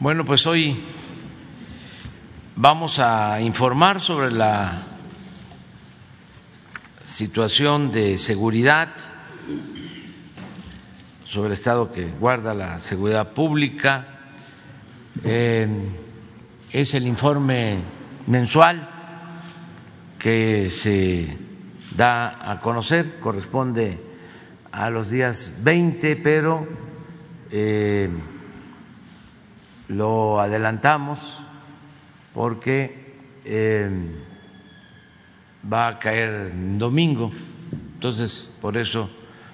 Bueno, pues hoy vamos a informar sobre la situación de seguridad, sobre el estado que guarda la seguridad pública. Eh, es el informe mensual que se da a conocer, corresponde a los días 20, pero eh, lo adelantamos porque eh, va a caer domingo, entonces por eso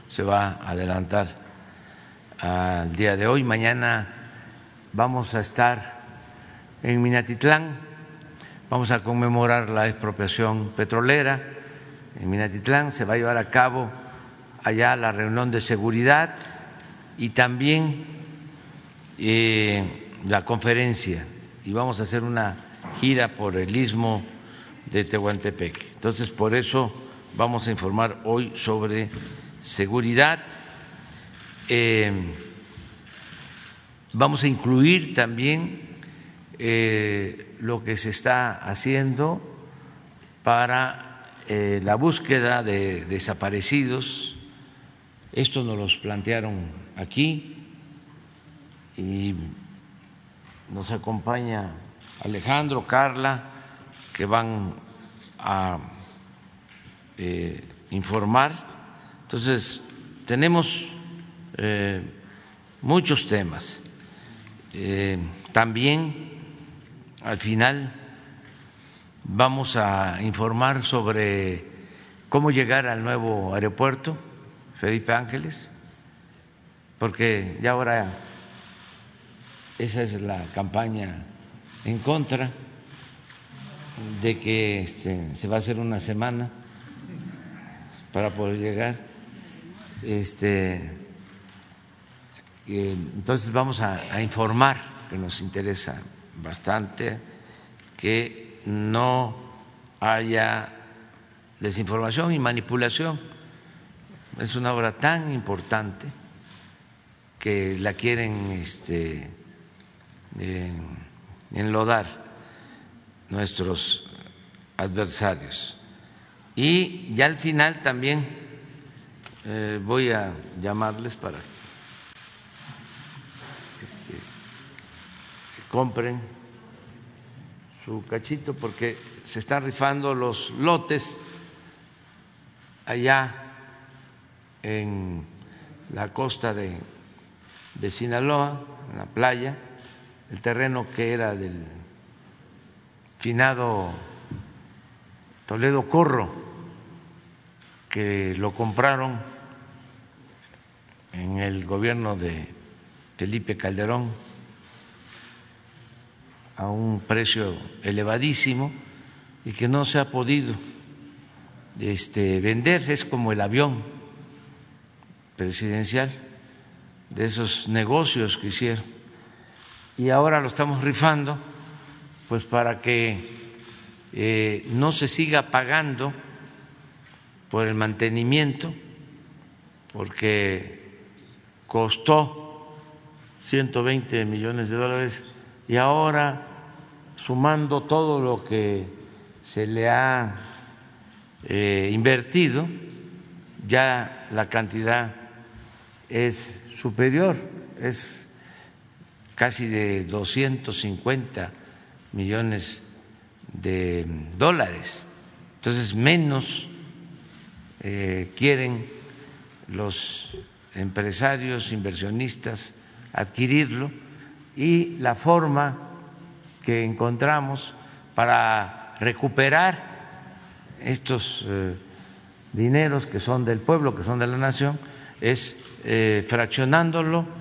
se va a adelantar al día de hoy. Mañana vamos a estar en Minatitlán, vamos a conmemorar la expropiación petrolera en Minatitlán, se va a llevar a cabo allá la reunión de seguridad y también eh, la conferencia y vamos a hacer una gira por el istmo de Tehuantepec. Entonces, por eso vamos a informar hoy sobre seguridad. Eh, vamos a incluir también eh, lo que se está haciendo para eh, la búsqueda de desaparecidos. Esto nos lo plantearon aquí y nos acompaña Alejandro, Carla, que van a eh, informar. Entonces, tenemos eh, muchos temas. Eh, también, al final, vamos a informar sobre cómo llegar al nuevo aeropuerto Felipe Ángeles, porque ya ahora esa es la campaña en contra de que este, se va a hacer una semana para poder llegar. Este, entonces vamos a, informar, que nos interesa bastante, que no haya desinformación y manipulación. Es una obra tan importante que la quieren este, enlodar nuestros adversarios. Y ya al final también eh, voy a llamarles para este, que compren su cachito porque se están rifando los lotes allá en la costa de, de Sinaloa, en la playa el terreno que era del finado Toledo Corro, que lo compraron en el gobierno de Felipe Calderón a un precio elevadísimo y que no se ha podido este, vender, es como el avión presidencial de esos negocios que hicieron y ahora lo estamos rifando pues para que eh, no se siga pagando por el mantenimiento, porque costó 120 millones de dólares y ahora sumando todo lo que se le ha eh, invertido, ya la cantidad es superior, es casi de 250 millones de dólares. Entonces, menos eh, quieren los empresarios, inversionistas adquirirlo y la forma que encontramos para recuperar estos eh, dineros que son del pueblo, que son de la nación, es eh, fraccionándolo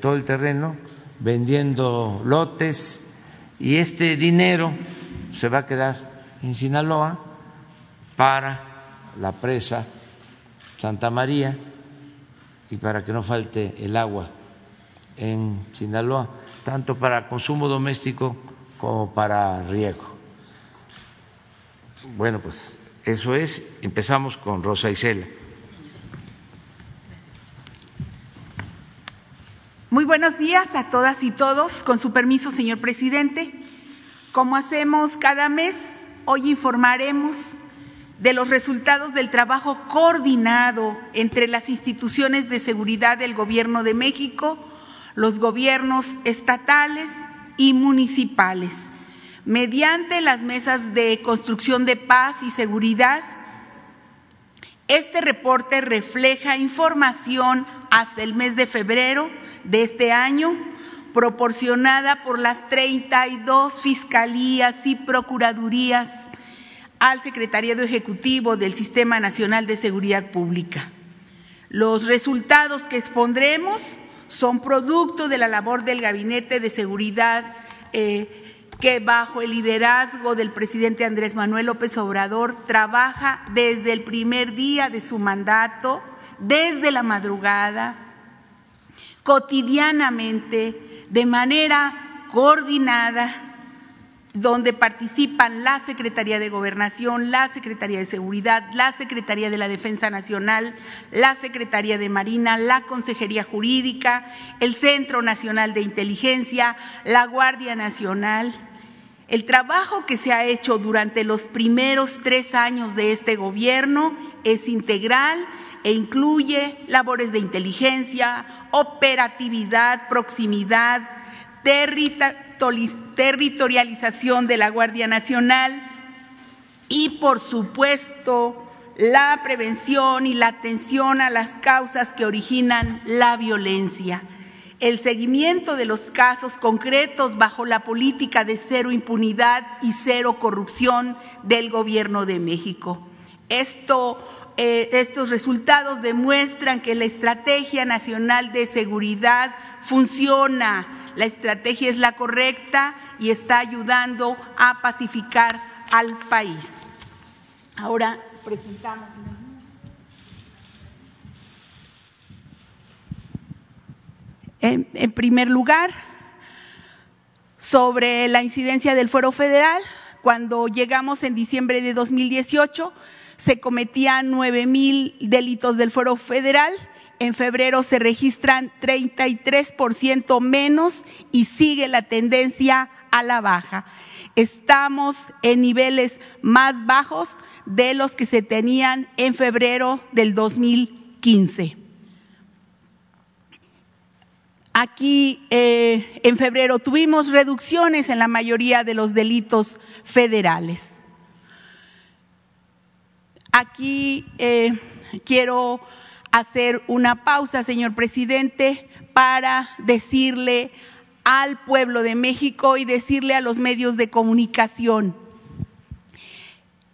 todo el terreno vendiendo lotes y este dinero se va a quedar en Sinaloa para la presa Santa María y para que no falte el agua en Sinaloa, tanto para consumo doméstico como para riego. Bueno, pues eso es. Empezamos con Rosa Isela. Muy buenos días a todas y todos. Con su permiso, señor presidente. Como hacemos cada mes, hoy informaremos de los resultados del trabajo coordinado entre las instituciones de seguridad del Gobierno de México, los gobiernos estatales y municipales, mediante las mesas de construcción de paz y seguridad. Este reporte refleja información hasta el mes de febrero de este año, proporcionada por las 32 fiscalías y procuradurías al Secretariado Ejecutivo del Sistema Nacional de Seguridad Pública. Los resultados que expondremos son producto de la labor del Gabinete de Seguridad eh, que bajo el liderazgo del presidente Andrés Manuel López Obrador trabaja desde el primer día de su mandato, desde la madrugada, cotidianamente, de manera coordinada donde participan la Secretaría de Gobernación, la Secretaría de Seguridad, la Secretaría de la Defensa Nacional, la Secretaría de Marina, la Consejería Jurídica, el Centro Nacional de Inteligencia, la Guardia Nacional. El trabajo que se ha hecho durante los primeros tres años de este gobierno es integral e incluye labores de inteligencia, operatividad, proximidad, territorialización de la Guardia Nacional y, por supuesto, la prevención y la atención a las causas que originan la violencia, el seguimiento de los casos concretos bajo la política de cero impunidad y cero corrupción del Gobierno de México. Eh, estos resultados demuestran que la Estrategia Nacional de Seguridad funciona la estrategia es la correcta y está ayudando a pacificar al país. Ahora presentamos. En, primer lugar, sobre la incidencia del fuero federal, cuando llegamos en diciembre de 2018, se cometían nueve mil delitos del fuero federal en febrero se registran 33% menos y sigue la tendencia a la baja. Estamos en niveles más bajos de los que se tenían en febrero del 2015. Aquí eh, en febrero tuvimos reducciones en la mayoría de los delitos federales. Aquí eh, quiero hacer una pausa, señor presidente, para decirle al pueblo de México y decirle a los medios de comunicación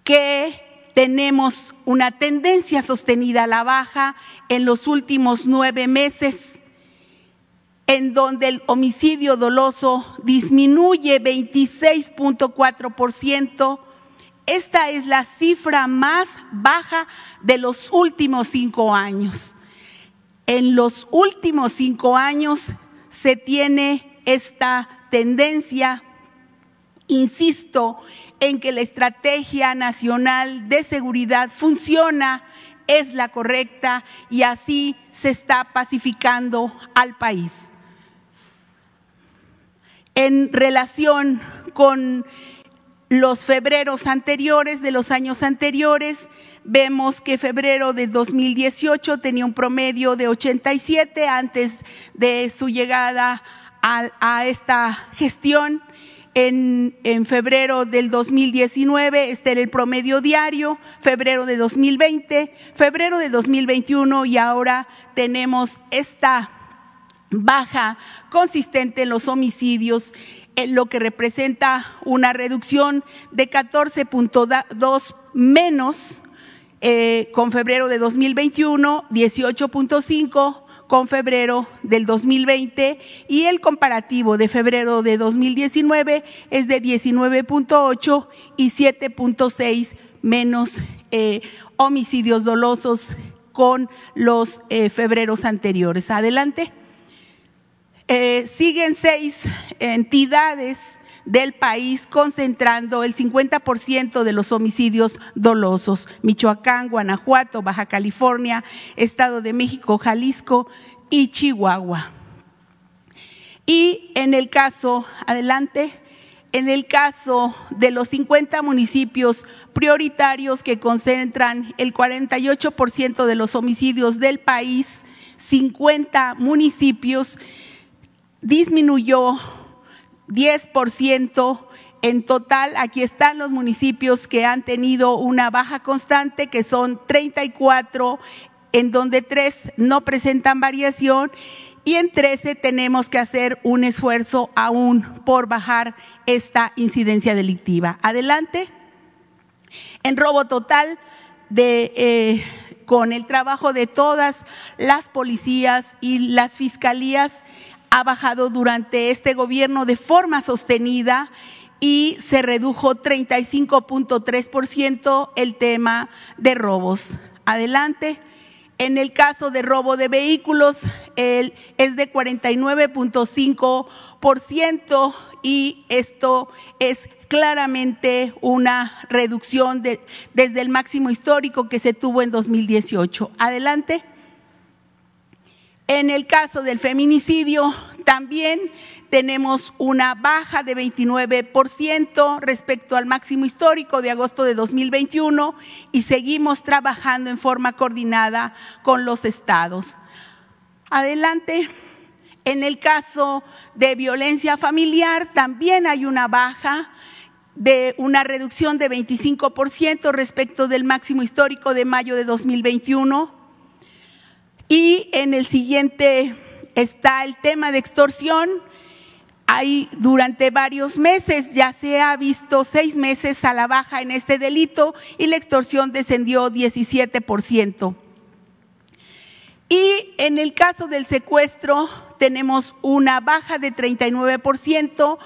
que tenemos una tendencia sostenida a la baja en los últimos nueve meses, en donde el homicidio doloso disminuye 26.4%, esta es la cifra más baja de los últimos cinco años. En los últimos cinco años se tiene esta tendencia, insisto, en que la estrategia nacional de seguridad funciona, es la correcta y así se está pacificando al país. En relación con los febreros anteriores, de los años anteriores, vemos que febrero de 2018 tenía un promedio de 87 antes de su llegada a, esta gestión. En, en, febrero del 2019, este era el promedio diario, febrero de 2020, febrero de 2021 y ahora tenemos esta baja consistente en los homicidios lo que representa una reducción de 14.2 menos eh, con febrero de 2021, 18.5 con febrero del 2020 y el comparativo de febrero de 2019 es de 19.8 y 7.6 menos eh, homicidios dolosos con los eh, febreros anteriores. Adelante. Eh, siguen seis entidades del país concentrando el 50% de los homicidios dolosos. Michoacán, Guanajuato, Baja California, Estado de México, Jalisco y Chihuahua. Y en el caso, adelante, en el caso de los 50 municipios prioritarios que concentran el 48% de los homicidios del país, 50 municipios disminuyó 10% en total, aquí están los municipios que han tenido una baja constante, que son 34, en donde tres no presentan variación y en 13 tenemos que hacer un esfuerzo aún por bajar esta incidencia delictiva. Adelante. En robo total, de, eh, con el trabajo de todas las policías y las fiscalías, ha bajado durante este gobierno de forma sostenida y se redujo 35.3% el tema de robos. Adelante. En el caso de robo de vehículos, el, es de 49.5% y esto es claramente una reducción de, desde el máximo histórico que se tuvo en 2018. Adelante. En el caso del feminicidio, también tenemos una baja de 29% respecto al máximo histórico de agosto de 2021 y seguimos trabajando en forma coordinada con los estados. Adelante. En el caso de violencia familiar también hay una baja de una reducción de 25% respecto del máximo histórico de mayo de 2021. Y en el siguiente está el tema de extorsión. Hay durante varios meses, ya se ha visto seis meses a la baja en este delito y la extorsión descendió 17%. Y en el caso del secuestro tenemos una baja de 39%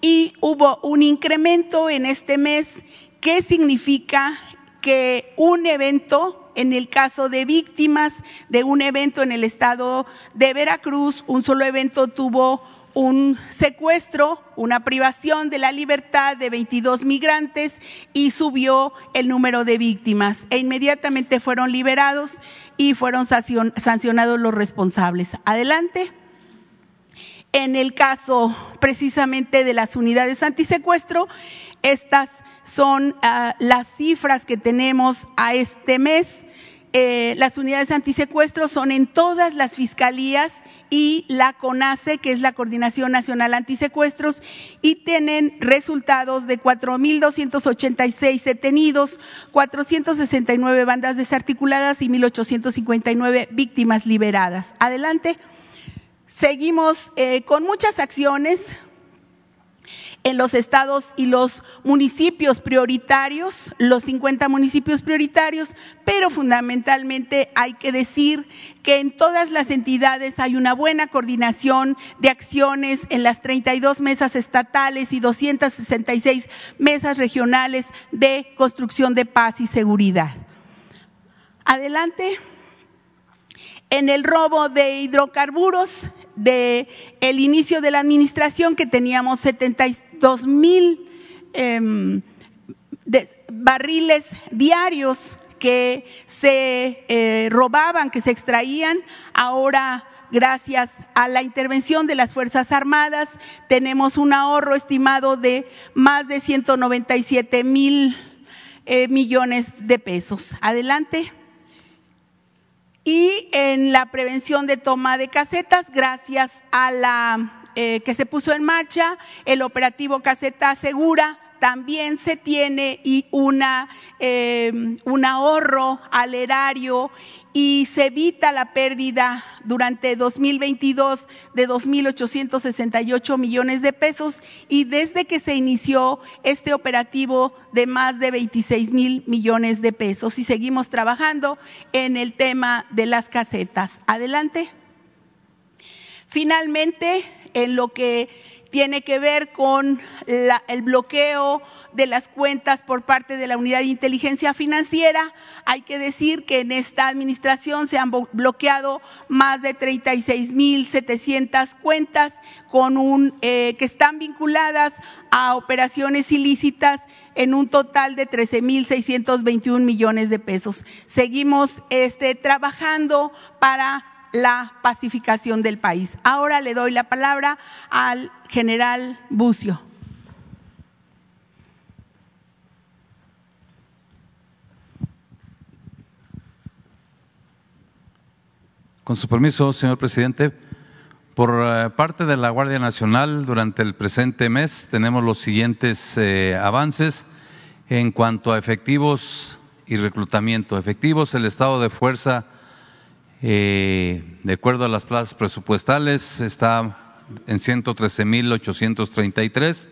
y hubo un incremento en este mes que significa que un evento en el caso de víctimas de un evento en el estado de Veracruz, un solo evento tuvo un secuestro, una privación de la libertad de 22 migrantes y subió el número de víctimas e inmediatamente fueron liberados y fueron sancionados los responsables. Adelante. En el caso precisamente de las unidades antisecuestro, estas son uh, las cifras que tenemos a este mes. Eh, las unidades antisecuestro son en todas las fiscalías y la CONACE, que es la Coordinación Nacional Antisecuestros, y tienen resultados de 4.286 detenidos, 469 bandas desarticuladas y 1.859 víctimas liberadas. Adelante. Seguimos eh, con muchas acciones, en los estados y los municipios prioritarios, los 50 municipios prioritarios, pero fundamentalmente hay que decir que en todas las entidades hay una buena coordinación de acciones en las 32 mesas estatales y 266 mesas regionales de construcción de paz y seguridad. Adelante. En el robo de hidrocarburos, de el inicio de la administración que teníamos 72 mil eh, barriles diarios que se eh, robaban, que se extraían, ahora gracias a la intervención de las Fuerzas Armadas, tenemos un ahorro estimado de más de 197 mil eh, millones de pesos. Adelante y en la prevención de toma de casetas, gracias a la eh, que se puso en marcha el operativo Caseta Segura, también se tiene y una, eh, un ahorro al erario y se evita la pérdida durante 2022 de 2.868 millones de pesos y desde que se inició este operativo de más de 26 mil millones de pesos y seguimos trabajando en el tema de las casetas. Adelante. Finalmente, en lo que tiene que ver con la, el bloqueo de las cuentas por parte de la Unidad de Inteligencia Financiera. Hay que decir que en esta administración se han bloqueado más de 36.700 cuentas con un, eh, que están vinculadas a operaciones ilícitas en un total de 13.621 millones de pesos. Seguimos este, trabajando para la pacificación del país. Ahora le doy la palabra al general Bucio. Con su permiso, señor presidente, por eh, parte de la Guardia Nacional, durante el presente mes tenemos los siguientes eh, avances en cuanto a efectivos y reclutamiento. Efectivos, el estado de fuerza, eh, de acuerdo a las plazas presupuestales, está en 113.833.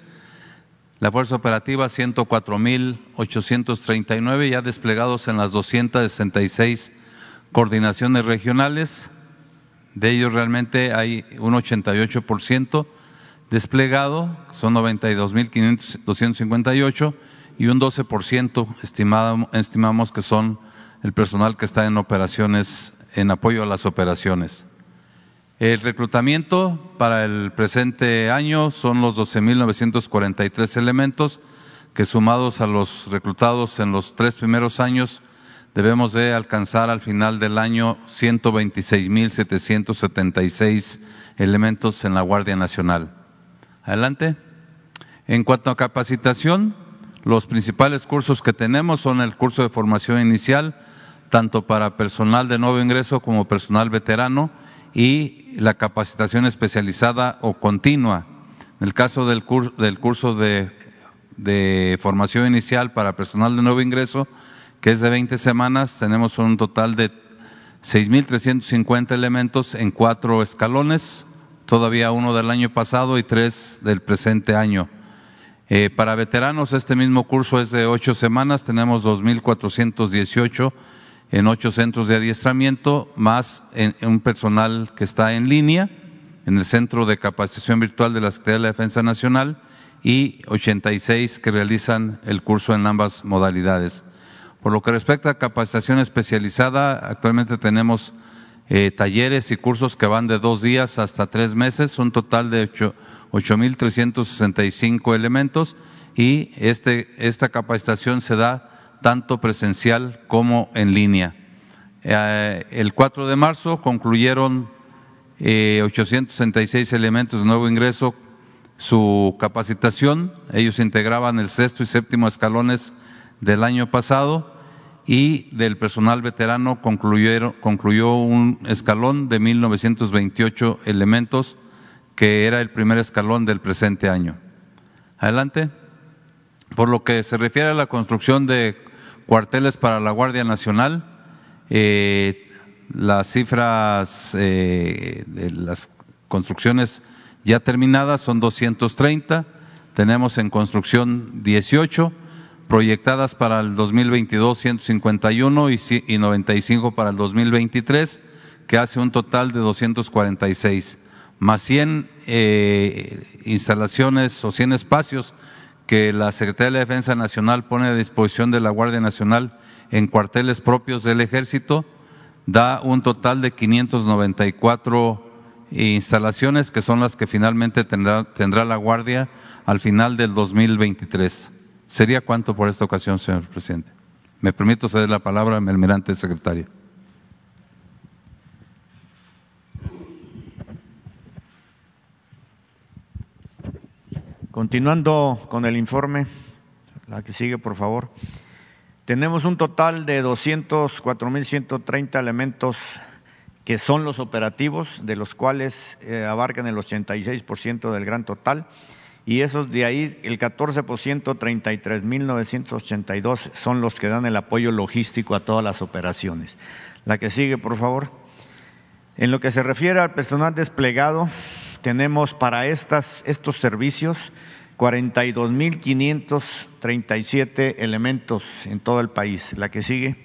La fuerza operativa, 104.839, ya desplegados en las 266 coordinaciones regionales. De ellos realmente hay un 88% desplegado, son 92.258 y un 12% estimado, estimamos que son el personal que está en operaciones, en apoyo a las operaciones. El reclutamiento para el presente año son los 12.943 elementos que sumados a los reclutados en los tres primeros años debemos de alcanzar al final del año 126.776 elementos en la Guardia Nacional. Adelante. En cuanto a capacitación, los principales cursos que tenemos son el curso de formación inicial, tanto para personal de nuevo ingreso como personal veterano, y la capacitación especializada o continua. En el caso del, curso de, de formación inicial para personal de nuevo ingreso, que es de 20 semanas, tenemos un total de 6.350 elementos en cuatro escalones, todavía uno del año pasado y tres del presente año. Eh, para veteranos, este mismo curso es de ocho semanas, tenemos 2.418 en ocho centros de adiestramiento, más en, un personal que está en línea en el Centro de Capacitación Virtual de la Secretaría de la Defensa Nacional y 86 que realizan el curso en ambas modalidades. Por lo que respecta a capacitación especializada, actualmente tenemos eh, talleres y cursos que van de dos días hasta tres meses, un total de 8.365 elementos y este, esta capacitación se da tanto presencial como en línea. Eh, el 4 de marzo concluyeron eh, 866 elementos de nuevo ingreso su capacitación. Ellos integraban el sexto y séptimo escalones del año pasado y del personal veterano concluyó un escalón de 1.928 elementos, que era el primer escalón del presente año. Adelante. Por lo que se refiere a la construcción de cuarteles para la Guardia Nacional, eh, las cifras eh, de las construcciones ya terminadas son 230, tenemos en construcción 18 proyectadas para el 2022 151 y, y 95 para el 2023, que hace un total de 246, más 100 eh, instalaciones o 100 espacios que la Secretaría de la Defensa Nacional pone a disposición de la Guardia Nacional en cuarteles propios del Ejército, da un total de 594 instalaciones que son las que finalmente tendrá, tendrá la Guardia al final del 2023. ¿Sería cuánto por esta ocasión, señor presidente? Me permito ceder la palabra al almirante secretario. Continuando con el informe, la que sigue, por favor. Tenemos un total de 204.130 elementos que son los operativos, de los cuales eh, abarcan el 86% del gran total y esos de ahí, el 14%, 33.982 son los que dan el apoyo logístico a todas las operaciones. La que sigue, por favor. En lo que se refiere al personal desplegado, tenemos para estas, estos servicios 42.537 elementos en todo el país. La que sigue.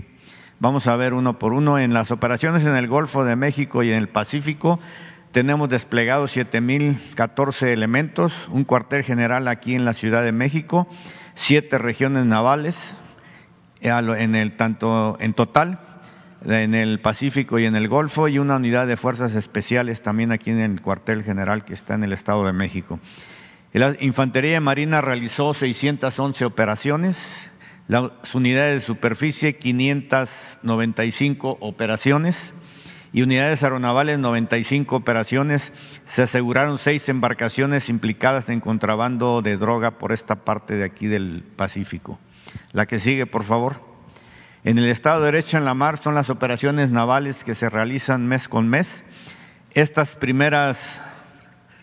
Vamos a ver uno por uno. En las operaciones en el Golfo de México y en el Pacífico, tenemos desplegados 7.014 elementos, un cuartel general aquí en la Ciudad de México, siete regiones navales, eh, en el, tanto en total, en el Pacífico y en el Golfo, y una unidad de fuerzas especiales también aquí en el cuartel general que está en el Estado de México. La Infantería Marina realizó 611 operaciones, las unidades de superficie 595 operaciones, y unidades aeronavales 95 operaciones. Se aseguraron seis embarcaciones implicadas en contrabando de droga por esta parte de aquí del Pacífico. La que sigue, por favor. En el Estado de Derecho en la mar son las operaciones navales que se realizan mes con mes. Estas primeras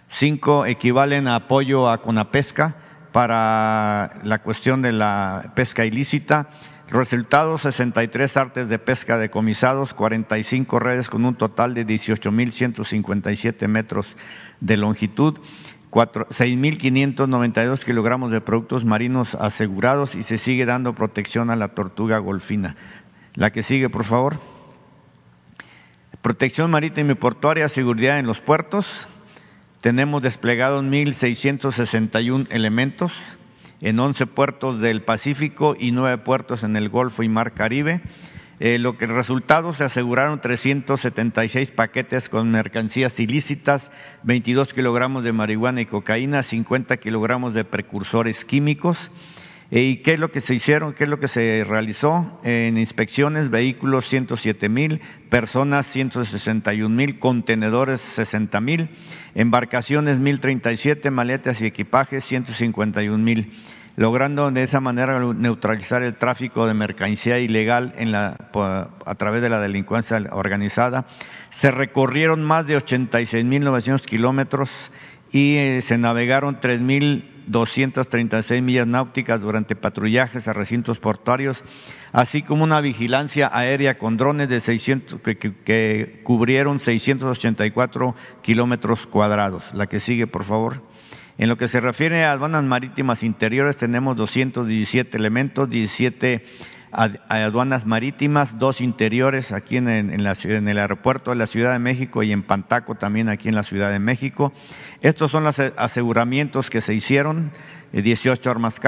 cinco equivalen a apoyo a Conapesca para la cuestión de la pesca ilícita Resultados, 63 artes de pesca decomisados, 45 redes con un total de 18.157 metros de longitud, 6.592 kilogramos de productos marinos asegurados y se sigue dando protección a la tortuga golfina. La que sigue, por favor. Protección marítima y portuaria, seguridad en los puertos. Tenemos desplegados 1.661 elementos en 11 puertos del Pacífico y 9 puertos en el Golfo y Mar Caribe. Eh, lo que el resultado se aseguraron 376 paquetes con mercancías ilícitas, 22 kilogramos de marihuana y cocaína, 50 kilogramos de precursores químicos. Eh, ¿Y qué es lo que se hicieron? ¿Qué es lo que se realizó? en inspecciones, vehículos 107 mil, personas 161 mil, contenedores 60 mil, embarcaciones 1037, maletas y equipajes 151 mil, logrando de esa manera neutralizar el tráfico de mercancía ilegal en la, a través de la delincuencia organizada. Se recorrieron más de 86 mil 900 kilómetros y eh, se navegaron 3 mil 236 millas náuticas durante patrullajes a recintos portuarios, así como una vigilancia aérea con drones de 600, que, que cubrieron 684 kilómetros cuadrados. La que sigue, por favor. En lo que se refiere a aduanas marítimas interiores, tenemos 217 elementos, 17 aduanas marítimas, dos interiores aquí en, el aeropuerto de la Ciudad de México y en Pantaco también aquí en la Ciudad de México. Estos son los aseguramientos que se hicieron, 18 eh, armas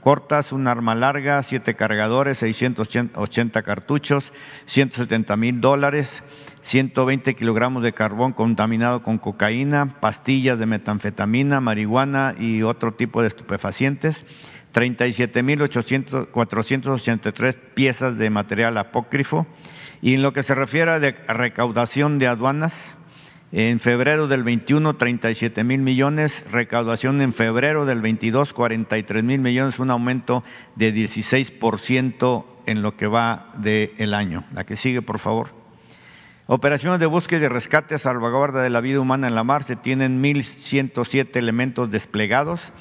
cortas, una arma larga, siete cargadores, 680 cartuchos, 170 mil dólares, 120 kilogramos de carbón contaminado con cocaína, pastillas de metanfetamina, marihuana y otro tipo de estupefacientes 37.483 piezas de material apócrifo. Y en lo que se refiere a recaudación de aduanas, en febrero del 21, 37 mil millones, recaudación en febrero del 22, 43 mil millones, un aumento de 16% en lo que va del año. La que sigue, por favor. Operaciones de búsqueda y rescate, salvaguarda de la vida humana en la mar, se tienen 1.107 elementos desplegados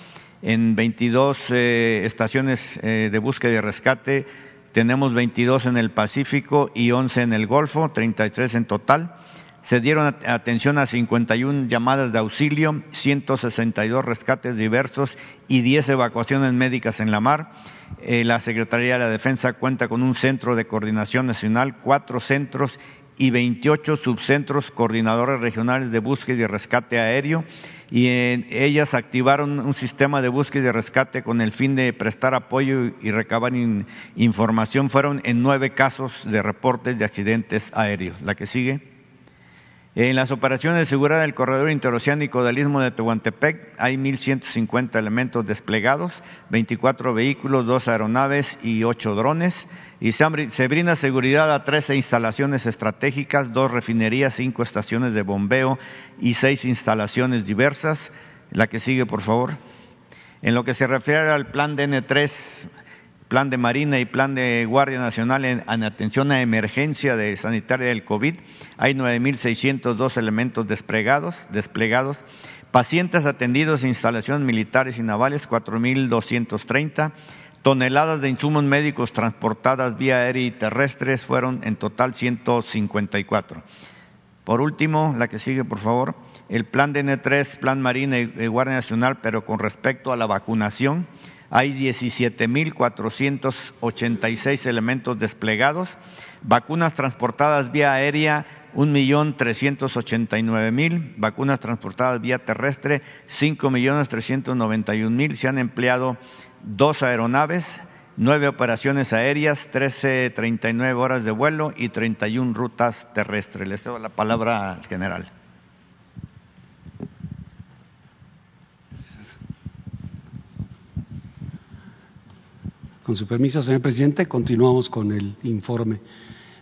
en 22 eh, estaciones eh, de búsqueda y rescate. Tenemos 22 en el Pacífico y 11 en el Golfo, 33 en total. Se dieron atención a 51 llamadas de auxilio, 162 rescates diversos y 10 evacuaciones médicas en la mar. Eh, la Secretaría de la Defensa cuenta con un centro de coordinación nacional, cuatro centros y 28 subcentros coordinadores regionales de búsqueda y rescate aéreo y en ellas activaron un sistema de búsqueda y rescate con el fin de prestar apoyo y recabar información. Fueron en nueve casos de reportes de accidentes aéreos. La que sigue. En las operaciones de seguridad del corredor interoceánico del Istmo de Tehuantepec hay 1.150 elementos desplegados, 24 vehículos, dos aeronaves y ocho drones. Y se brinda seguridad a 13 instalaciones estratégicas, dos refinerías, cinco estaciones de bombeo y seis instalaciones diversas. La que sigue, por favor. En lo que se refiere al plan DN3, plan de Marina y plan de Guardia Nacional en, atención a emergencia de sanitaria del COVID. Hay 9.602 elementos desplegados, desplegados. Pacientes atendidos en instalaciones militares y navales, 4.230. Toneladas de insumos médicos transportadas vía aérea y terrestres fueron en total 154. Por último, la que sigue, por favor, el plan de N3, plan Marina y Guardia Nacional, pero con respecto a la vacunación hay 17.486 elementos desplegados, vacunas transportadas vía aérea 1.389.000, vacunas transportadas vía terrestre 5.391.000, se han empleado dos aeronaves, nueve operaciones aéreas, 13.39 horas de vuelo y 31 rutas terrestres. Les doy la palabra al general. Con su permiso, señor presidente, continuamos con el informe.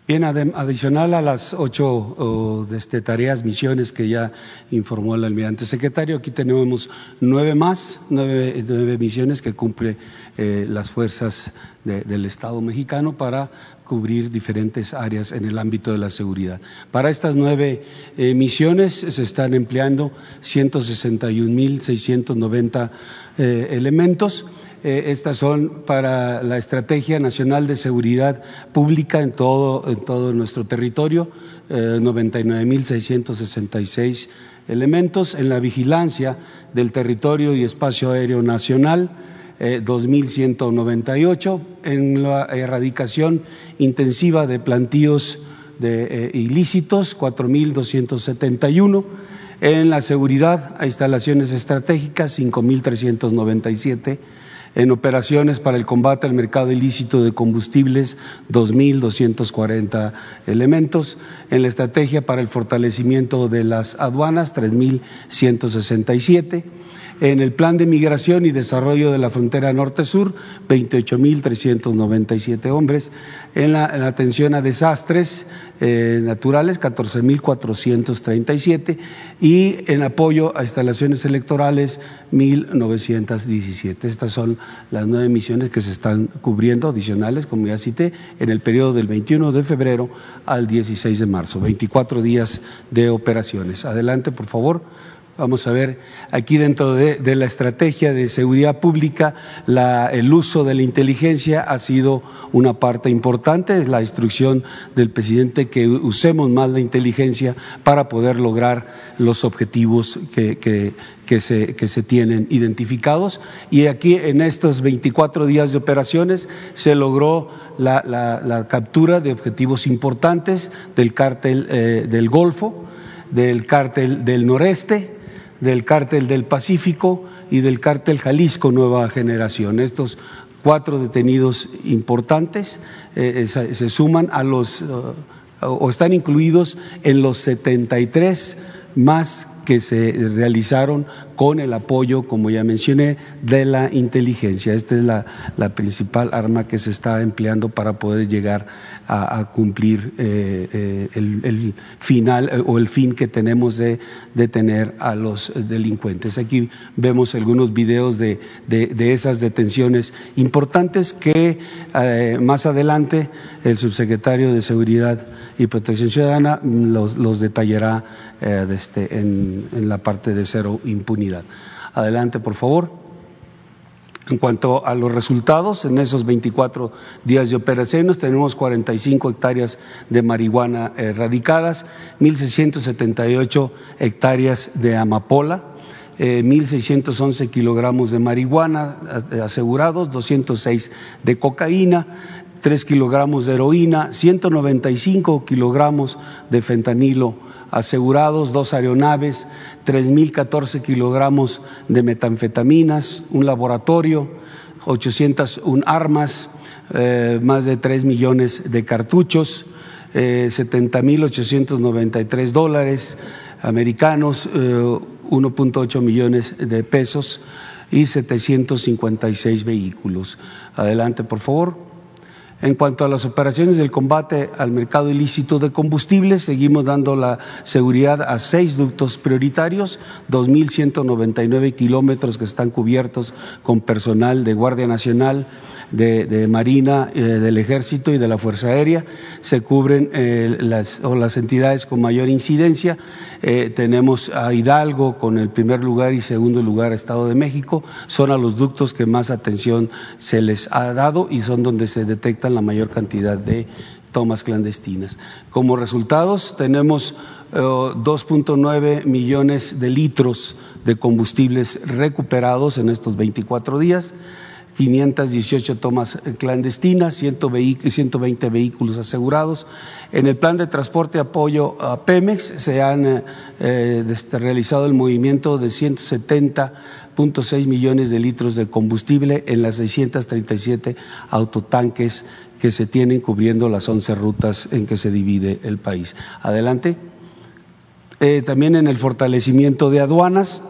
Bien, adicional a las ocho este, tareas, misiones que ya informó el almirante secretario, aquí tenemos nueve más, nueve, nueve misiones que cumple eh, las fuerzas del Estado mexicano para cubrir diferentes áreas en el ámbito de la seguridad. Para estas nueve eh, misiones se están empleando 161.690 eh, elementos eh, estas son para la Estrategia Nacional de Seguridad Pública en todo, en todo nuestro territorio, eh, 99.666 elementos. En la vigilancia del territorio y espacio aéreo nacional, eh, 2.198. En la erradicación intensiva de plantíos de, eh, ilícitos, 4.271. En la seguridad a instalaciones estratégicas, 5.397 en operaciones para el combate al mercado ilícito de combustibles, 2.240 elementos, en la estrategia para el fortalecimiento de las aduanas, 3.167 en el Plan de Migración y Desarrollo de la Frontera Norte-Sur, 28.397 hombres. En la, atención a desastres eh, naturales, 14.437. Y en apoyo a instalaciones electorales, 1.917. Estas son las nueve misiones que se están cubriendo, adicionales, como ya cité, en el periodo del 21 de febrero al 16 de marzo. 24 días de operaciones. Adelante, por favor. Vamos a ver aquí dentro de, la estrategia de seguridad pública, el uso de la inteligencia ha sido una parte importante, es la instrucción del presidente que usemos más la inteligencia para poder lograr los objetivos que, se, tienen identificados. Y aquí en estos 24 días de operaciones se logró la, captura de objetivos importantes del cártel eh, del Golfo, del cártel del Noreste, del cártel del Pacífico y del cártel Jalisco Nueva Generación. Estos cuatro detenidos importantes eh, se, suman a los, eh, o están incluidos en los 73 más que se realizaron con el apoyo, como ya mencioné, de la inteligencia. Esta es la, principal arma que se está empleando para poder llegar a, cumplir eh, eh, el, final eh, o el fin que tenemos de detener a los delincuentes. Aquí vemos algunos videos de, esas detenciones importantes que más adelante el subsecretario de Seguridad y Protección Ciudadana los, detallará este, en, la parte de cero impunidad. Adelante, por favor. En cuanto a los resultados, en esos 24 días de operaciones tenemos 45 hectáreas de marihuana erradicadas, 1.678 hectáreas de amapola, eh, 1.611 kilogramos de marihuana eh, asegurados, 206 de cocaína, 3 kilogramos de heroína, 195 kilogramos de fentanilo asegurados, dos aeronaves, 3.014 kilogramos de metanfetaminas, un laboratorio, 801 armas, eh, más de 3 millones de cartuchos, eh, 70.893 dólares americanos, 1.8 eh, millones de pesos y 756 vehículos. Adelante, por favor. En cuanto a las operaciones del combate al mercado ilícito de combustibles, seguimos dando la seguridad a seis ductos prioritarios, 2.199 kilómetros que están cubiertos con personal de Guardia Nacional, de, Marina, eh, del Ejército y de la Fuerza Aérea. Se cubren eh, las, o las entidades con mayor incidencia. Eh, tenemos a Hidalgo con el primer lugar y segundo lugar Estado de México. Son a los ductos que más atención se les ha dado y son donde se la mayor cantidad de tomas clandestinas. Como resultados, tenemos 2.9 millones de litros de combustibles recuperados en estos 24 días. 518 tomas clandestinas, 120 vehículos asegurados. En el plan de transporte apoyo a Pemex se han eh, eh, realizado el movimiento de 170.6 millones de litros de combustible en las 637 autotanques que se tienen cubriendo las 11 rutas en que se divide el país. Adelante. Eh, también en el fortalecimiento de aduanas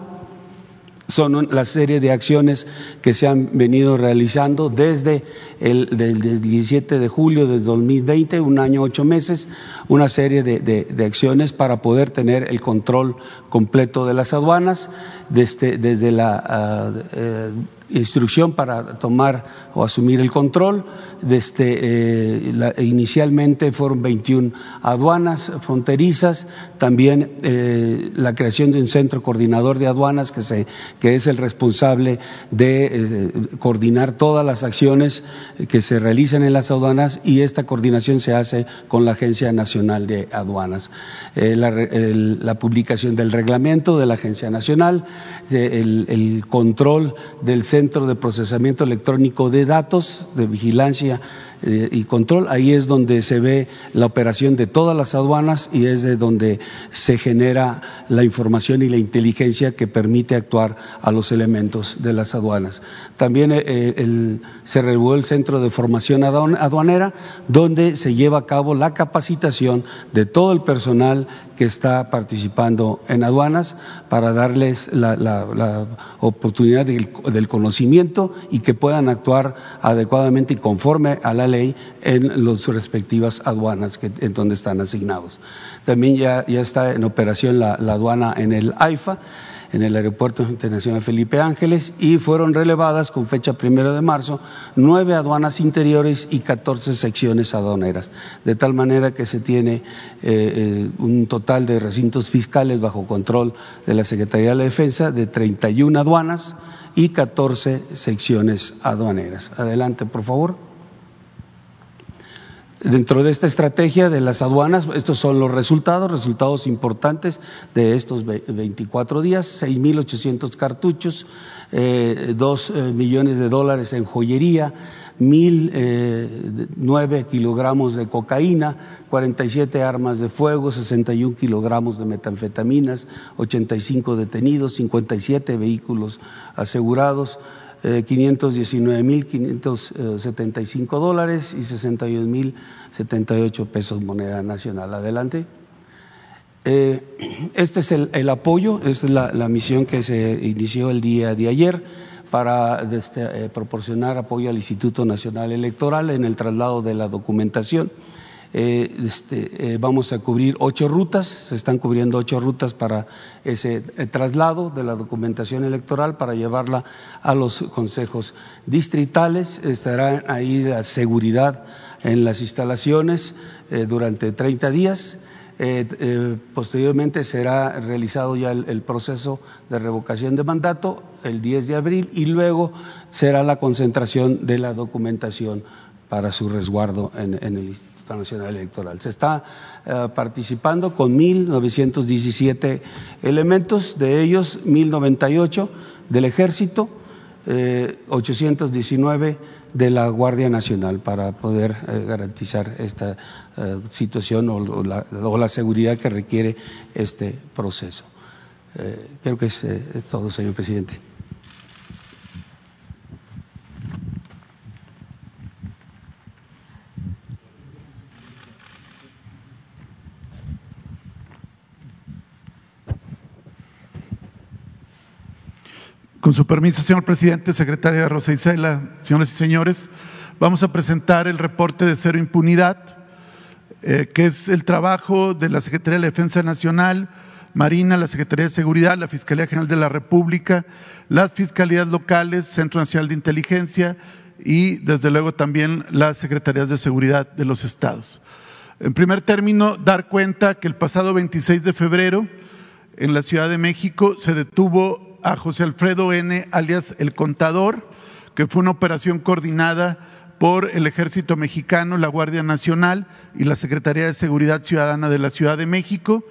son la serie de acciones que se han venido realizando desde el del, 17 de julio de 2020, un año ocho meses, una serie de, de, acciones para poder tener el control completo de las aduanas desde, desde la uh, instrucción para tomar o asumir el control. Desde, eh, inicialmente fueron 21 aduanas fronterizas, también eh, la creación de un centro coordinador de aduanas que, se, que es el responsable de eh, coordinar todas las acciones que se realizan en las aduanas y esta coordinación se hace con la Agencia Nacional de Aduanas. Eh, la, publicación del reglamento de la Agencia Nacional, el, control del Centro de Procesamiento Electrónico de Datos, de Vigilancia eh, y control. Ahí es donde se ve la operación de todas las aduanas y es de donde se genera la información y la inteligencia que permite actuar a los elementos de las aduanas. También eh, el, se renovó el Centro de Formación Aduanera, donde se lleva a cabo la capacitación de todo el personal que está participando en aduanas para darles la, oportunidad del, conocimiento y que puedan actuar adecuadamente y conforme a la ley en las respectivas aduanas en donde están asignados. También ya, ya está en operación la, la aduana en el AIFA en el Aeropuerto Internacional Felipe Ángeles y fueron relevadas con fecha primero de marzo nueve aduanas interiores y 14 secciones aduaneras, de tal manera que se tiene eh, eh, un total de recintos fiscales bajo control de la Secretaría de la Defensa de 31 aduanas y 14 secciones aduaneras. Adelante, por favor. Dentro de esta estrategia de las aduanas, estos son los resultados, resultados importantes de estos 24 días, 6.800 cartuchos, eh, 2 eh, millones de dólares en joyería, 1.009 eh, kilogramos de cocaína, 47 armas de fuego, 61 kilogramos de metanfetaminas, 85 detenidos, 57 vehículos asegurados, eh, 519.575 dólares y 61.078 pesos moneda nacional. Adelante. Eh, este es el, el, apoyo, esta es la, la, misión que se inició el día de ayer para este, eh, proporcionar apoyo al Instituto Nacional Electoral en el traslado de la documentación. Eh, este, eh, vamos a cubrir ocho rutas, se están cubriendo ocho rutas para ese eh, traslado de la documentación electoral para llevarla a los consejos distritales. Estará ahí la seguridad en las instalaciones durante 30 días. Posteriormente será realizado ya el, el, proceso de revocación de mandato el 10 de abril y luego será la concentración de la documentación para su resguardo en, en el Nacional Electoral. Se está uh, participando con 1.917 elementos, de ellos 1.098 del Ejército, eh, 819 de la Guardia Nacional para poder eh, garantizar esta eh, situación o, la, seguridad que requiere este proceso. Eh, creo que es todo, señor presidente. Con su permiso, señor presidente, secretaria Rosa Isela, señores y señores, vamos a presentar el reporte de cero impunidad, eh, que es el trabajo de la Secretaría de la Defensa Nacional, Marina, la Secretaría de Seguridad, la Fiscalía General de la República, las Fiscalías Locales, Centro Nacional de Inteligencia y, desde luego, también las Secretarías de Seguridad de los Estados. En primer término, dar cuenta que el pasado 26 de febrero, en la Ciudad de México, se detuvo a José Alfredo N., alias El Contador, que fue una operación coordinada por el Ejército Mexicano, la Guardia Nacional y la Secretaría de Seguridad Ciudadana de la Ciudad de México.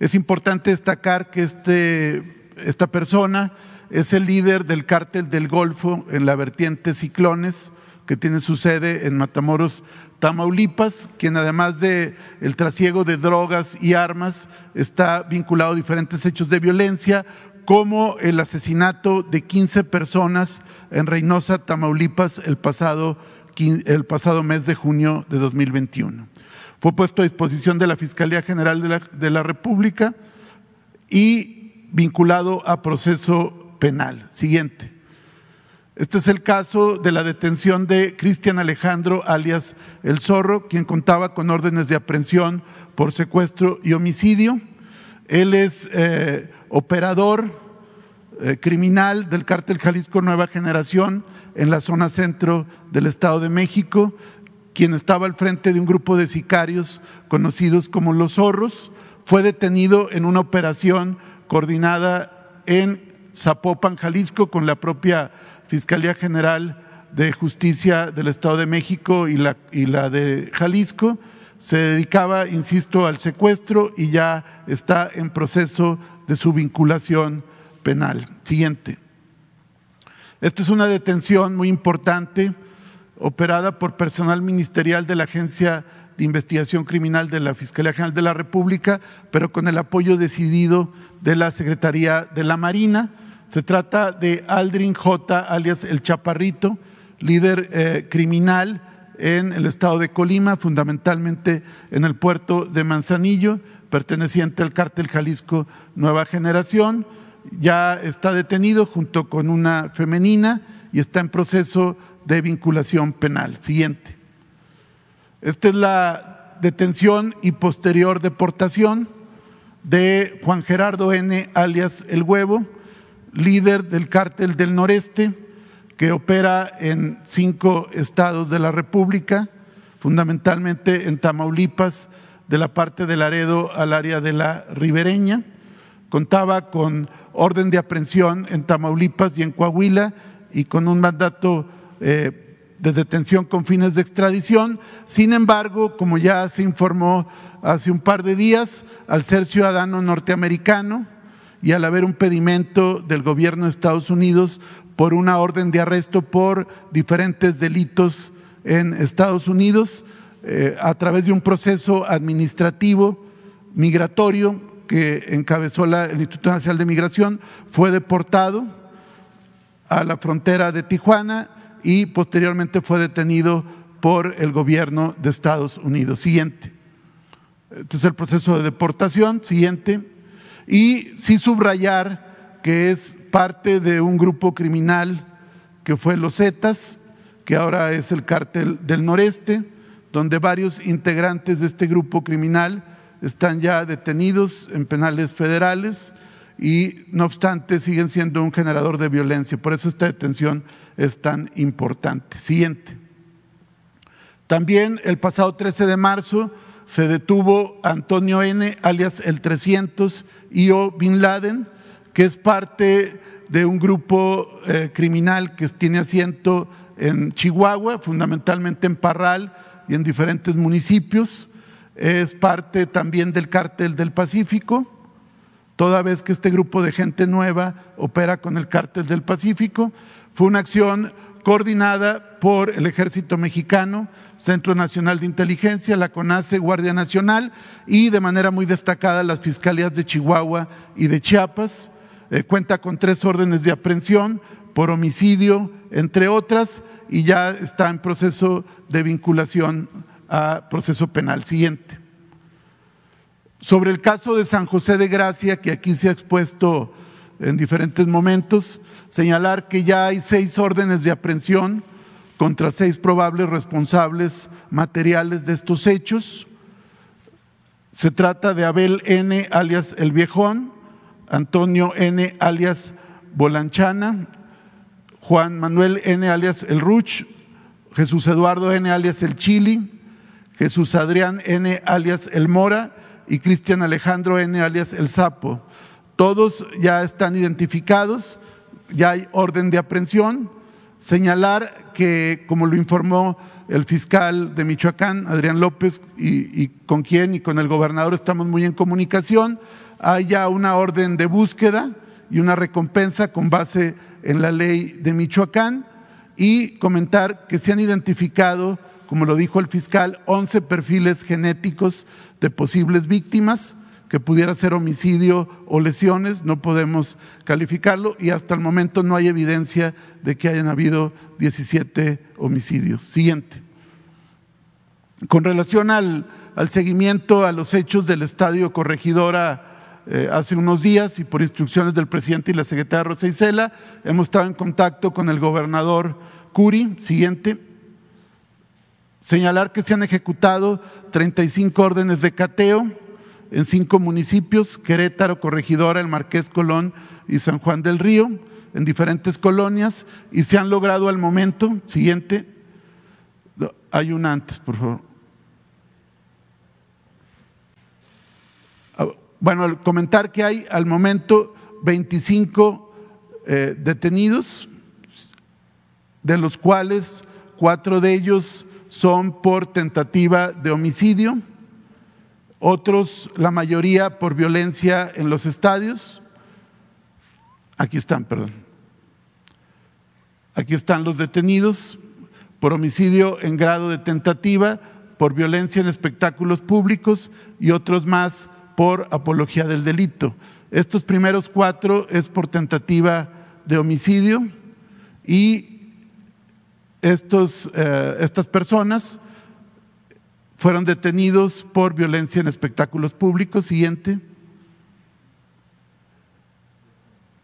Es importante destacar que este, esta persona es el líder del cártel del Golfo en la vertiente Ciclones, que tiene su sede en Matamoros, Tamaulipas, quien además de el trasiego de drogas y armas está vinculado a diferentes hechos de violencia, como el asesinato de 15 personas en Reynosa, Tamaulipas, el pasado, el pasado mes de junio de 2021. Fue puesto a disposición de la Fiscalía General de la, de la República y vinculado a proceso penal. Siguiente. Este es el caso de la detención de Cristian Alejandro, alias El Zorro, quien contaba con órdenes de aprehensión por secuestro y homicidio. Él es eh, operador eh, criminal del cártel Jalisco Nueva Generación en la zona centro del Estado de México, quien estaba al frente de un grupo de sicarios conocidos como los zorros, fue detenido en una operación coordinada en Zapopan, Jalisco, con la propia Fiscalía General de Justicia del Estado de México y la, y la de Jalisco. Se dedicaba, insisto, al secuestro y ya está en proceso de su vinculación penal. Siguiente. Esta es una detención muy importante operada por personal ministerial de la Agencia de Investigación Criminal de la Fiscalía General de la República, pero con el apoyo decidido de la Secretaría de la Marina se trata de Aldrin J., alias El Chaparrito, líder eh, criminal en el estado de Colima, fundamentalmente en el puerto de Manzanillo, perteneciente al cártel Jalisco Nueva Generación. Ya está detenido junto con una femenina y está en proceso de vinculación penal. Siguiente. Esta es la detención y posterior deportación de Juan Gerardo N., alias El Huevo, líder del cártel del noreste, que opera en cinco estados de la República, fundamentalmente en Tamaulipas, de la parte de Laredo al área de la ribereña. Contaba con orden de aprehensión en Tamaulipas y en Coahuila y con un mandato eh, de detención con fines de extradición. Sin embargo, como ya se informó hace un par de días, al ser ciudadano norteamericano, y al haber un pedimento del gobierno de Estados Unidos por una orden de arresto por diferentes delitos en Estados Unidos, eh, a través de un proceso administrativo migratorio que encabezó la, el Instituto Nacional de Migración, fue deportado a la frontera de Tijuana y posteriormente fue detenido por el gobierno de Estados Unidos. Siguiente. Este es el proceso de deportación. Siguiente y sí subrayar que es parte de un grupo criminal que fue los Zetas, que ahora es el cártel del noreste, donde varios integrantes de este grupo criminal están ya detenidos en penales federales y no obstante siguen siendo un generador de violencia. Por eso esta detención es tan importante. Siguiente. También el pasado 13 de marzo se detuvo Antonio N., alias el 300, o Bin Laden, que es parte de un grupo eh, criminal que tiene asiento en Chihuahua, fundamentalmente en Parral y en diferentes municipios. Es parte también del cártel del Pacífico, toda vez que este grupo de gente nueva opera con el cártel del Pacífico. Fue una acción coordinada por el Ejército Mexicano, Centro Nacional de Inteligencia, la CONACE, Guardia Nacional y de manera muy destacada las Fiscalías de Chihuahua y de Chiapas. Eh, cuenta con tres órdenes de aprehensión por homicidio, entre otras, y ya está en proceso de vinculación a proceso penal. Siguiente. Sobre el caso de San José de Gracia, que aquí se ha expuesto en diferentes momentos, señalar que ya hay seis órdenes de aprehensión contra seis probables responsables materiales de estos hechos. Se trata de Abel N. alias El Viejón, Antonio N. alias Bolanchana, Juan Manuel N. alias El Ruch, Jesús Eduardo N. alias El Chili, Jesús Adrián N. alias El Mora y Cristian Alejandro N. alias El Sapo. Todos ya están identificados, ya hay orden de aprehensión. Señalar que, como lo informó el fiscal de Michoacán, Adrián López, y, con quien y con el gobernador estamos muy en comunicación, hay ya una orden de búsqueda y una recompensa con base en la ley de Michoacán y comentar que se han identificado, como lo dijo el fiscal, 11 perfiles genéticos de posibles víctimas que pudiera ser homicidio o lesiones, no podemos calificarlo y hasta el momento no hay evidencia de que hayan habido 17 homicidios. Siguiente. Con relación al, seguimiento a los hechos del estadio Corregidora eh, hace unos días y por instrucciones del presidente y la secretaria Rosa Isela, hemos estado en contacto con el gobernador Curi. Siguiente. Señalar que se han ejecutado 35 órdenes de cateo en cinco municipios, Querétaro, Corregidora, El Marqués Colón y San Juan del Río, en diferentes colonias, y se han logrado al momento, siguiente, hay una antes, por favor. Bueno, comentar que hay al momento 25 eh, detenidos, de los cuales cuatro de ellos son por tentativa de homicidio, otros, la mayoría, por violencia en los estadios. Aquí están, perdón. Aquí están los detenidos por homicidio en grado de tentativa, por violencia en espectáculos públicos y otros más por apología del delito. Estos primeros cuatro es por tentativa de homicidio y estos, eh, estas personas fueron detenidos por violencia en espectáculos públicos. Siguiente.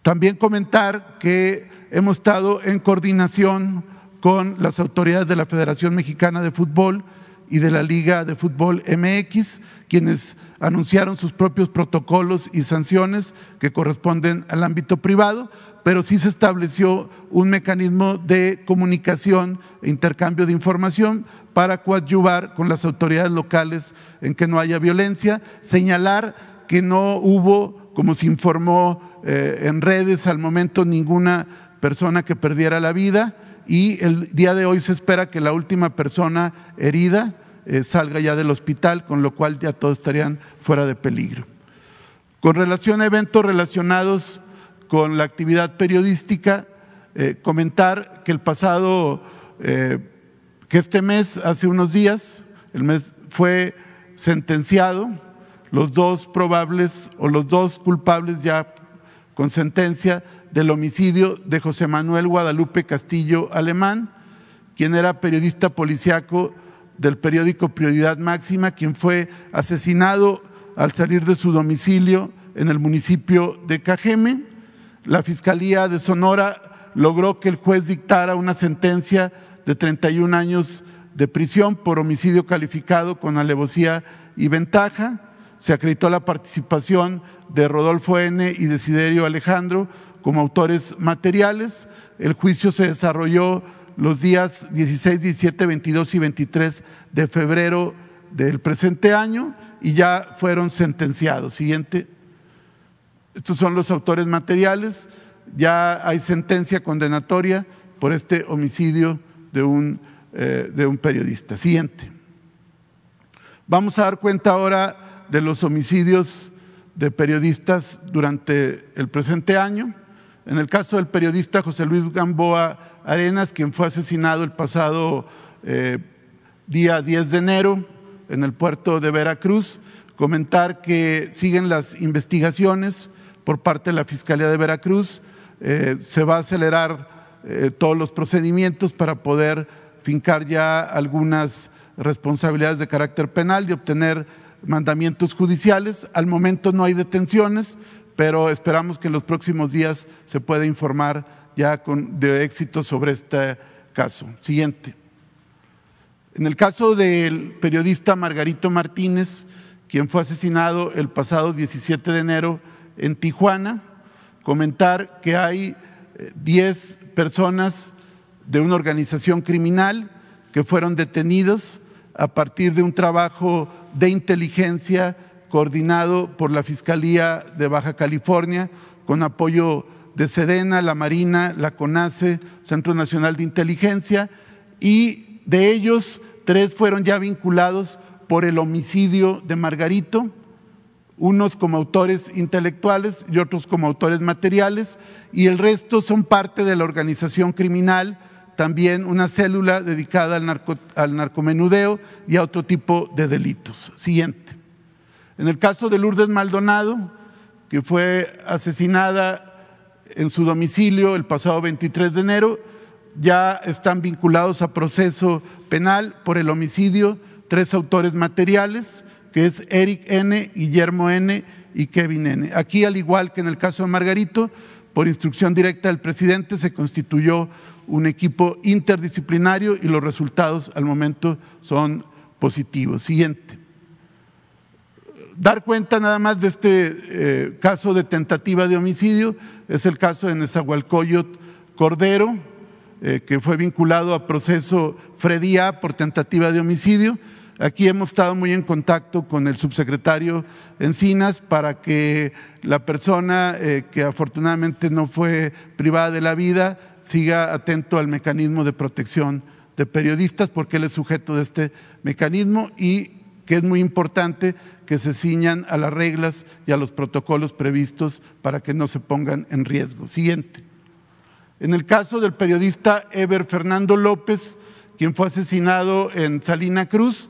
También comentar que hemos estado en coordinación con las autoridades de la Federación Mexicana de Fútbol y de la Liga de Fútbol MX, quienes anunciaron sus propios protocolos y sanciones que corresponden al ámbito privado, pero sí se estableció un mecanismo de comunicación e intercambio de información para coadyuvar con las autoridades locales en que no haya violencia, señalar que no hubo, como se informó eh, en redes al momento, ninguna persona que perdiera la vida, y el día de hoy se espera que la última persona herida eh, salga ya del hospital, con lo cual ya todos estarían fuera de peligro. Con relación a eventos relacionados con la actividad periodística, eh, comentar que el pasado, eh, que este mes, hace unos días, el mes fue sentenciado, los dos probables o los dos culpables ya con sentencia del homicidio de José Manuel Guadalupe Castillo Alemán, quien era periodista policiaco del periódico Prioridad Máxima, quien fue asesinado al salir de su domicilio en el municipio de Cajeme. La Fiscalía de Sonora logró que el juez dictara una sentencia de 31 años de prisión por homicidio calificado con alevosía y ventaja. Se acreditó la participación de Rodolfo N. y Desiderio Alejandro como autores materiales. El juicio se desarrolló los días 16, 17, 22 y 23 de febrero del presente año y ya fueron sentenciados. Siguiente. Estos son los autores materiales. Ya hay sentencia condenatoria por este homicidio de un, eh, de un periodista. Siguiente. Vamos a dar cuenta ahora de los homicidios de periodistas durante el presente año. En el caso del periodista José Luis Gamboa Arenas, quien fue asesinado el pasado eh, día 10 de enero en el puerto de Veracruz, comentar que siguen las investigaciones por parte de la Fiscalía de Veracruz, eh, se va a acelerar eh, todos los procedimientos para poder fincar ya algunas responsabilidades de carácter penal y obtener mandamientos judiciales. Al momento no hay detenciones, pero esperamos que en los próximos días se pueda informar ya con, de éxito sobre este caso. Siguiente. En el caso del periodista Margarito Martínez, quien fue asesinado el pasado 17 de enero en Tijuana, comentar que hay 10 eh, personas de una organización criminal que fueron detenidos a partir de un trabajo de inteligencia coordinado por la Fiscalía de Baja California, con apoyo de Sedena, la Marina, la CONACE, Centro Nacional de Inteligencia, y de ellos tres fueron ya vinculados por el homicidio de Margarito, unos como autores intelectuales y otros como autores materiales, y el resto son parte de la organización criminal, también una célula dedicada al, al narcomenudeo y a otro tipo de delitos. Siguiente. En el caso de Lourdes Maldonado, que fue asesinada en su domicilio el pasado 23 de enero, ya están vinculados a proceso penal por el homicidio tres autores materiales, que es Eric N., Guillermo N. y Kevin N. Aquí, al igual que en el caso de Margarito, por instrucción directa del presidente se constituyó un equipo interdisciplinario y los resultados al momento son positivos. Siguiente. Dar cuenta nada más de este eh, caso de tentativa de homicidio, es el caso de Nezahualcóyotl Cordero, eh, que fue vinculado a proceso Freddy A por tentativa de homicidio. Aquí hemos estado muy en contacto con el subsecretario Encinas para que la persona eh, que afortunadamente no fue privada de la vida siga atento al mecanismo de protección de periodistas porque él es sujeto de este mecanismo y que es muy importante que se ciñan a las reglas y a los protocolos previstos para que no se pongan en riesgo. Siguiente. En el caso del periodista Eber Fernando López, quien fue asesinado en Salina Cruz,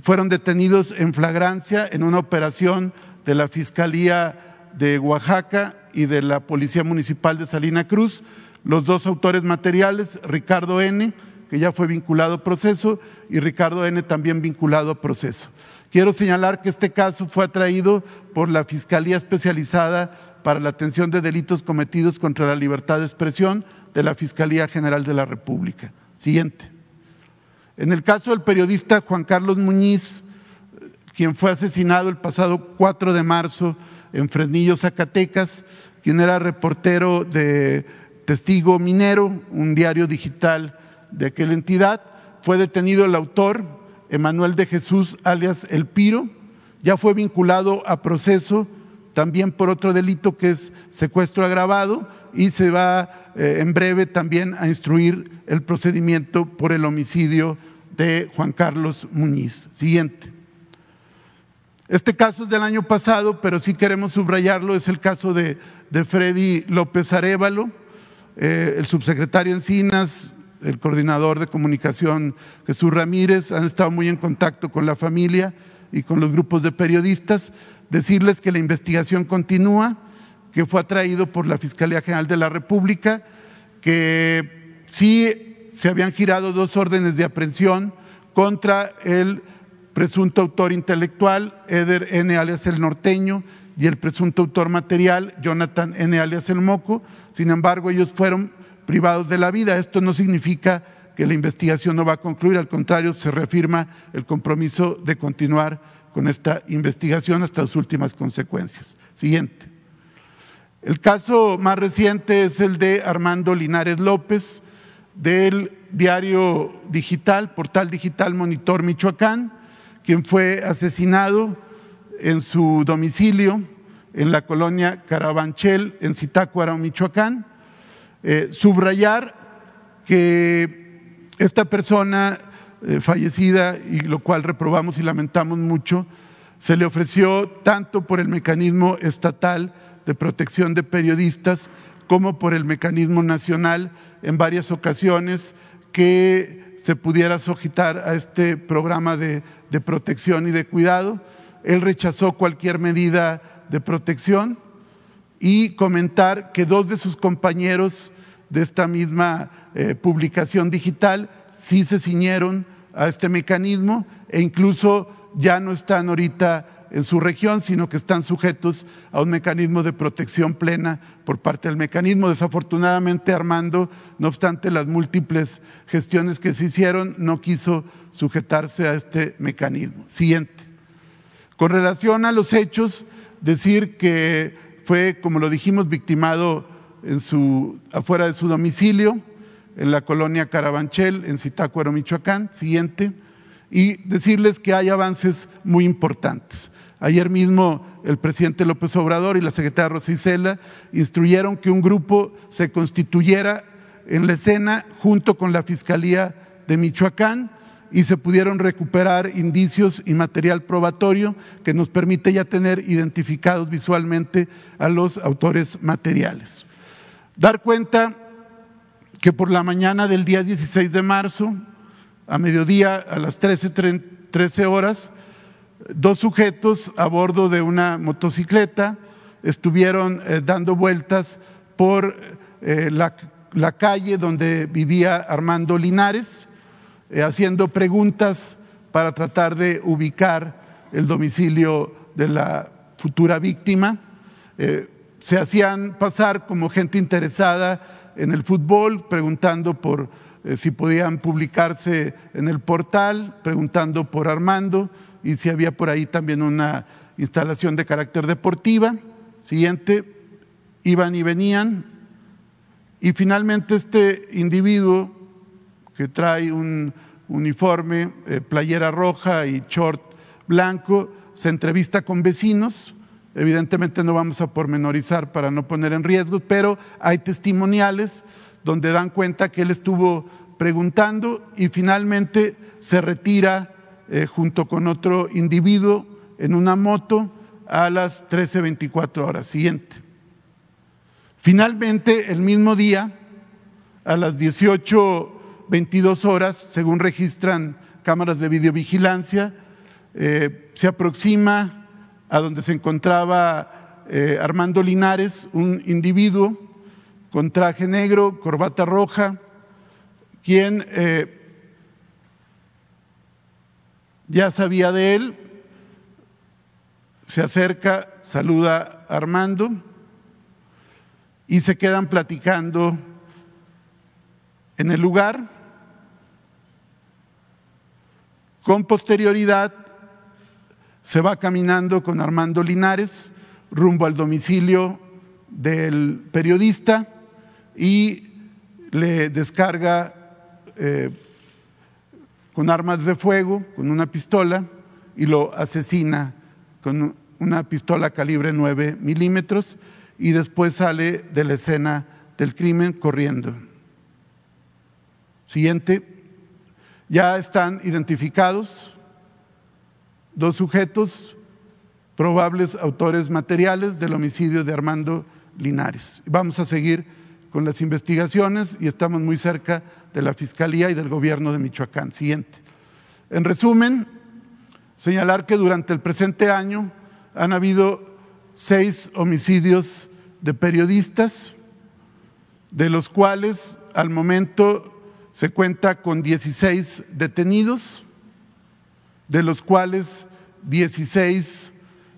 fueron detenidos en flagrancia en una operación de la Fiscalía de Oaxaca y de la Policía Municipal de Salina Cruz. Los dos autores materiales, Ricardo N., que ya fue vinculado a proceso, y Ricardo N. también vinculado a proceso. Quiero señalar que este caso fue atraído por la Fiscalía Especializada para la Atención de Delitos Cometidos contra la Libertad de Expresión de la Fiscalía General de la República. Siguiente. En el caso del periodista Juan Carlos Muñiz, quien fue asesinado el pasado 4 de marzo en Fresnillo, Zacatecas, quien era reportero de Testigo Minero, un diario digital de aquella entidad, fue detenido el autor, Emanuel de Jesús, alias El Piro, ya fue vinculado a proceso también por otro delito que es secuestro agravado y se va eh, en breve también a instruir el procedimiento por el homicidio de Juan Carlos Muñiz. Siguiente. Este caso es del año pasado, pero sí queremos subrayarlo, es el caso de, de Freddy López Arevalo, eh, el subsecretario Encinas, el coordinador de comunicación Jesús Ramírez, han estado muy en contacto con la familia y con los grupos de periodistas, decirles que la investigación continúa, que fue atraído por la Fiscalía General de la República, que sí se habían girado dos órdenes de aprehensión contra el presunto autor intelectual, Eder N. alias el norteño, y el presunto autor material, Jonathan N. alias el moco. Sin embargo, ellos fueron privados de la vida. Esto no significa que la investigación no va a concluir, al contrario, se reafirma el compromiso de continuar con esta investigación hasta las últimas consecuencias. Siguiente. El caso más reciente es el de Armando Linares López, del diario digital, portal digital Monitor Michoacán, quien fue asesinado en su domicilio en la colonia Carabanchel, en Zitácuaro, Michoacán. Eh, subrayar que esta persona eh, fallecida, y lo cual reprobamos y lamentamos mucho, se le ofreció tanto por el mecanismo estatal de protección de periodistas como por el mecanismo nacional en varias ocasiones que se pudiera sujetar a este programa de, de protección y de cuidado. Él rechazó cualquier medida de protección y comentar que dos de sus compañeros de esta misma eh, publicación digital sí se ciñeron a este mecanismo e incluso ya no están ahorita en su región, sino que están sujetos a un mecanismo de protección plena por parte del mecanismo. Desafortunadamente, Armando, no obstante las múltiples gestiones que se hicieron, no quiso sujetarse a este mecanismo. Siguiente. Con relación a los hechos, decir que fue, como lo dijimos, victimado en su, afuera de su domicilio, en la colonia Carabanchel, en Zitácuaro, Michoacán. Siguiente. Y decirles que hay avances muy importantes. Ayer mismo el presidente López Obrador y la secretaria Rosa Isela instruyeron que un grupo se constituyera en la escena junto con la Fiscalía de Michoacán y se pudieron recuperar indicios y material probatorio que nos permite ya tener identificados visualmente a los autores materiales. Dar cuenta que por la mañana del día 16 de marzo, a mediodía, a las 13, 13 horas, dos sujetos a bordo de una motocicleta estuvieron eh, dando vueltas por eh, la, calle donde vivía Armando Linares haciendo preguntas para tratar de ubicar el domicilio de la futura víctima. Eh, se hacían pasar como gente interesada en el fútbol, preguntando por eh, si podían publicarse en el portal, preguntando por Armando y si había por ahí también una instalación de carácter deportiva. Siguiente, iban y venían. Y finalmente este individuo que trae un uniforme, eh, playera roja y short blanco, se entrevista con vecinos. Evidentemente no vamos a pormenorizar para no poner en riesgo, pero hay testimoniales donde dan cuenta que él estuvo preguntando y finalmente se retira eh, junto con otro individuo en una moto a las 13.24 horas siguiente. Finalmente, el mismo día, a las 18.22 horas, según registran cámaras de videovigilancia, eh, se aproxima a donde se encontraba eh, Armando Linares, un individuo con traje negro, corbata roja, quien eh, ya sabía de él, se acerca, saluda a Armando y se quedan platicando en el lugar. Con posterioridad se va caminando con Armando Linares rumbo al domicilio del periodista y le descarga eh, con armas de fuego, con una pistola, y lo asesina con una pistola calibre 9 milímetros y después sale de la escena del crimen corriendo. Siguiente, ya están identificados dos sujetos probables autores materiales del homicidio de Armando Linares. Vamos a seguir con las investigaciones y estamos muy cerca de la Fiscalía y del Gobierno de Michoacán. Siguiente. En resumen, señalar que durante el presente año han habido seis homicidios de periodistas, de los cuales al momento se cuenta con 16 detenidos, de los cuales 16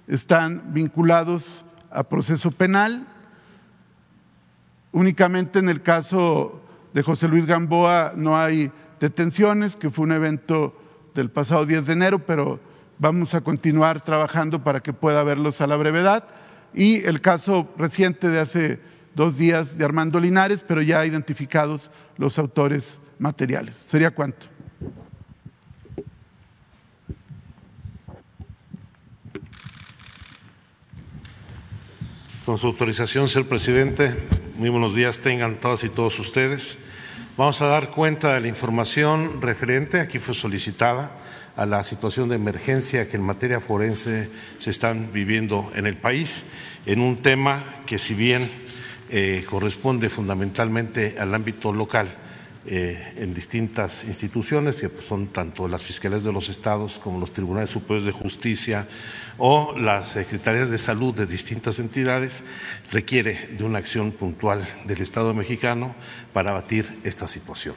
están vinculados a proceso penal Únicamente en el caso de José Luis Gamboa no hay detenciones, que fue un evento del pasado 10 de enero, pero vamos a continuar trabajando para que pueda verlos a la brevedad. Y el caso reciente de hace dos días de Armando Linares, pero ya identificados los autores materiales. ¿Sería cuánto? Con su autorización, señor presidente, muy buenos días tengan todas y todos ustedes. Vamos a dar cuenta de la información referente, aquí fue solicitada, a la situación de emergencia que en materia forense se están viviendo en el país, en un tema que si bien eh, corresponde fundamentalmente al ámbito local, eh, en distintas instituciones, que son tanto las fiscalías de los estados como los tribunales superiores de justicia o las secretarías de salud de distintas entidades, requiere de una acción puntual del Estado mexicano para abatir esta situación.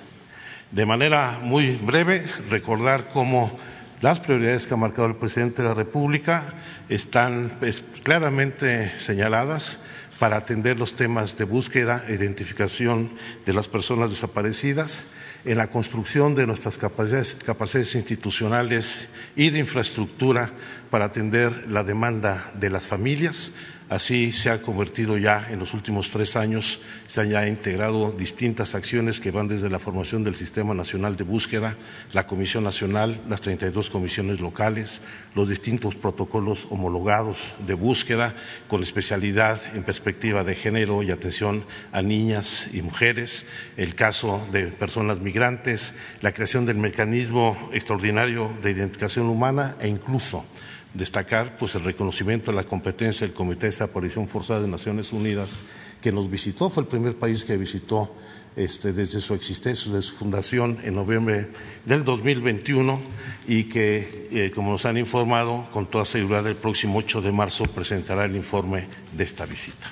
De manera muy breve, recordar cómo las prioridades que ha marcado el presidente de la República están pues, claramente señaladas para atender los temas de búsqueda e identificación de las personas desaparecidas, en la construcción de nuestras capacidades, capacidades institucionales y de infraestructura para atender la demanda de las familias, Así se ha convertido ya en los últimos tres años, se han ya integrado distintas acciones que van desde la formación del Sistema Nacional de Búsqueda, la Comisión Nacional, las 32 comisiones locales, los distintos protocolos homologados de búsqueda con especialidad en perspectiva de género y atención a niñas y mujeres, el caso de personas migrantes, la creación del mecanismo extraordinario de identificación humana e incluso destacar pues el reconocimiento de la competencia del Comité de Desaparición Forzada de Naciones Unidas que nos visitó, fue el primer país que visitó este, desde su existencia, desde su fundación en noviembre del 2021 y que, eh, como nos han informado, con toda seguridad el próximo 8 de marzo presentará el informe de esta visita.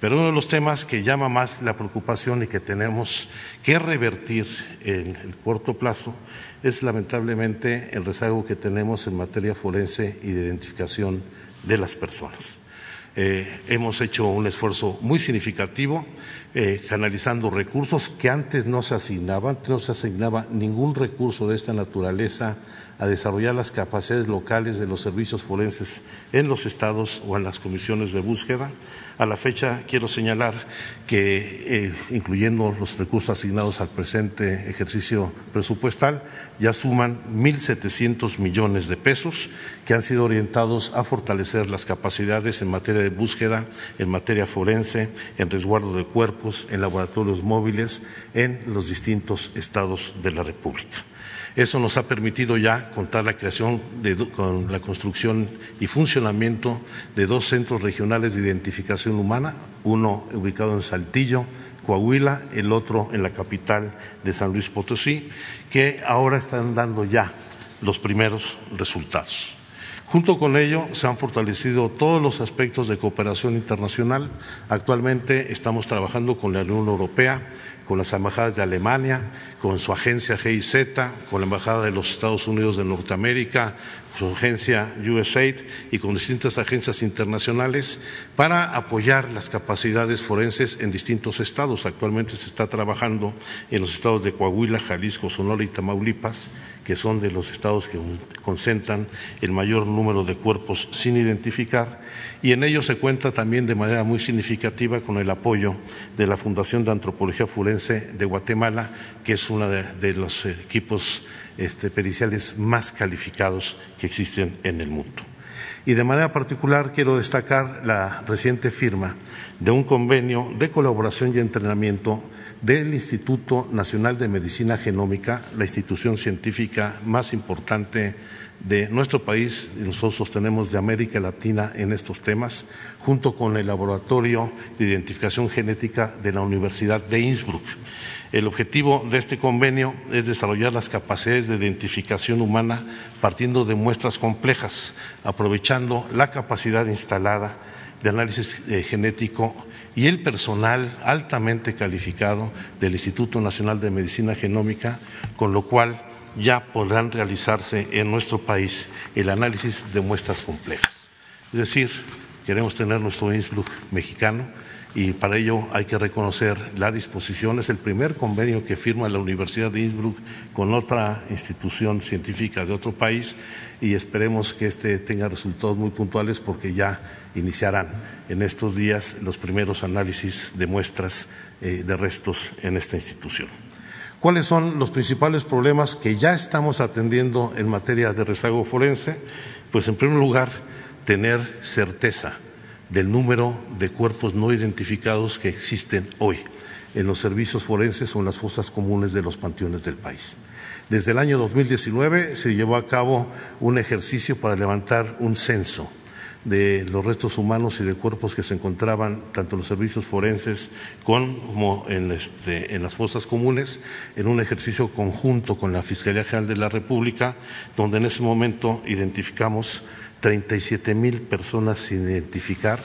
Pero uno de los temas que llama más la preocupación y que tenemos que revertir en el corto plazo es lamentablemente el rezago que tenemos en materia forense y de identificación de las personas. Eh, hemos hecho un esfuerzo muy significativo eh, canalizando recursos que antes no se asignaban, no se asignaba ningún recurso de esta naturaleza a desarrollar las capacidades locales de los servicios forenses en los estados o en las comisiones de búsqueda. A la fecha quiero señalar que, eh, incluyendo los recursos asignados al presente ejercicio presupuestal, ya suman 1.700 millones de pesos que han sido orientados a fortalecer las capacidades en materia de búsqueda, en materia forense, en resguardo de cuerpos, en laboratorios móviles en los distintos estados de la República. Eso nos ha permitido ya contar la creación de, con la construcción y funcionamiento de dos centros regionales de identificación humana, uno ubicado en Saltillo, Coahuila, el otro en la capital de San Luis Potosí, que ahora están dando ya los primeros resultados. Junto con ello se han fortalecido todos los aspectos de cooperación internacional. Actualmente estamos trabajando con la Unión Europea con las embajadas de Alemania, con su agencia GIZ, con la Embajada de los Estados Unidos de Norteamérica, su agencia USAID y con distintas agencias internacionales para apoyar las capacidades forenses en distintos estados. Actualmente se está trabajando en los estados de Coahuila, Jalisco, Sonora y Tamaulipas, que son de los estados que concentran el mayor número de cuerpos sin identificar, y en ello se cuenta también de manera muy significativa con el apoyo de la Fundación de Antropología Forense de Guatemala, que es uno de, los equipos este, periciales más calificados que existen en el mundo. Y de manera particular quiero destacar la reciente firma de un convenio de colaboración y entrenamiento del Instituto Nacional de Medicina Genómica, la institución científica más importante de nuestro país, y nosotros sostenemos de América Latina en estos temas, junto con el Laboratorio de Identificación Genética de la Universidad de Innsbruck. El objetivo de este convenio es desarrollar las capacidades de identificación humana partiendo de muestras complejas, aprovechando la capacidad instalada de análisis eh, genético y el personal altamente calificado del Instituto Nacional de Medicina Genómica, con lo cual ya podrán realizarse en nuestro país el análisis de muestras complejas. Es decir, queremos tener nuestro Innsbruck mexicano y para ello hay que reconocer la disposición. Es el primer convenio que firma la Universidad de Innsbruck con otra institución científica de otro país y esperemos que este tenga resultados muy puntuales porque ya iniciarán en estos días los primeros análisis de muestras eh, de restos en esta institución. ¿Cuáles son los principales problemas que ya estamos atendiendo en materia de rezago forense? Pues en primer lugar, tener certeza del número de cuerpos no identificados que existen hoy en los servicios forenses o en las fosas comunes de los panteones del país. Desde el año 2019 se llevó a cabo un ejercicio para levantar un censo de los restos humanos y de cuerpos que se encontraban tanto en los servicios forenses como en, este, las fosas comunes, en un ejercicio conjunto con la Fiscalía General de la República, donde en ese momento identificamos 37 mil personas sin identificar,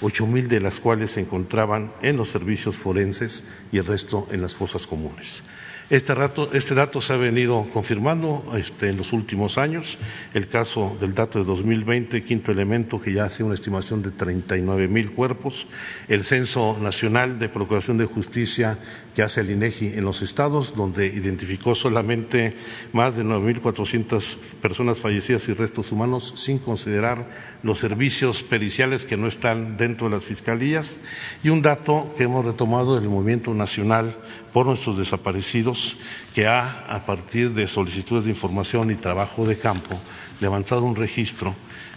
ocho mil de las cuales se encontraban en los servicios forenses y el resto en las fosas comunes. Este, este, dato se ha venido confirmando este, en los últimos años. El caso del dato de 2020, quinto elemento, que ya hace una estimación de 39 mil cuerpos. El Censo Nacional de Procuración de Justicia que hace el INEGI en los estados, donde identificó solamente más de 9.400 personas fallecidas y restos humanos, sin considerar los servicios periciales que no están dentro de las fiscalías. Y un dato que hemos retomado del Movimiento Nacional por nuestros desaparecidos, que ha, a partir de solicitudes de información y trabajo de campo, levantado un registro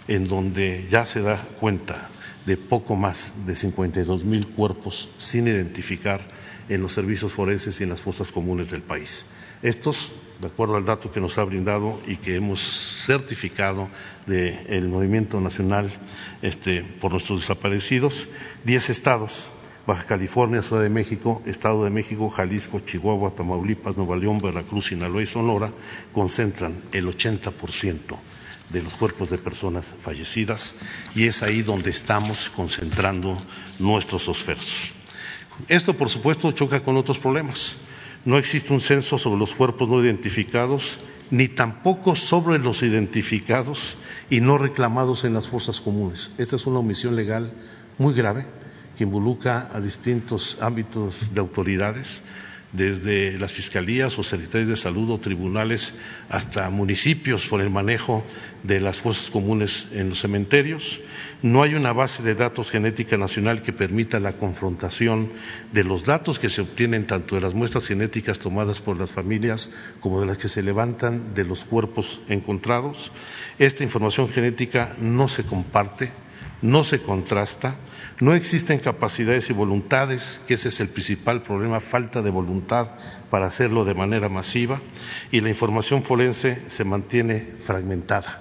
en donde ya se da cuenta de poco más de 52 mil cuerpos sin identificar en los servicios forenses y en las fosas comunes del país. Estos, de acuerdo al dato que nos ha brindado y que hemos certificado del Movimiento Nacional este, por nuestros desaparecidos, 10 estados Baja California, Ciudad de México, Estado de México, Jalisco, Chihuahua, Tamaulipas, Nueva León, Veracruz, Sinaloa y Sonora concentran el 80% de los cuerpos de personas fallecidas y es ahí donde estamos concentrando nuestros esfuerzos. Esto, por supuesto, choca con otros problemas. No existe un censo sobre los cuerpos no identificados ni tampoco sobre los identificados y no reclamados en las fuerzas comunes. Esta es una omisión legal muy grave que involucra a distintos ámbitos de autoridades, desde las fiscalías o secretarías de salud o tribunales hasta municipios por el manejo de las fuerzas comunes en los cementerios. No hay una base de datos genética nacional que permita la confrontación de los datos que se obtienen tanto de las muestras genéticas tomadas por las familias como de las que se levantan de los cuerpos encontrados. Esta información genética no se comparte, no se contrasta no existen capacidades y voluntades, que ese es el principal problema, falta de voluntad para hacerlo de manera masiva, y la información forense se mantiene fragmentada.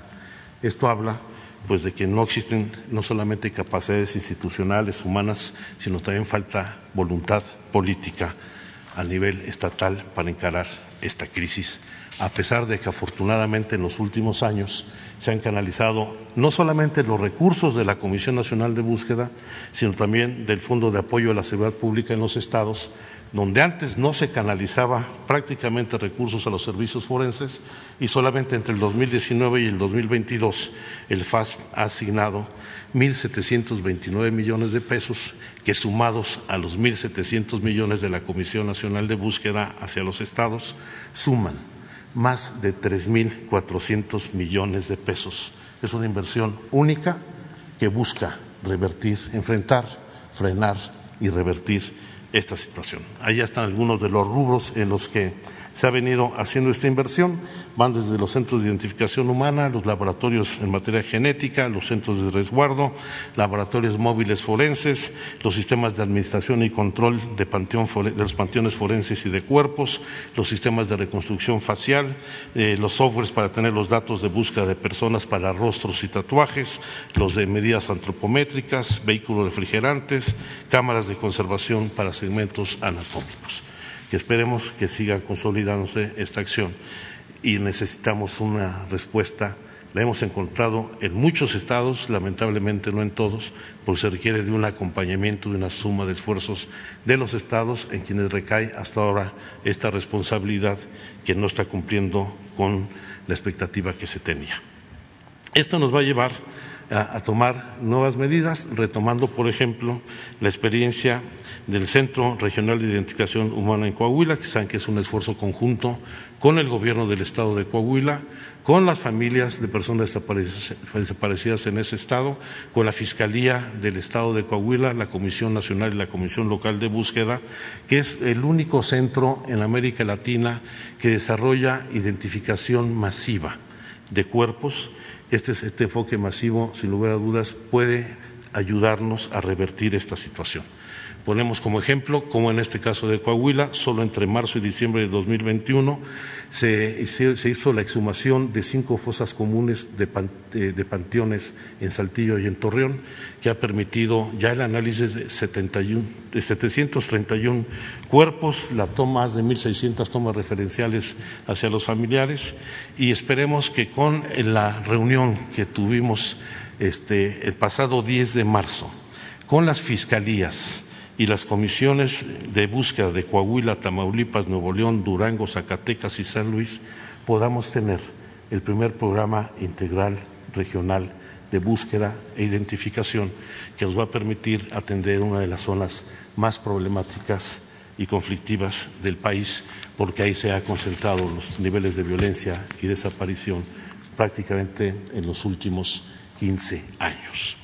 Esto habla pues de que no existen no solamente capacidades institucionales humanas, sino también falta voluntad política a nivel estatal para encarar esta crisis, a pesar de que afortunadamente en los últimos años se han canalizado no solamente los recursos de la Comisión Nacional de Búsqueda, sino también del Fondo de Apoyo a la Seguridad Pública en los estados, donde antes no se canalizaba prácticamente recursos a los servicios forenses y solamente entre el 2019 y el 2022 el FAS ha asignado 1.729 millones de pesos que sumados a los 1.700 millones de la Comisión Nacional de Búsqueda hacia los estados suman más de 3.400 millones de pesos. Es una inversión única que busca revertir, enfrentar, frenar y revertir esta situación. Ahí están algunos de los rubros en los que se ha venido haciendo esta inversión. Van desde los centros de identificación humana, los laboratorios en materia genética, los centros de resguardo, laboratorios móviles forenses, los sistemas de administración y control de, los panteones forenses y de cuerpos, los sistemas de reconstrucción facial, eh, los softwares para tener los datos de búsqueda de personas para rostros y tatuajes, los de medidas antropométricas, vehículos refrigerantes, cámaras de conservación para segmentos anatómicos que esperemos que siga consolidándose esta acción y necesitamos una respuesta. La hemos encontrado en muchos estados, lamentablemente no en todos, porque se requiere de un acompañamiento, de una suma de esfuerzos de los estados en quienes recae hasta ahora esta responsabilidad que no está cumpliendo con la expectativa que se tenía. Esto nos va a llevar a, a tomar nuevas medidas, retomando, por ejemplo, la experiencia del Centro Regional de Identificación Humana en Coahuila, que saben que es un esfuerzo conjunto con el gobierno del estado de Coahuila, con las familias de personas desaparecidas en ese estado, con la Fiscalía del estado de Coahuila, la Comisión Nacional y la Comisión Local de Búsqueda, que es el único centro en América Latina que desarrolla identificación masiva de cuerpos. Este, este enfoque masivo, sin lugar a dudas, puede ayudarnos a revertir esta situación. Ponemos como ejemplo, como en este caso de Coahuila, solo entre marzo y diciembre de 2021 se, se hizo la exhumación de cinco fosas comunes de, de, panteones en Saltillo y en Torreón, que ha permitido ya el análisis de, 71, de 731 cuerpos, la toma de 1.600 tomas referenciales hacia los familiares y esperemos que con la reunión que tuvimos este, el pasado 10 de marzo con las fiscalías, y las comisiones de búsqueda de Coahuila, Tamaulipas, Nuevo León, Durango, Zacatecas y San Luis podamos tener el primer programa integral regional de búsqueda e identificación que nos va a permitir atender una de las zonas más problemáticas y conflictivas del país, porque ahí se han concentrado los niveles de violencia y desaparición prácticamente en los últimos 15 años.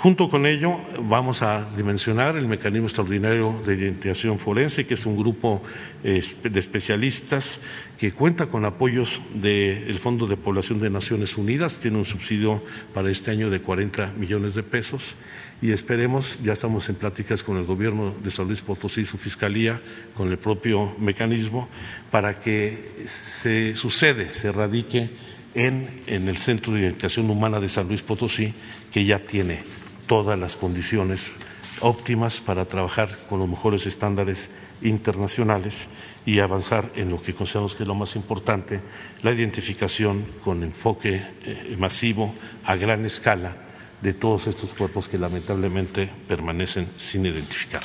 Junto con ello, vamos a dimensionar el mecanismo extraordinario de identificación forense, que es un grupo de especialistas que cuenta con apoyos del Fondo de Población de Naciones Unidas, tiene un subsidio para este año de 40 millones de pesos. Y esperemos, ya estamos en pláticas con el gobierno de San Luis Potosí, su fiscalía, con el propio mecanismo, para que se sucede, se radique en, en el Centro de Identificación Humana de San Luis Potosí, que ya tiene todas las condiciones óptimas para trabajar con los mejores estándares internacionales y avanzar en lo que consideramos que es lo más importante, la identificación con enfoque eh, masivo a gran escala de todos estos cuerpos que lamentablemente permanecen sin identificar.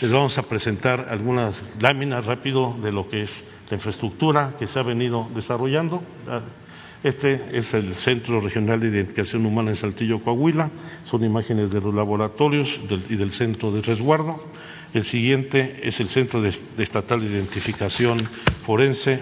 Les vamos a presentar algunas láminas rápido de lo que es la infraestructura que se ha venido desarrollando. Este es el Centro Regional de Identificación Humana en Saltillo, Coahuila. Son imágenes de los laboratorios y del centro de resguardo. El siguiente es el Centro de, Estatal de Identificación Forense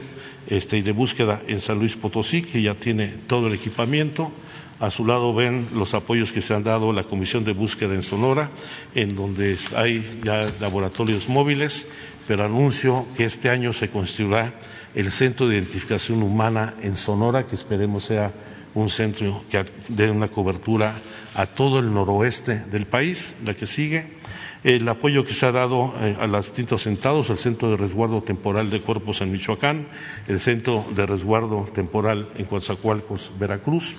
este, y de Búsqueda en San Luis Potosí, que ya tiene todo el equipamiento. A su lado ven los apoyos que se han dado a la Comisión de Búsqueda en Sonora, en donde hay ya laboratorios móviles, pero anuncio que este año se construirá el Centro de Identificación Humana en Sonora, que esperemos sea un centro que dé una cobertura a todo el noroeste del país, la que sigue. El apoyo que se ha dado eh, a los distintos centros, el Centro de Resguardo Temporal de Cuerpos en Michoacán, el Centro de Resguardo Temporal en Coatzacoalcos, Veracruz,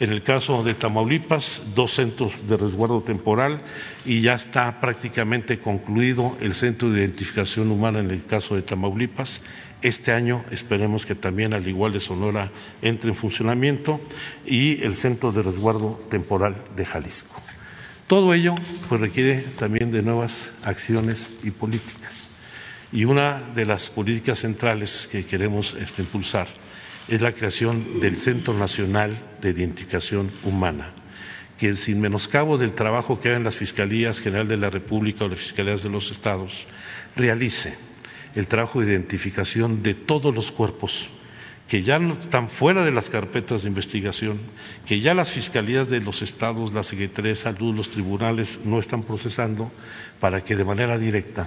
en el caso de Tamaulipas, dos centros de resguardo temporal y ya está prácticamente concluido el centro de identificación humana en el caso de Tamaulipas. Este año esperemos que también, al igual de Sonora, entre en funcionamiento y el centro de resguardo temporal de Jalisco. Todo ello pues, requiere también de nuevas acciones y políticas. Y una de las políticas centrales que queremos este, impulsar es la creación del Centro Nacional de Identificación Humana, que sin menoscabo del trabajo que hagan las Fiscalías General de la República o las Fiscalías de los Estados, realice el trabajo de identificación de todos los cuerpos que ya están fuera de las carpetas de investigación, que ya las fiscalías de los estados, la Secretaría de Salud, los tribunales no están procesando, para que de manera directa,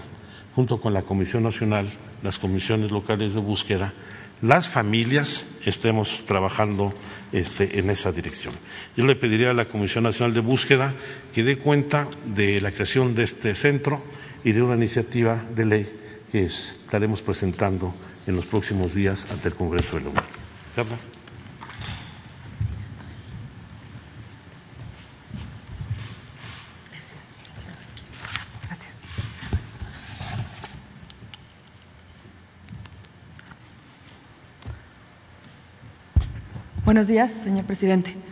junto con la Comisión Nacional, las comisiones locales de búsqueda, las familias estemos trabajando este, en esa dirección. Yo le pediría a la Comisión Nacional de Búsqueda que dé cuenta de la creación de este centro y de una iniciativa de ley que estaremos presentando en los próximos días ante el Congreso de la Unión. Buenos días, señor presidente.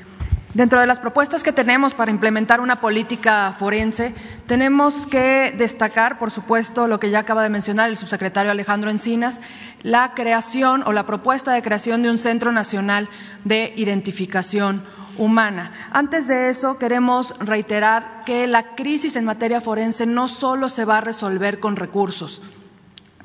Dentro de las propuestas que tenemos para implementar una política forense, tenemos que destacar, por supuesto, lo que ya acaba de mencionar el subsecretario Alejandro Encinas, la creación o la propuesta de creación de un Centro Nacional de Identificación Humana. Antes de eso, queremos reiterar que la crisis en materia forense no solo se va a resolver con recursos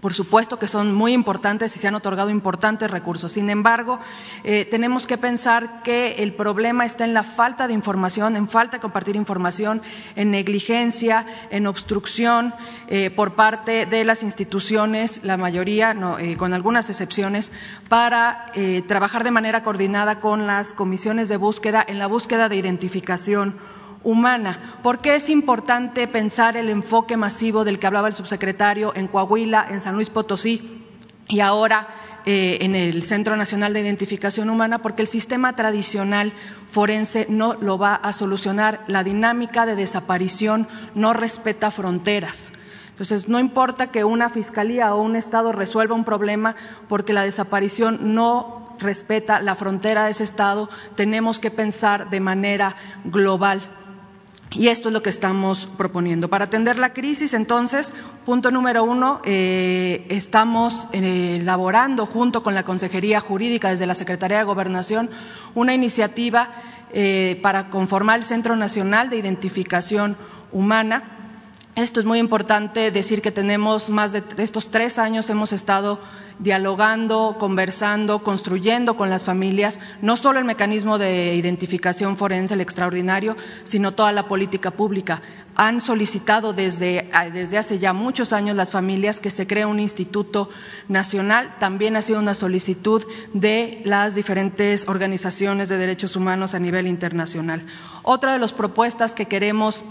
por supuesto que son muy importantes y se han otorgado importantes recursos. Sin embargo, eh, tenemos que pensar que el problema está en la falta de información, en falta de compartir información, en negligencia, en obstrucción eh, por parte de las instituciones, la mayoría, eh, con algunas excepciones, para trabajar de manera coordinada con las comisiones de búsqueda en la búsqueda de identificación humana. ¿Por qué es importante pensar el enfoque masivo del que hablaba el subsecretario en Coahuila, en San Luis Potosí y ahora eh, en el Centro Nacional de Identificación Humana? Porque el sistema tradicional forense no lo va a solucionar. La dinámica de desaparición no respeta fronteras. Entonces, no importa que una fiscalía o un Estado resuelva un problema porque la desaparición no respeta la frontera de ese Estado, tenemos que pensar de manera global. Y esto es lo que estamos proponiendo. Para atender la crisis, entonces, punto número uno, eh, estamos eh, elaborando junto con la Consejería Jurídica desde la Secretaría de Gobernación una iniciativa eh, para conformar el Centro Nacional de Identificación Humana esto es muy importante decir que tenemos más de estos tres años hemos estado dialogando, conversando, construyendo con las familias, no solo el mecanismo de identificación forense, el extraordinario, sino toda la política pública. Han solicitado desde, desde hace ya muchos años las familias que se cree un instituto nacional. También ha sido una solicitud de las diferentes organizaciones de derechos humanos a nivel internacional. Otra de las propuestas que queremos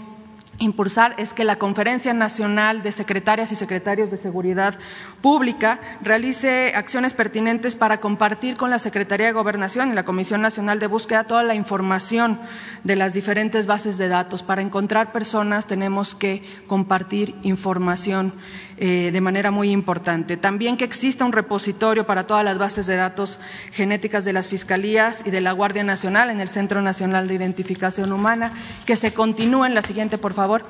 impulsar es que la Conferencia Nacional de Secretarias y Secretarios de Seguridad Pública realice acciones pertinentes para compartir con la Secretaría de Gobernación y la Comisión Nacional de Búsqueda toda la información de las diferentes bases de datos. Para encontrar personas tenemos que compartir información eh, de manera muy importante. También que exista un repositorio para todas las bases de datos genéticas de las Fiscalías y de la Guardia Nacional en el Centro Nacional de Identificación Humana. Que se continúe en la siguiente, por favor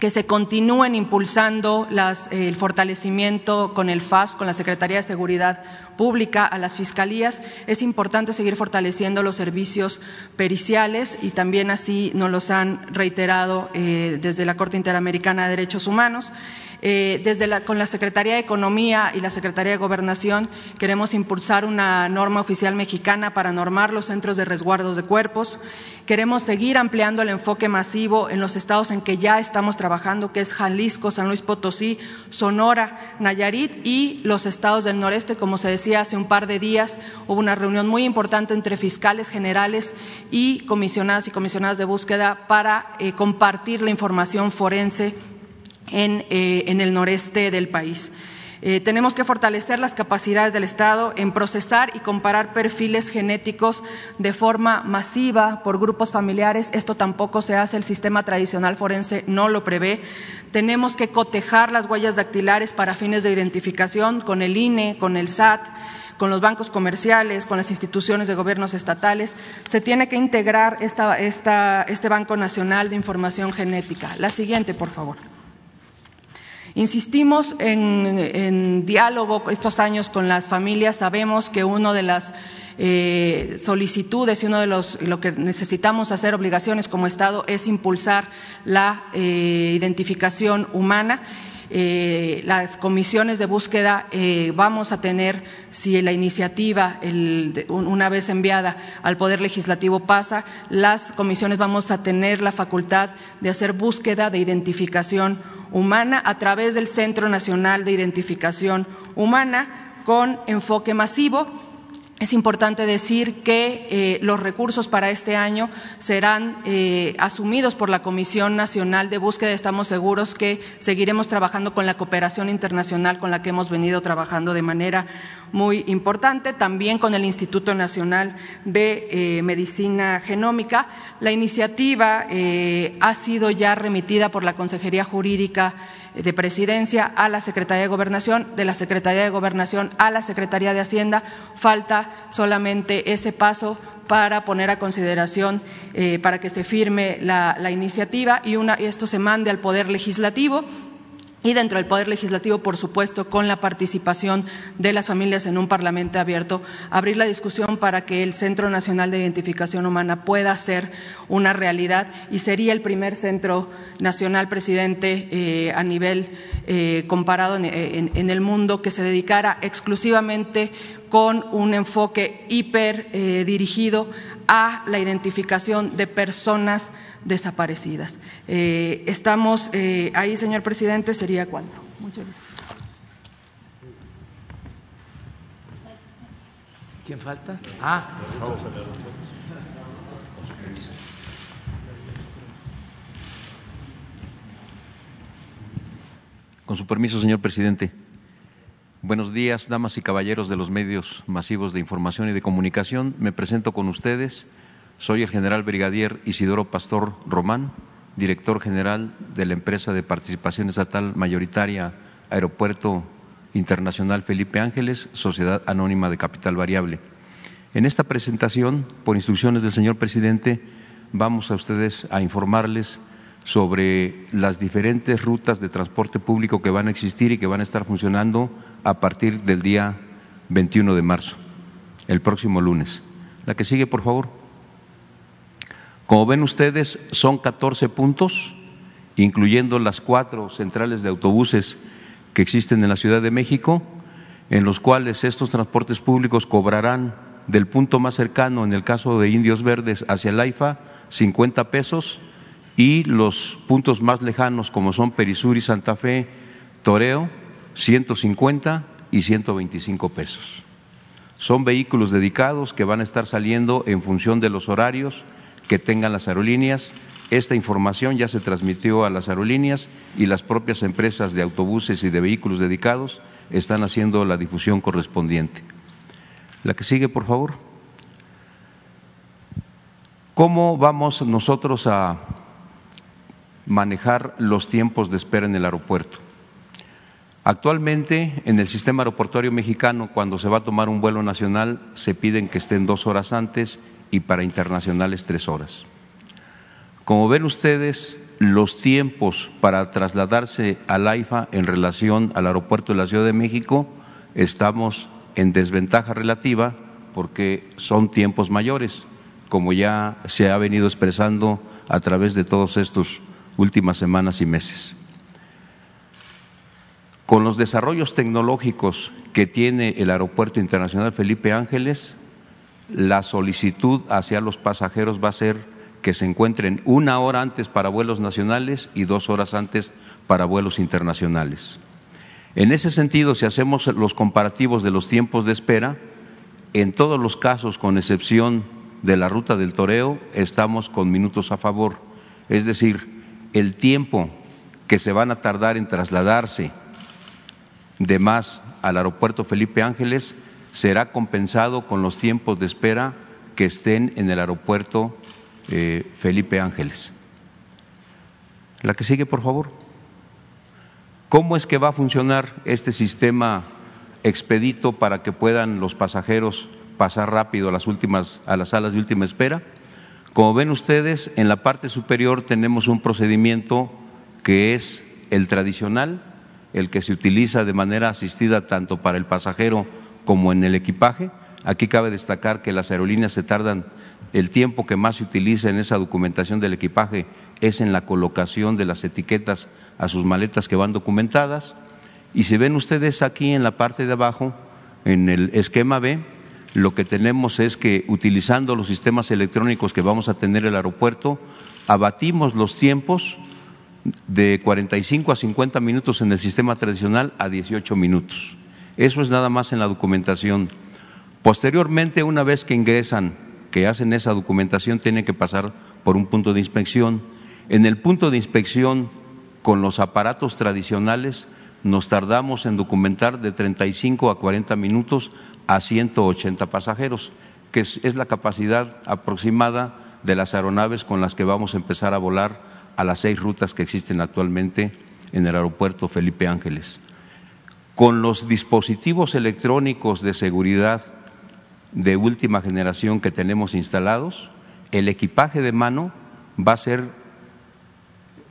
que se continúen impulsando el fortalecimiento con el FAS, con la Secretaría de Seguridad Pública, a las fiscalías. Es importante seguir fortaleciendo los servicios periciales y también así nos los han reiterado eh, desde la Corte Interamericana de Derechos Humanos. Eh, desde la, con la Secretaría de Economía y la Secretaría de Gobernación queremos impulsar una norma oficial mexicana para normar los centros de resguardos de cuerpos. Queremos seguir ampliando el enfoque masivo en los estados en que ya estamos trabajando, que es Jalisco, San Luis Potosí, Sonora, Nayarit y los estados del noreste. Como se decía hace un par de días, hubo una reunión muy importante entre fiscales generales y comisionadas y comisionadas de búsqueda para eh, compartir la información forense eh, en, el noreste del país. Eh, tenemos que fortalecer las capacidades del Estado en procesar y comparar perfiles genéticos de forma masiva por grupos familiares. Esto tampoco se hace, el sistema tradicional forense no lo prevé. Tenemos que cotejar las huellas dactilares para fines de identificación con el INE, con el SAT con los bancos comerciales, con las instituciones de gobiernos estatales, se tiene que integrar este Banco Nacional de Información Genética. La siguiente, por favor. Insistimos en, diálogo estos años con las familias. Sabemos que una de las eh, solicitudes y uno de los lo que necesitamos hacer obligaciones como Estado es impulsar la eh, identificación humana. Eh, las comisiones de búsqueda vamos a tener, si la iniciativa, una vez enviada al Poder Legislativo pasa, las comisiones vamos a tener la facultad de hacer búsqueda de identificación humana a través del Centro Nacional de Identificación Humana con enfoque masivo es importante decir que eh, los recursos para este año serán eh, asumidos por la Comisión Nacional de Búsqueda. Estamos seguros que seguiremos trabajando con la cooperación internacional con la que hemos venido trabajando de manera muy importante, también con el Instituto Nacional de eh, Medicina Genómica. La iniciativa ha sido ya remitida por la Consejería Jurídica de Presidencia a la Secretaría de Gobernación, de la Secretaría de Gobernación a la Secretaría de Hacienda. Falta solamente ese paso para poner a consideración, eh, para que se firme la, iniciativa y, una, y esto se mande al Poder Legislativo y dentro del Poder Legislativo, por supuesto, con la participación de las familias en un Parlamento abierto, abrir la discusión para que el Centro Nacional de Identificación Humana pueda ser una realidad y sería el primer centro nacional, presidente, eh, a nivel eh, comparado en, el mundo que se dedicara exclusivamente con un enfoque hiper eh, dirigido a la identificación de personas desaparecidas. Eh, estamos eh, ahí, señor presidente, sería cuánto. Muchas gracias. ¿Quién falta? Ah, por favor. Con su permiso, señor presidente. Buenos días, damas y caballeros de los medios masivos de información y de comunicación. Me presento con ustedes soy el general brigadier Isidoro Pastor Román, director general de la empresa de participación estatal mayoritaria Aeropuerto Internacional Felipe Ángeles, Sociedad Anónima de Capital Variable. En esta presentación, por instrucciones del señor presidente, vamos a ustedes a informarles sobre las diferentes rutas de transporte público que van a existir y que van a estar funcionando a partir del día 21 de marzo, el próximo lunes. La que sigue, por favor. Como ven ustedes, son 14 puntos, incluyendo las cuatro centrales de autobuses que existen en la Ciudad de México, en los cuales estos transportes públicos cobrarán del punto más cercano, en el caso de Indios Verdes, hacia el AIFA, 50 pesos, y los puntos más lejanos, como son Perisur y Santa Fe, Toreo, 150 y 125 pesos. Son vehículos dedicados que van a estar saliendo en función de los horarios que tengan las aerolíneas. Esta información ya se transmitió a las aerolíneas y las propias empresas de autobuses y de vehículos dedicados están haciendo la difusión correspondiente. La que sigue, por favor. ¿Cómo vamos nosotros a manejar los tiempos de espera en el aeropuerto? Actualmente, en el sistema aeroportuario mexicano, cuando se va a tomar un vuelo nacional, se piden que estén dos horas antes y para internacionales tres horas. Como ven ustedes, los tiempos para trasladarse al AIFA en relación al aeropuerto de la Ciudad de México, estamos en desventaja relativa porque son tiempos mayores, como ya se ha venido expresando a través de todas estas últimas semanas y meses. Con los desarrollos tecnológicos que tiene el Aeropuerto Internacional Felipe Ángeles, la solicitud hacia los pasajeros va a ser que se encuentren una hora antes para vuelos nacionales y dos horas antes para vuelos internacionales. En ese sentido, si hacemos los comparativos de los tiempos de espera, en todos los casos, con excepción de la ruta del toreo, estamos con minutos a favor. Es decir, el tiempo que se van a tardar en trasladarse de más al aeropuerto Felipe Ángeles será compensado con los tiempos de espera que estén en el aeropuerto eh, Felipe Ángeles. La que sigue, por favor. ¿Cómo es que va a funcionar este sistema expedito para que puedan los pasajeros pasar rápido a las últimas a las salas de última espera? Como ven ustedes, en la parte superior tenemos un procedimiento que es el tradicional, el que se utiliza de manera asistida tanto para el pasajero como en el equipaje. Aquí cabe destacar que las aerolíneas se tardan, el tiempo que más se utiliza en esa documentación del equipaje es en la colocación de las etiquetas a sus maletas que van documentadas. Y si ven ustedes aquí en la parte de abajo, en el esquema B, lo que tenemos es que utilizando los sistemas electrónicos que vamos a tener en el aeropuerto, abatimos los tiempos de 45 a 50 minutos en el sistema tradicional a 18 minutos. Eso es nada más en la documentación. Posteriormente, una vez que ingresan, que hacen esa documentación, tienen que pasar por un punto de inspección. En el punto de inspección, con los aparatos tradicionales, nos tardamos en documentar de 35 a 40 minutos a 180 pasajeros, que es, la capacidad aproximada de las aeronaves con las que vamos a empezar a volar a las seis rutas que existen actualmente en el aeropuerto Felipe Ángeles. Con los dispositivos electrónicos de seguridad de última generación que tenemos instalados, el equipaje de mano va a ser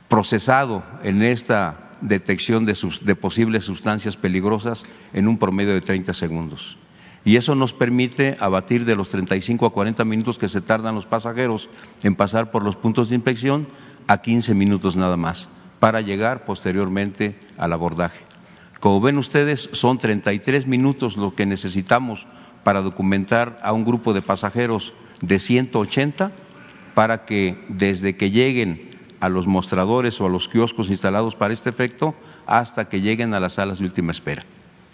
procesado en esta detección de, de posibles sustancias peligrosas en un promedio de 30 segundos y eso nos permite abatir de los 35 a 40 minutos que se tardan los pasajeros en pasar por los puntos de inspección a 15 minutos nada más para llegar posteriormente al abordaje. Como ven ustedes, son 33 minutos lo que necesitamos para documentar a un grupo de pasajeros de 180 para que desde que lleguen a los mostradores o a los kioscos instalados para este efecto hasta que lleguen a las salas de última espera.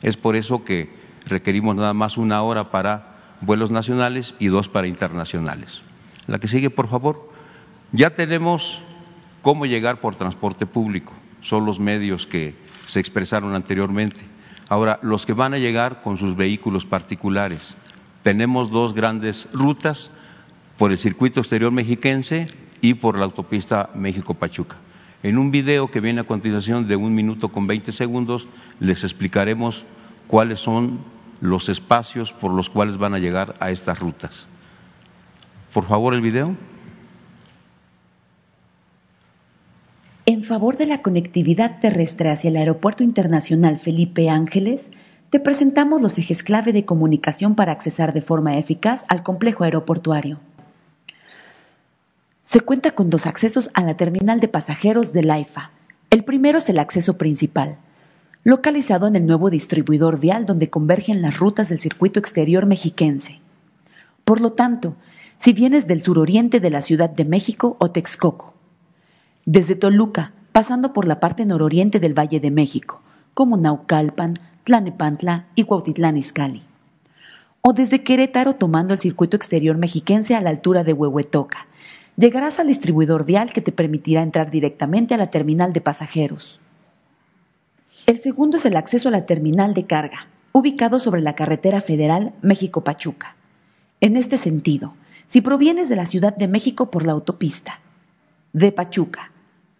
Es por eso que requerimos nada más una hora para vuelos nacionales y dos para internacionales. La que sigue, por favor. Ya tenemos cómo llegar por transporte público, son los medios que se expresaron anteriormente. Ahora, los que van a llegar con sus vehículos particulares. Tenemos dos grandes rutas por el circuito exterior mexiquense y por la autopista México-Pachuca. En un video que viene a continuación de un minuto con 20 segundos les explicaremos cuáles son los espacios por los cuales van a llegar a estas rutas. Por favor, el video. En favor de la conectividad terrestre hacia el Aeropuerto Internacional Felipe Ángeles, te presentamos los ejes clave de comunicación para accesar de forma eficaz al complejo aeroportuario. Se cuenta con dos accesos a la terminal de pasajeros del AIFA. El primero es el acceso principal, localizado en el nuevo distribuidor vial donde convergen las rutas del circuito exterior mexiquense. Por lo tanto, si vienes del suroriente de la Ciudad de México o Texcoco, desde Toluca, pasando por la parte nororiente del Valle de México, como Naucalpan, Tlanepantla y Cuautitlán Izcalli, o desde Querétaro tomando el circuito exterior mexiquense a la altura de Huehuetoca, llegarás al distribuidor vial que te permitirá entrar directamente a la terminal de pasajeros. El segundo es el acceso a la terminal de carga, ubicado sobre la carretera federal México-Pachuca. En este sentido, si provienes de la Ciudad de México por la autopista, de Pachuca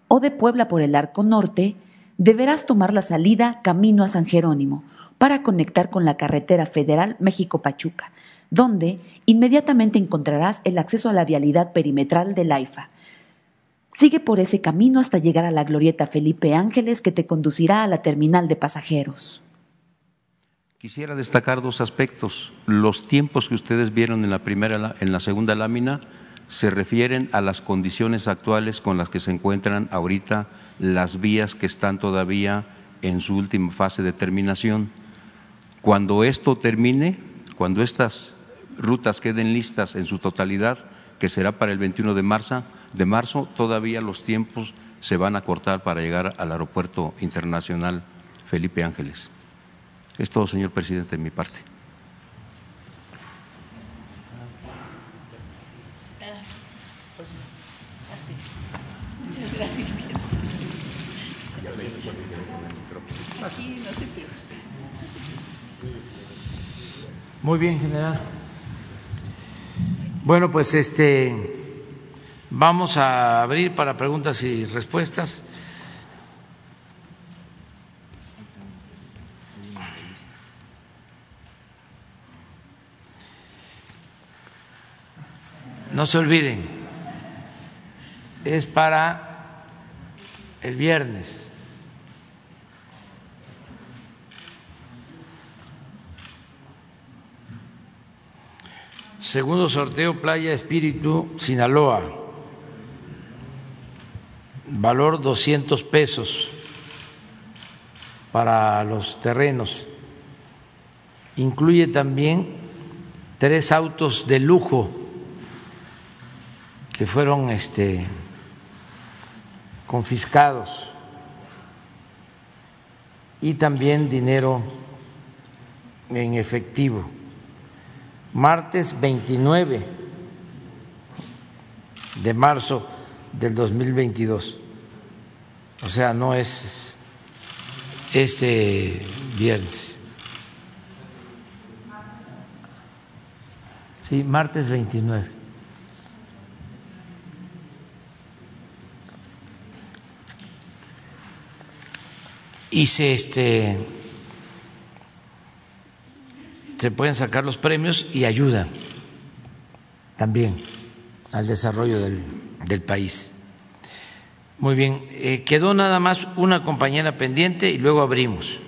o de Puebla por el Arco Norte, deberás tomar la salida camino a San Jerónimo para conectar con la carretera federal México-Pachuca, donde inmediatamente encontrarás el acceso a la vialidad perimetral del AIFA. Sigue por ese camino hasta llegar a la glorieta Felipe Ángeles que te conducirá a la terminal de pasajeros. Quisiera destacar dos aspectos. Los tiempos que ustedes vieron en la primera en la segunda lámina se refieren a las condiciones actuales con las que se encuentran ahorita las vías que están todavía en su última fase de terminación. Cuando esto termine, cuando estas rutas queden listas en su totalidad, que será para el 21 de marzo, de marzo todavía los tiempos se van a cortar para llegar al aeropuerto internacional Felipe Ángeles. Es todo, señor presidente, de mi parte. Muy bien, general. Bueno, pues este vamos a abrir para preguntas y respuestas. No se olviden, es para el viernes. Segundo sorteo, Playa Espíritu, Sinaloa. Valor 200 pesos para los terrenos. Incluye también tres autos de lujo que fueron este, confiscados y también dinero en efectivo martes 29 de marzo del 2022. O sea, no es este viernes. Sí, martes 29. Y se este se pueden sacar los premios y ayudan también al desarrollo del, país. Muy bien, eh, quedó nada más una compañera pendiente y luego abrimos.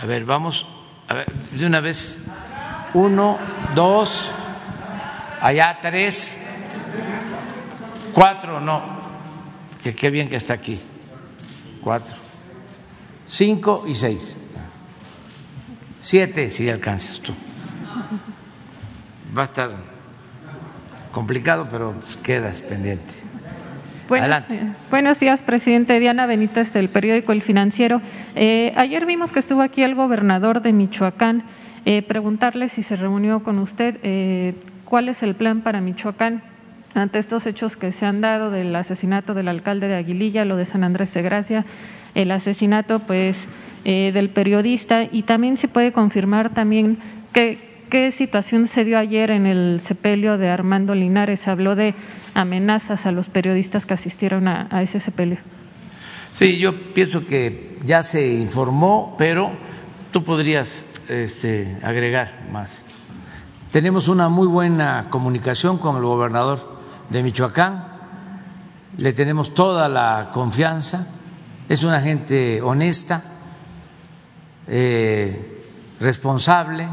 A ver, vamos, de una vez. Uno, dos, allá tres, cuatro, no, que qué bien que está aquí. Cuatro, cinco y seis. Siete si alcanzas tú. Va a estar complicado, pero quedas pendiente. Buenos, buenos, días, presidente. Diana Benítez del periódico El Financiero. Eh, ayer vimos que estuvo aquí el gobernador de Michoacán. Eh, preguntarle si se reunió con usted, eh, cuál es el plan para Michoacán ante estos hechos que se han dado del asesinato del alcalde de Aguililla, lo de San Andrés de Gracia, el asesinato, pues eh, del periodista y también se puede confirmar también que, qué situación se dio ayer en el sepelio de Armando Linares. Habló de amenazas a los periodistas que asistieron a, ese sepelio. Sí, yo pienso que ya se informó, pero tú podrías este, agregar más. Tenemos una muy buena comunicación con el gobernador de Michoacán, le tenemos toda la confianza, es una gente honesta, eh, responsable,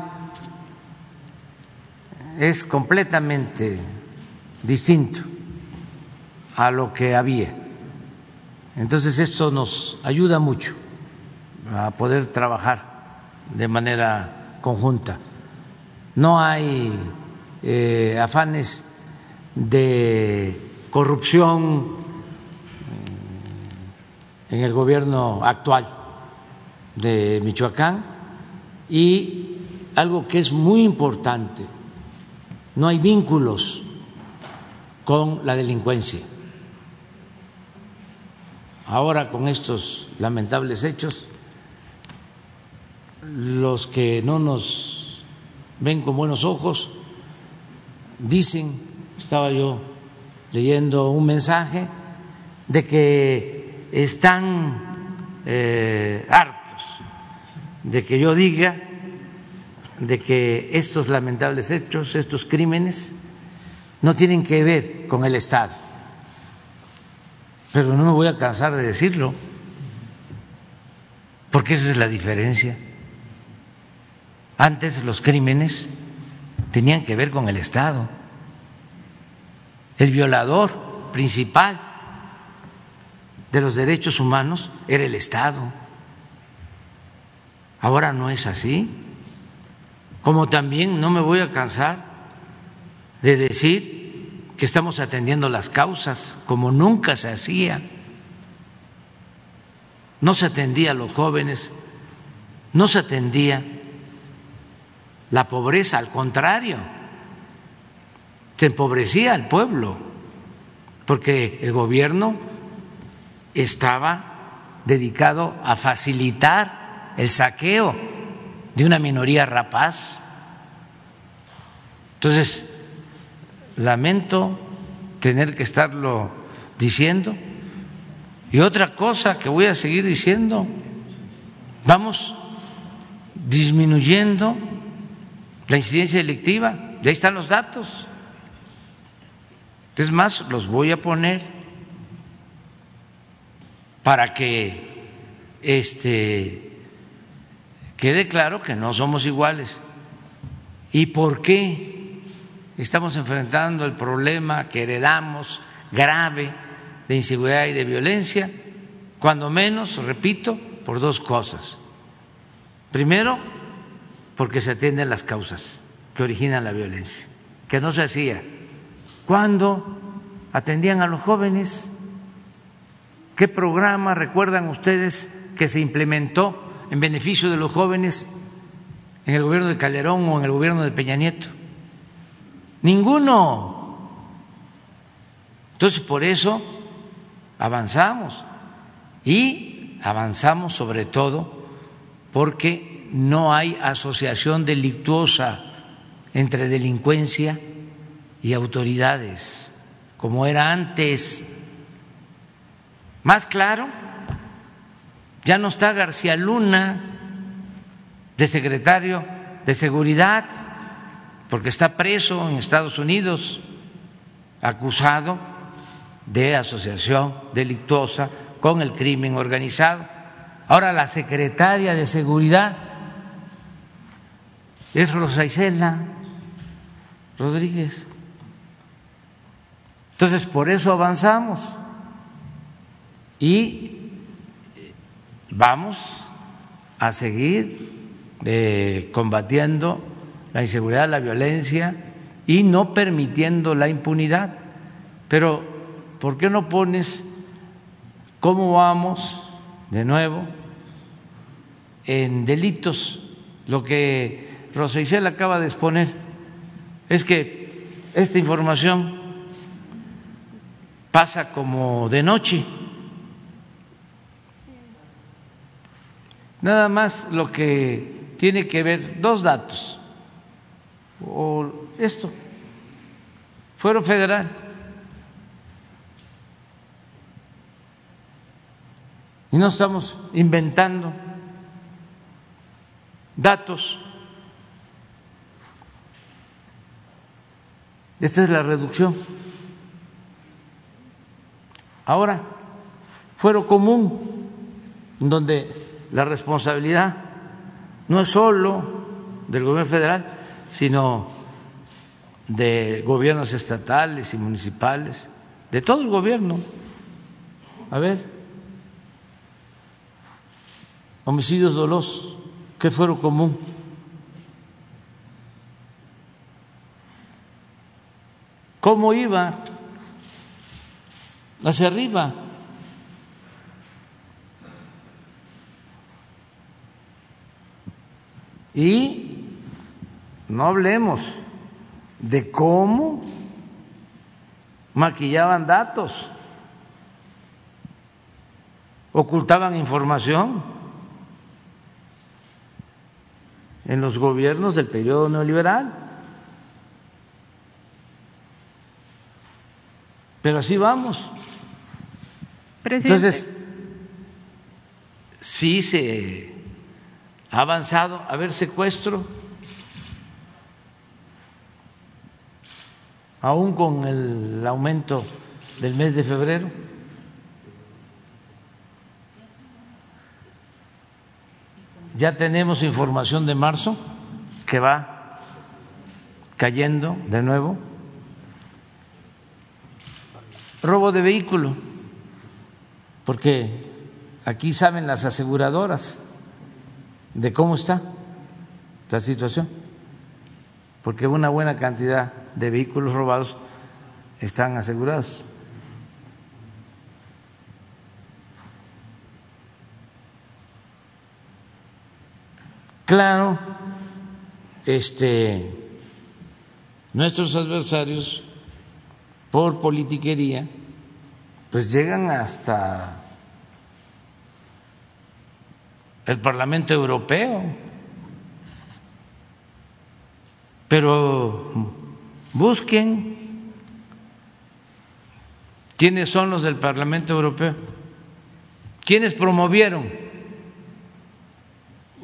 es completamente distinto a lo que había. Entonces esto nos ayuda mucho a poder trabajar de manera conjunta. No hay eh, afanes de corrupción eh, en el gobierno actual de Michoacán y algo que es muy importante, no hay vínculos con la delincuencia. Ahora con estos lamentables hechos, los que no nos ven con buenos ojos dicen, estaba yo leyendo un mensaje, de que están eh, hartos de que yo diga de que estos lamentables hechos, estos crímenes, no tienen que ver con el Estado, pero no me voy a cansar de decirlo, porque esa es la diferencia. Antes los crímenes tenían que ver con el Estado. El violador principal de los derechos humanos era el Estado. Ahora no es así. Como también no me voy a cansar de decir que estamos atendiendo las causas como nunca se hacía. No se atendía a los jóvenes, no se atendía la pobreza, al contrario, se empobrecía al pueblo, porque el gobierno estaba dedicado a facilitar el saqueo de una minoría rapaz. Entonces, lamento tener que estarlo diciendo. Y otra cosa que voy a seguir diciendo, vamos disminuyendo la incidencia delictiva, y ahí están los datos. Es más, los voy a poner para que este quede claro que no somos iguales. ¿Y por qué estamos enfrentando el problema que heredamos grave de inseguridad y de violencia? Cuando menos, repito, por dos cosas. Primero, porque se atienden las causas que originan la violencia, que no se hacía. Cuando atendían a los jóvenes, ¿qué programa recuerdan ustedes que se implementó en beneficio de los jóvenes en el gobierno de Calderón o en el gobierno de Peña Nieto? Ninguno. Entonces, por eso avanzamos y avanzamos sobre todo porque no hay asociación delictuosa entre delincuencia y autoridades, como era antes. Más claro, ya no está García Luna de secretario de Seguridad, porque está preso en Estados Unidos, acusado de asociación delictuosa con el crimen organizado. Ahora la secretaria de Seguridad es Rosa Isela Rodríguez. Entonces, por eso avanzamos y vamos a seguir eh, combatiendo la inseguridad, la violencia y no permitiendo la impunidad. Pero, ¿por qué no pones cómo vamos de nuevo en delitos? Lo que Rosa acaba de exponer es que esta información pasa como de noche. Nada más lo que tiene que ver, dos datos, o esto, fuero federal. Y no estamos inventando datos. Esta es la reducción. Ahora, fuero común, donde la responsabilidad no es solo del gobierno federal, sino de gobiernos estatales y municipales, de todo el gobierno. A ver, homicidios dolosos, ¿qué fuero común? ¿Cómo iba? Hacia arriba. Y no hablemos de cómo maquillaban datos, ocultaban información en los gobiernos del periodo neoliberal. Pero así vamos. Entonces, sí se ha avanzado. A ver, secuestro. Aún con el aumento del mes de febrero. Ya tenemos información de marzo que va cayendo de nuevo. Robo de vehículo, porque aquí saben las aseguradoras de cómo está la situación, porque una buena cantidad de vehículos robados están asegurados. Claro, este, nuestros adversarios, por politiquería, pues llegan hasta el Parlamento Europeo. Pero busquen quiénes son los del Parlamento Europeo, quiénes promovieron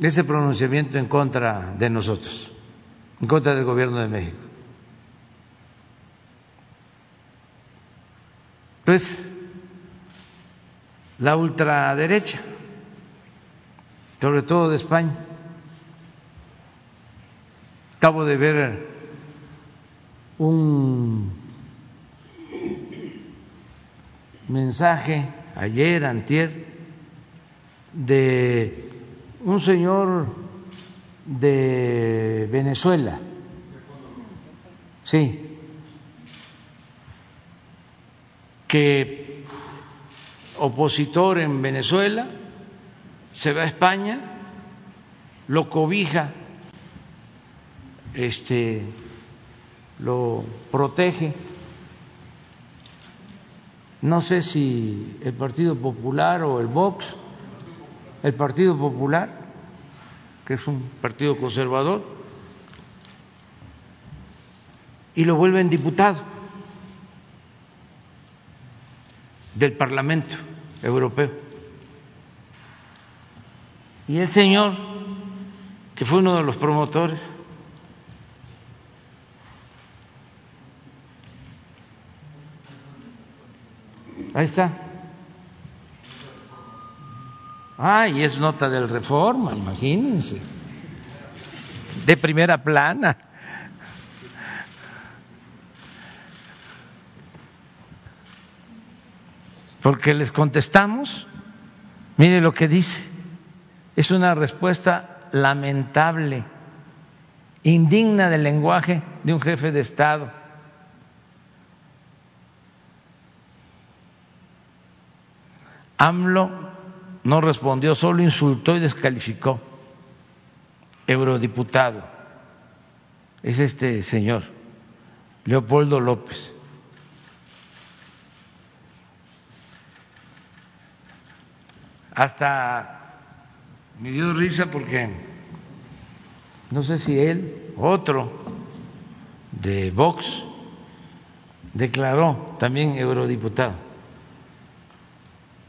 ese pronunciamiento en contra de nosotros, en contra del gobierno de México. Pues la ultraderecha, sobre todo de España. Acabo de ver un mensaje ayer, antier, de un señor de Venezuela, sí, que opositor en Venezuela, se va a España, lo cobija, este, lo protege. No sé si el Partido Popular o el Vox el Partido Popular, que es un partido conservador, y lo vuelven diputado del Parlamento Europeo. Y el señor, que fue uno de los promotores, ahí está, Ah, y es nota del Reforma, imagínense. De primera plana. Porque les contestamos, mire lo que dice, es una respuesta lamentable, indigna del lenguaje de un jefe de Estado. AMLO no respondió, solo insultó y descalificó. Eurodiputado. Es este señor, Leopoldo López. Hasta me dio risa porque no sé si él, otro de Vox, declaró también eurodiputado.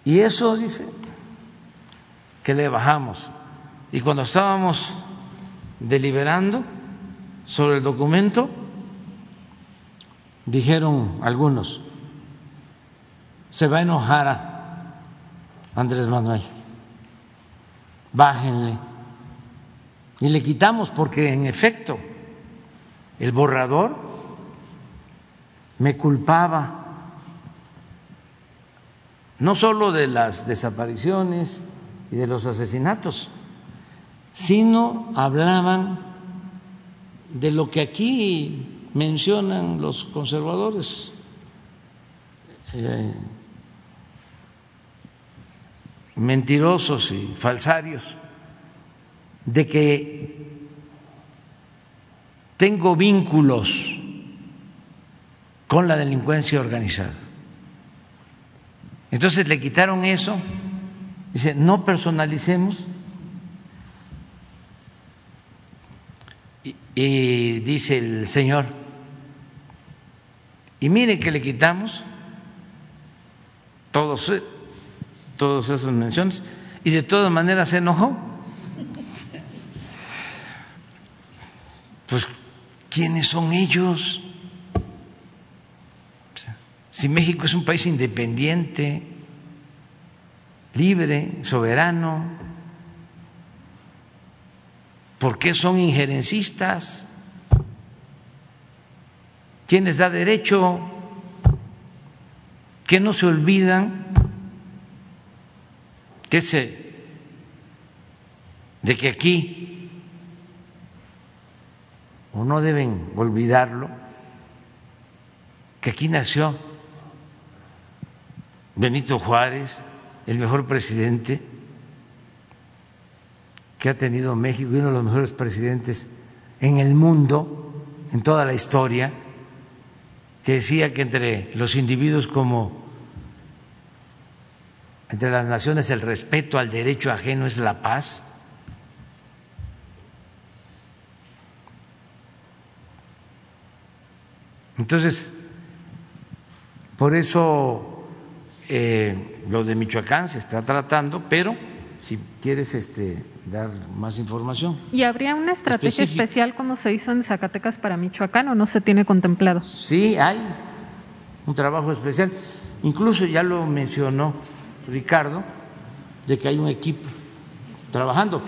Y eso dice, que le bajamos. Y cuando estábamos deliberando sobre el documento, dijeron algunos, se va a enojar a Andrés Manuel, bájenle. Y le quitamos porque en efecto el borrador me culpaba no solo de las desapariciones, y de los asesinatos, sino hablaban de lo que aquí mencionan los conservadores, eh, mentirosos y falsarios, de que tengo vínculos con la delincuencia organizada. Entonces le quitaron eso Dice, no personalicemos. Y, dice el Señor, y mire que le quitamos todos, todas esas menciones y de todas maneras se enojó. Pues, ¿quiénes son ellos? Si México es un país independiente, libre, soberano, ¿Por qué son injerencistas? ¿Quién les da derecho? Que no se olvidan que se, de que aquí, o no deben olvidarlo, que aquí nació Benito Juárez, el mejor presidente que ha tenido México y uno de los mejores presidentes en el mundo, en toda la historia, que decía que entre los individuos como entre las naciones el respeto al derecho ajeno es la paz. Entonces, por eso eh, lo de Michoacán se está tratando, pero si quieres este, dar más información. ¿Y habría una estrategia especial como se hizo en Zacatecas para Michoacán o no se tiene contemplado? Sí, hay un trabajo especial. Incluso ya lo mencionó Ricardo, de que hay un equipo trabajando.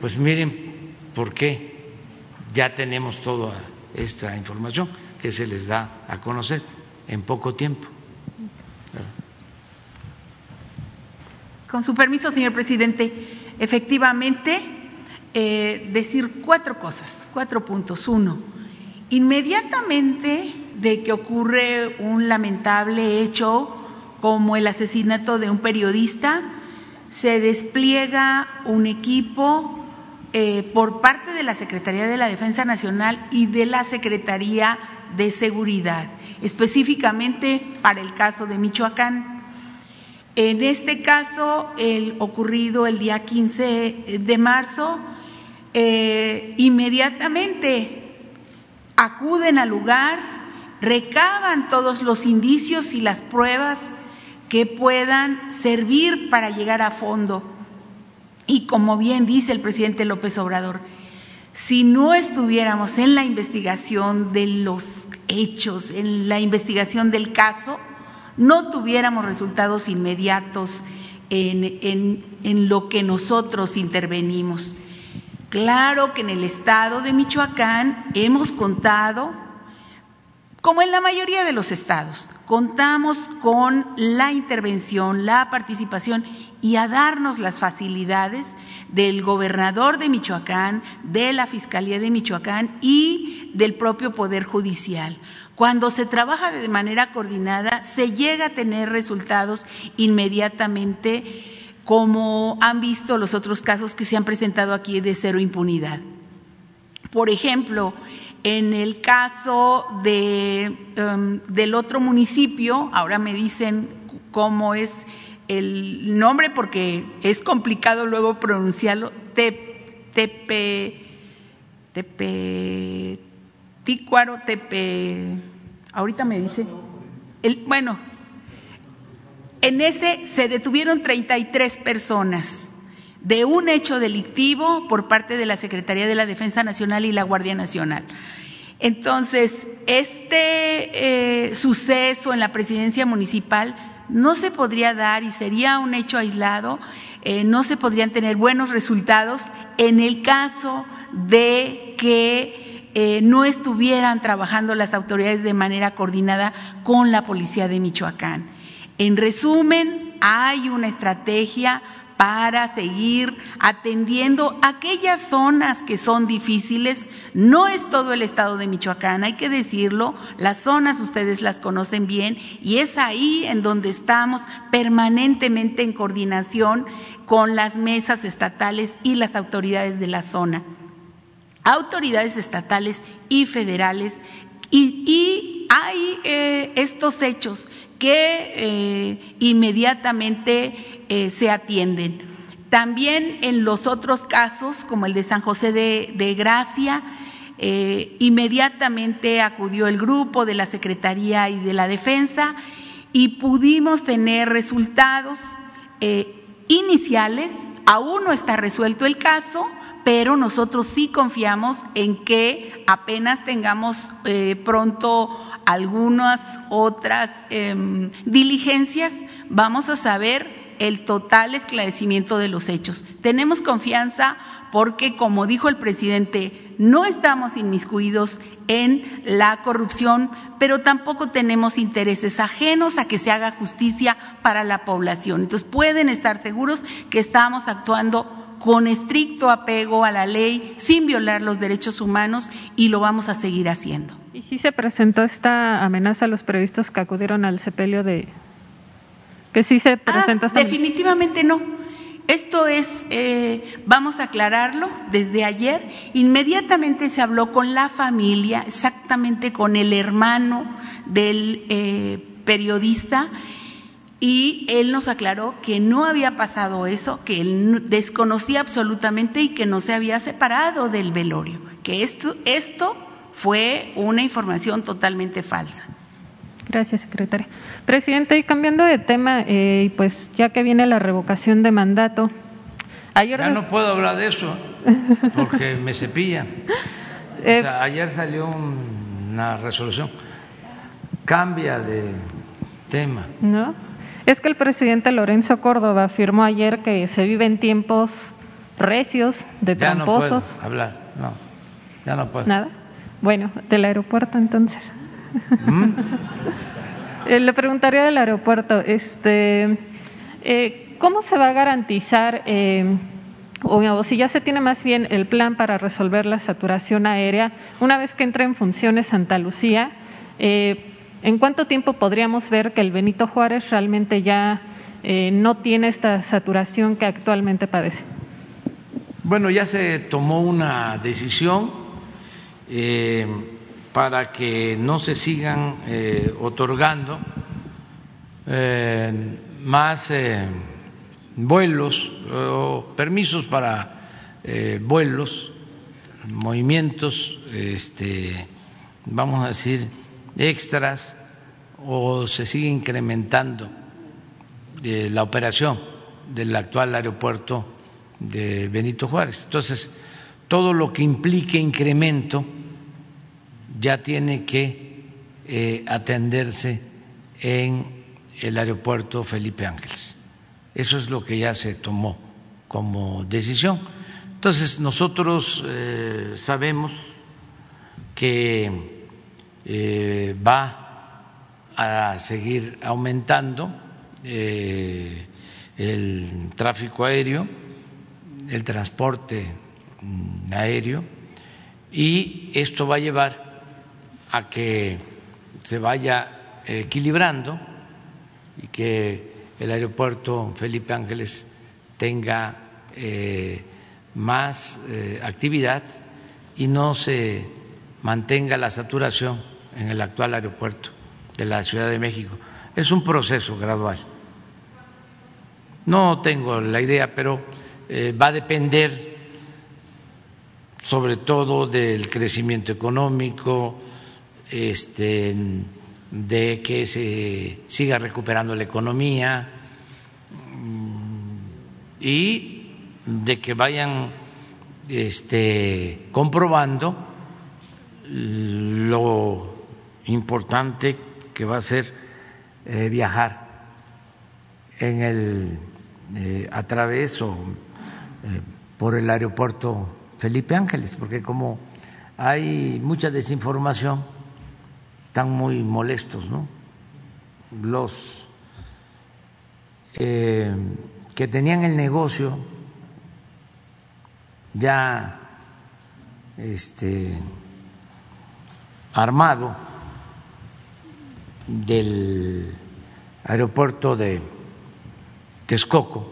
Pues miren por qué ya tenemos toda esta información que se les da a conocer en poco tiempo. Con su permiso, señor presidente, efectivamente, eh, decir cuatro cosas, cuatro puntos. Uno, inmediatamente de que ocurre un lamentable hecho como el asesinato de un periodista, se despliega un equipo eh, por parte de la Secretaría de la Defensa Nacional y de la Secretaría de Seguridad, específicamente para el caso de Michoacán. En este caso, el ocurrido el día 15 de marzo, eh, inmediatamente acuden al lugar, recaban todos los indicios y las pruebas que puedan servir para llegar a fondo. Y como bien dice el presidente López Obrador, si no estuviéramos en la investigación de los hechos, en la investigación del caso, no tuviéramos resultados inmediatos en, en, lo que nosotros intervenimos. Claro que en el estado de Michoacán hemos contado, como en la mayoría de los estados, contamos con la intervención, la participación y a darnos las facilidades del gobernador de Michoacán, de la Fiscalía de Michoacán y del propio Poder Judicial. Cuando se trabaja de manera coordinada, se llega a tener resultados inmediatamente, como han visto los otros casos que se han presentado aquí de cero impunidad. Por ejemplo, en el caso de, um, del otro municipio, ahora me dicen cómo es el nombre porque es complicado luego pronunciarlo, Tepe, Tepe, Tícuaro, Tepe, ahorita me dice, el, bueno, en ese se detuvieron 33 personas de un hecho delictivo por parte de la Secretaría de la Defensa Nacional y la Guardia Nacional. Entonces, este eh, suceso en la presidencia municipal no se podría dar y sería un hecho aislado, eh, no se podrían tener buenos resultados en el caso de que eh, no estuvieran trabajando las autoridades de manera coordinada con la policía de Michoacán. En resumen, hay una estrategia para seguir atendiendo aquellas zonas que son difíciles. No es todo el estado de Michoacán, hay que decirlo, las zonas ustedes las conocen bien y es ahí en donde estamos permanentemente en coordinación con las mesas estatales y las autoridades de la zona. Autoridades estatales y federales. Y, hay eh, estos hechos que eh, inmediatamente eh, se atienden. También en los otros casos, como el de San José de, Gracia, inmediatamente acudió el grupo de la Secretaría y de la Defensa y pudimos tener resultados iniciales. Aún no está resuelto el caso, pero nosotros sí confiamos en que apenas tengamos eh, pronto algunas otras em, diligencias, vamos a saber el total esclarecimiento de los hechos. Tenemos confianza porque, como dijo el presidente, no estamos inmiscuidos en la corrupción, pero tampoco tenemos intereses ajenos a que se haga justicia para la población. Entonces pueden estar seguros que estamos actuando con estricto apego a la ley, sin violar los derechos humanos y lo vamos a seguir haciendo. ¿Y si se presentó esta amenaza a los periodistas que acudieron al sepelio de... que sí se presentó ah, Definitivamente no. Esto es, eh, vamos a aclararlo, desde ayer inmediatamente se habló con la familia, exactamente con el hermano del eh, periodista, y él nos aclaró que no había pasado eso, que él desconocía absolutamente y que no se había separado del velorio, que esto, esto fue una información totalmente falsa. Gracias, secretaria. Presidente, y cambiando de tema, eh, pues ya que viene la revocación de mandato, ayer... Ya no puedo hablar de eso porque me cepillan. o eh, sea, ayer salió una resolución. Cambia de tema. ¿No? Es que el presidente Lorenzo Córdoba afirmó ayer que se viven tiempos recios, de tramposos. Ya no puedo hablar, no, ya no puedo. Nada. Bueno, del aeropuerto entonces. ¿Mm? Eh, le preguntaría del aeropuerto, este, eh, ¿cómo se va a garantizar, eh, o, si ya se tiene más bien el plan para resolver la saturación aérea, una vez que entre en funciones Santa Lucía? Eh, ¿En cuánto tiempo podríamos ver que el Benito Juárez realmente ya eh, no tiene esta saturación que actualmente padece? Bueno, ya se tomó una decisión eh, para que no se sigan eh, otorgando más vuelos o permisos para vuelos, movimientos, este, vamos a decir, extras o se sigue incrementando eh, la operación del actual aeropuerto de Benito Juárez. Entonces, todo lo que implique incremento ya tiene que eh, atenderse en el aeropuerto Felipe Ángeles. Eso es lo que ya se tomó como decisión. Entonces, nosotros eh, sabemos que eh, va a seguir aumentando eh, el tráfico aéreo, el transporte mm, aéreo, y esto va a llevar a que se vaya equilibrando y que el aeropuerto Felipe Ángeles tenga eh, más actividad y no se mantenga la saturación en el actual aeropuerto de la Ciudad de México. Es un proceso gradual. No tengo la idea, pero eh, va a depender sobre todo del crecimiento económico, este, de que se siga recuperando la economía mm, y de que vayan este, comprobando lo importante que va a ser eh, viajar en el eh, a través o eh, por el aeropuerto Felipe Ángeles, porque como hay mucha desinformación, están muy molestos, ¿no? Los que tenían el negocio ya este armado del aeropuerto de Texcoco,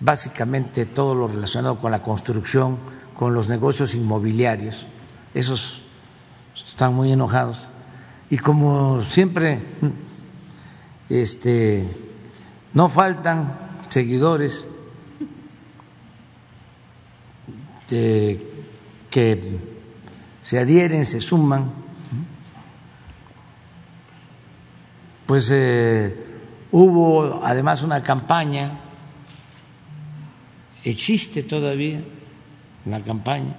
básicamente todo lo relacionado con la construcción, con los negocios inmobiliarios, esos están muy enojados. Y como siempre, este, no faltan seguidores que se adhieren, se suman pues eh, hubo además una campaña, existe todavía la campaña,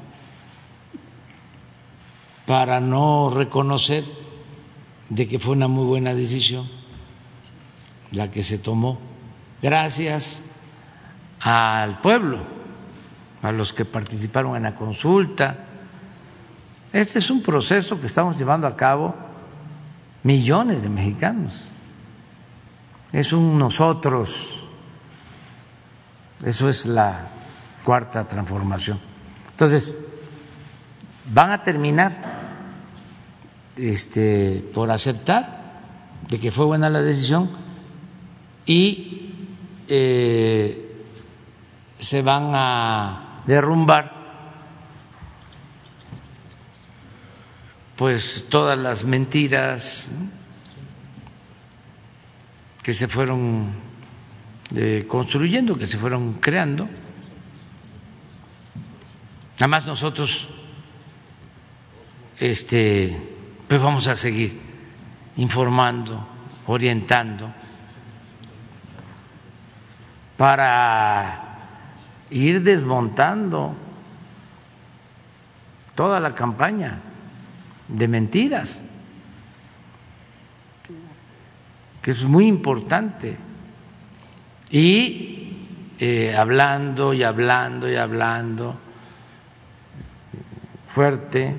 para no reconocer de que fue una muy buena decisión la que se tomó, gracias al pueblo, a los que participaron en la consulta. Este es un proceso que estamos llevando a cabo millones de mexicanos. Es un nosotros. Eso es la cuarta transformación. Entonces, van a terminar este, por aceptar de que fue buena la decisión y eh, se van a derrumbar pues todas las mentiras que se fueron eh, construyendo, que se fueron creando. Además nosotros este pues vamos a seguir informando, orientando para ir desmontando toda la campaña de mentiras, que es muy importante. Y eh, hablando y hablando y hablando fuerte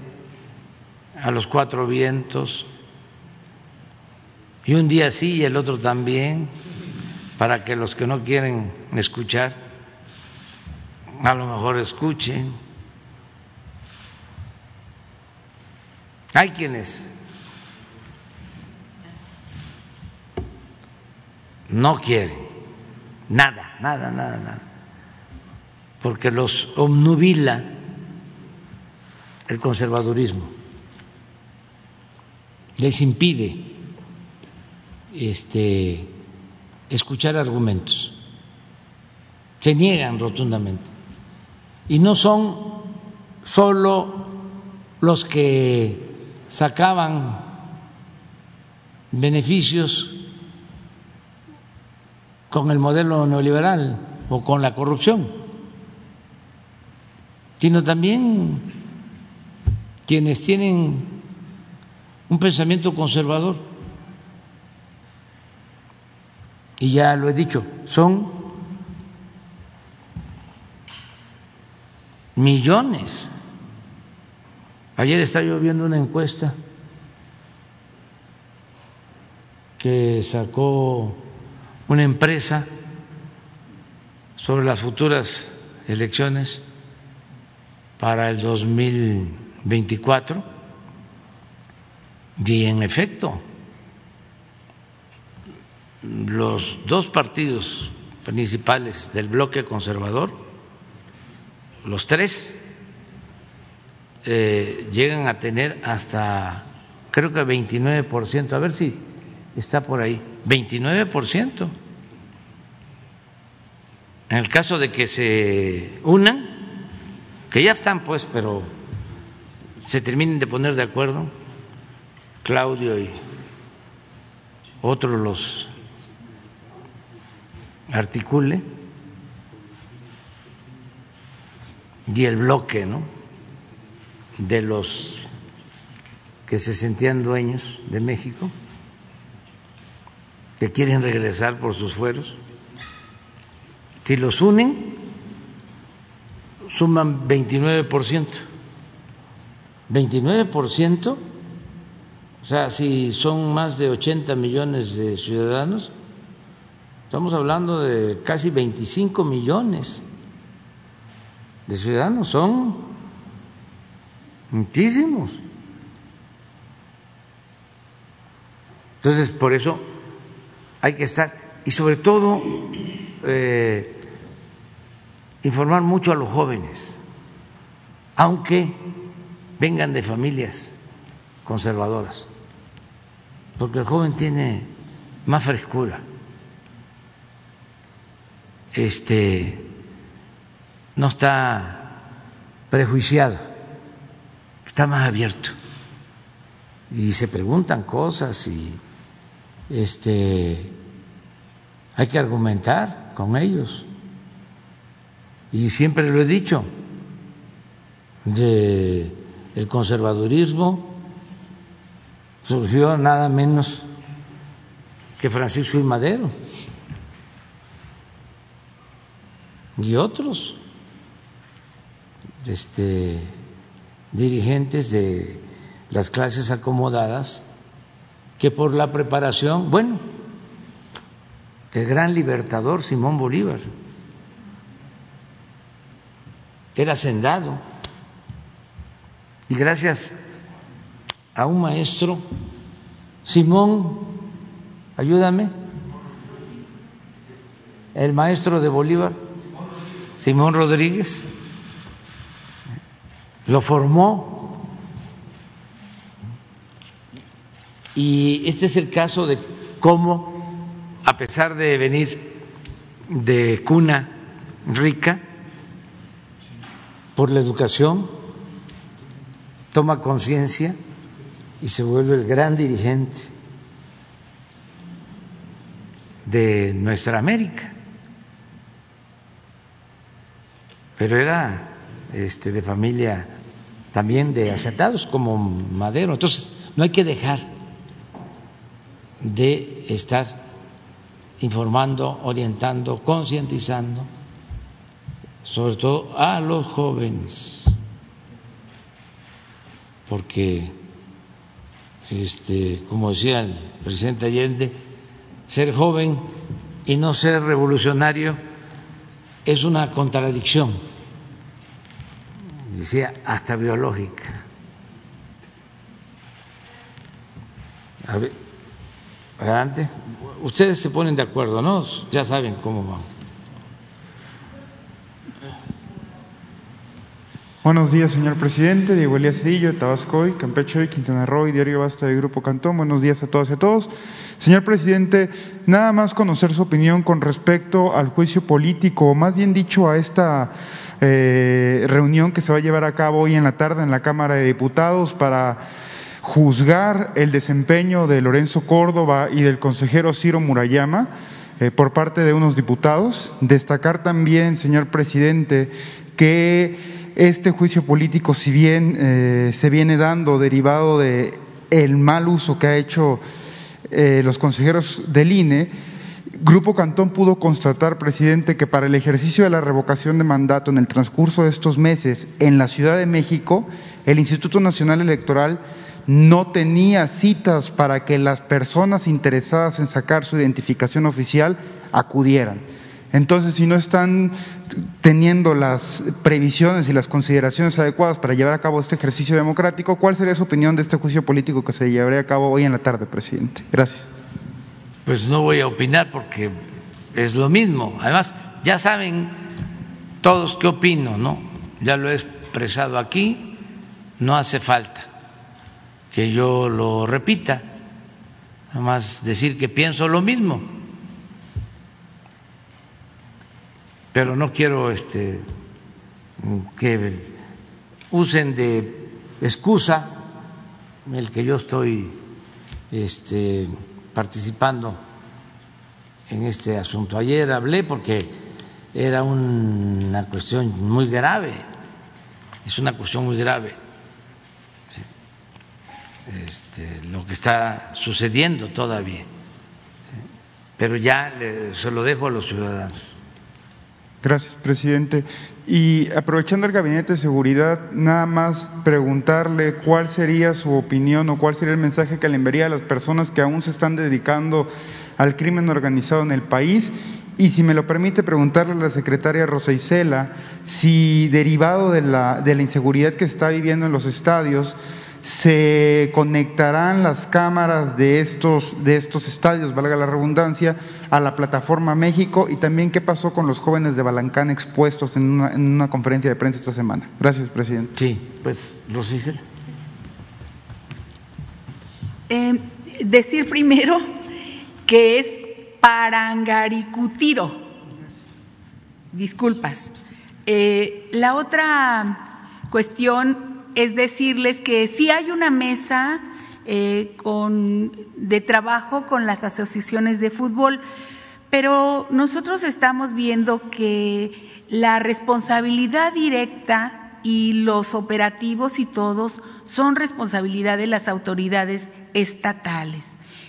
a los cuatro vientos, y un día sí y el otro también, para que los que no quieren escuchar, a lo mejor escuchen. Hay quienes no quieren nada, nada, nada, nada, porque los obnubila el conservadurismo, les impide este, escuchar argumentos, se niegan rotundamente. Y no son solo los que sacaban beneficios con el modelo neoliberal o con la corrupción, sino también quienes tienen un pensamiento conservador. Y ya lo he dicho, son millones Ayer estaba yo viendo una encuesta que sacó una empresa sobre las futuras elecciones para el 2024 y en efecto los dos partidos principales del bloque conservador, los tres, eh, llegan a tener hasta, creo que 29%, a ver si está por ahí, 29%. En el caso de que se unan, que ya están pues, pero se terminen de poner de acuerdo, Claudio y otros los articule, y el bloque, ¿no? De los que se sentían dueños de México, que quieren regresar por sus fueros, si los unen, suman 29%. 29%, o sea, si son más de 80 millones de ciudadanos, estamos hablando de casi 25 millones de ciudadanos, son muchísimos. Entonces, por eso hay que estar, y sobre todo, eh, informar mucho a los jóvenes, aunque vengan de familias conservadoras, porque el joven tiene más frescura, este, no está prejuiciado más abierto. Y se preguntan cosas y este hay que argumentar con ellos. Y siempre lo he dicho de el conservadurismo surgió nada menos que Francisco y Madero y otros este, dirigentes de las clases acomodadas que por la preparación, bueno, el gran libertador Simón Bolívar era hacendado. Y gracias a un maestro, Simón, ayúdame, el maestro de Bolívar, Simón Rodríguez, lo formó. Y este es el caso de cómo, a pesar de venir de cuna rica, por la educación, toma conciencia y se vuelve el gran dirigente de nuestra América. Pero era este, de familia también de asentados como Madero. Entonces, no hay que dejar de estar informando, orientando, concientizando, sobre todo a los jóvenes, porque, este, como decía el presidente Allende, ser joven y no ser revolucionario es una contradicción, decía, hasta biológica. A ver, adelante. Ustedes se ponen de acuerdo, ¿no? Ya saben cómo vamos. Buenos días, señor presidente. Diego Elías Cedillo, Tabascoy, Campeche, Quintana Roo y Diario Basta de Grupo Cantón. Buenos días a todas y a todos. Señor presidente, nada más conocer su opinión con respecto al juicio político, o más bien dicho, a esta eh, reunión que se va a llevar a cabo hoy en la tarde en la Cámara de Diputados para juzgar el desempeño de Lorenzo Córdoba y del consejero Ciro Murayama eh, por parte de unos diputados. Destacar también, señor presidente, que este juicio político, si bien eh, se viene dando derivado de el mal uso que ha hecho los consejeros del INE, Grupo Cantón pudo constatar, presidente, que para el ejercicio de la revocación de mandato en el transcurso de estos meses en la Ciudad de México, el Instituto Nacional Electoral no tenía citas para que las personas interesadas en sacar su identificación oficial acudieran. Entonces, si no están teniendo las previsiones y las consideraciones adecuadas para llevar a cabo este ejercicio democrático, ¿cuál sería su opinión de este juicio político que se llevaría a cabo hoy en la tarde, presidente? Gracias. Pues no voy a opinar porque es lo mismo. Además, ya saben todos qué opino, ¿no? Ya lo he expresado aquí, no hace falta que yo lo repita, además decir que pienso lo mismo. pero no quiero este, que usen de excusa el que yo estoy este, participando en este asunto. Ayer hablé porque era una cuestión muy grave, es una cuestión muy grave este, lo que está sucediendo todavía, pero ya se lo dejo a los ciudadanos. Gracias, presidente. Y aprovechando el Gabinete de Seguridad, nada más preguntarle cuál sería su opinión o cuál sería el mensaje que le enviaría a las personas que aún se están dedicando al crimen organizado en el país. Y si me lo permite, preguntarle a la secretaria Rosa Isela si derivado de la, de la inseguridad que se está viviendo en los estadios, se conectarán las cámaras de estos, de estos estadios, valga la redundancia, a la plataforma México y también qué pasó con los jóvenes de Balancán expuestos en una, en una conferencia de prensa esta semana. Gracias, presidente. Sí, pues, Rosicel. Eh, decir primero que es Parangaricutiro. Disculpas. Eh, la otra cuestión es decirles que sí hay una mesa eh, con, de trabajo con las asociaciones de fútbol, pero nosotros estamos viendo que la responsabilidad directa y los operativos y todos son responsabilidad de las autoridades estatales.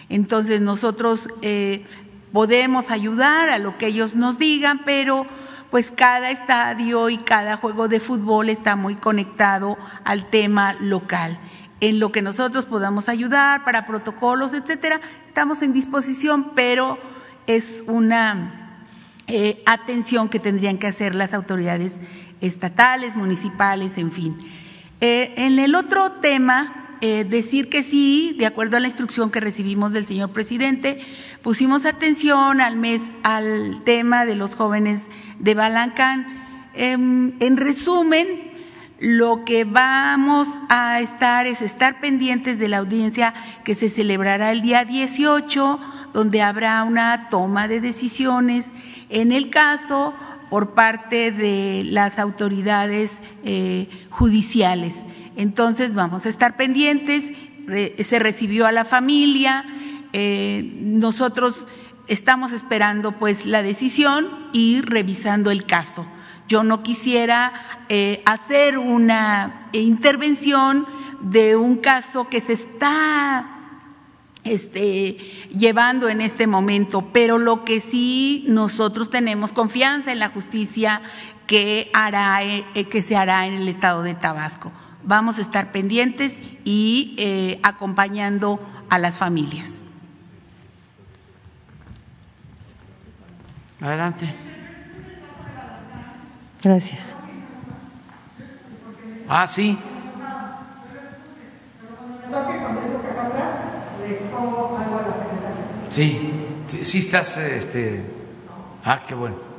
Entonces nosotros eh, podemos ayudar a lo que ellos nos digan, pero pues cada estadio y cada juego de fútbol está muy conectado al tema local. En lo que nosotros podamos ayudar para protocolos, etcétera, estamos en disposición, pero es una eh, atención que tendrían que hacer las autoridades estatales, municipales, en fin. Eh, en el otro tema, eh, decir que sí, de acuerdo a la instrucción que recibimos del señor presidente, pusimos atención al mes, al tema de los jóvenes de Balancán. Em, en resumen, lo que vamos a estar es estar pendientes de la audiencia que se celebrará el día 18, donde habrá una toma de decisiones en el caso por parte de las autoridades eh, judiciales. Entonces vamos a estar pendientes, se recibió a la familia, eh, nosotros estamos esperando pues la decisión y revisando el caso. Yo no quisiera eh, hacer una intervención de un caso que se está este, llevando en este momento, pero lo que sí nosotros tenemos confianza en la justicia que hará, eh, que se hará en el estado de Tabasco. Vamos a estar pendientes y eh, acompañando a las familias. Adelante. Gracias. Ah, sí. Sí, sí estás, este, ah, qué bueno.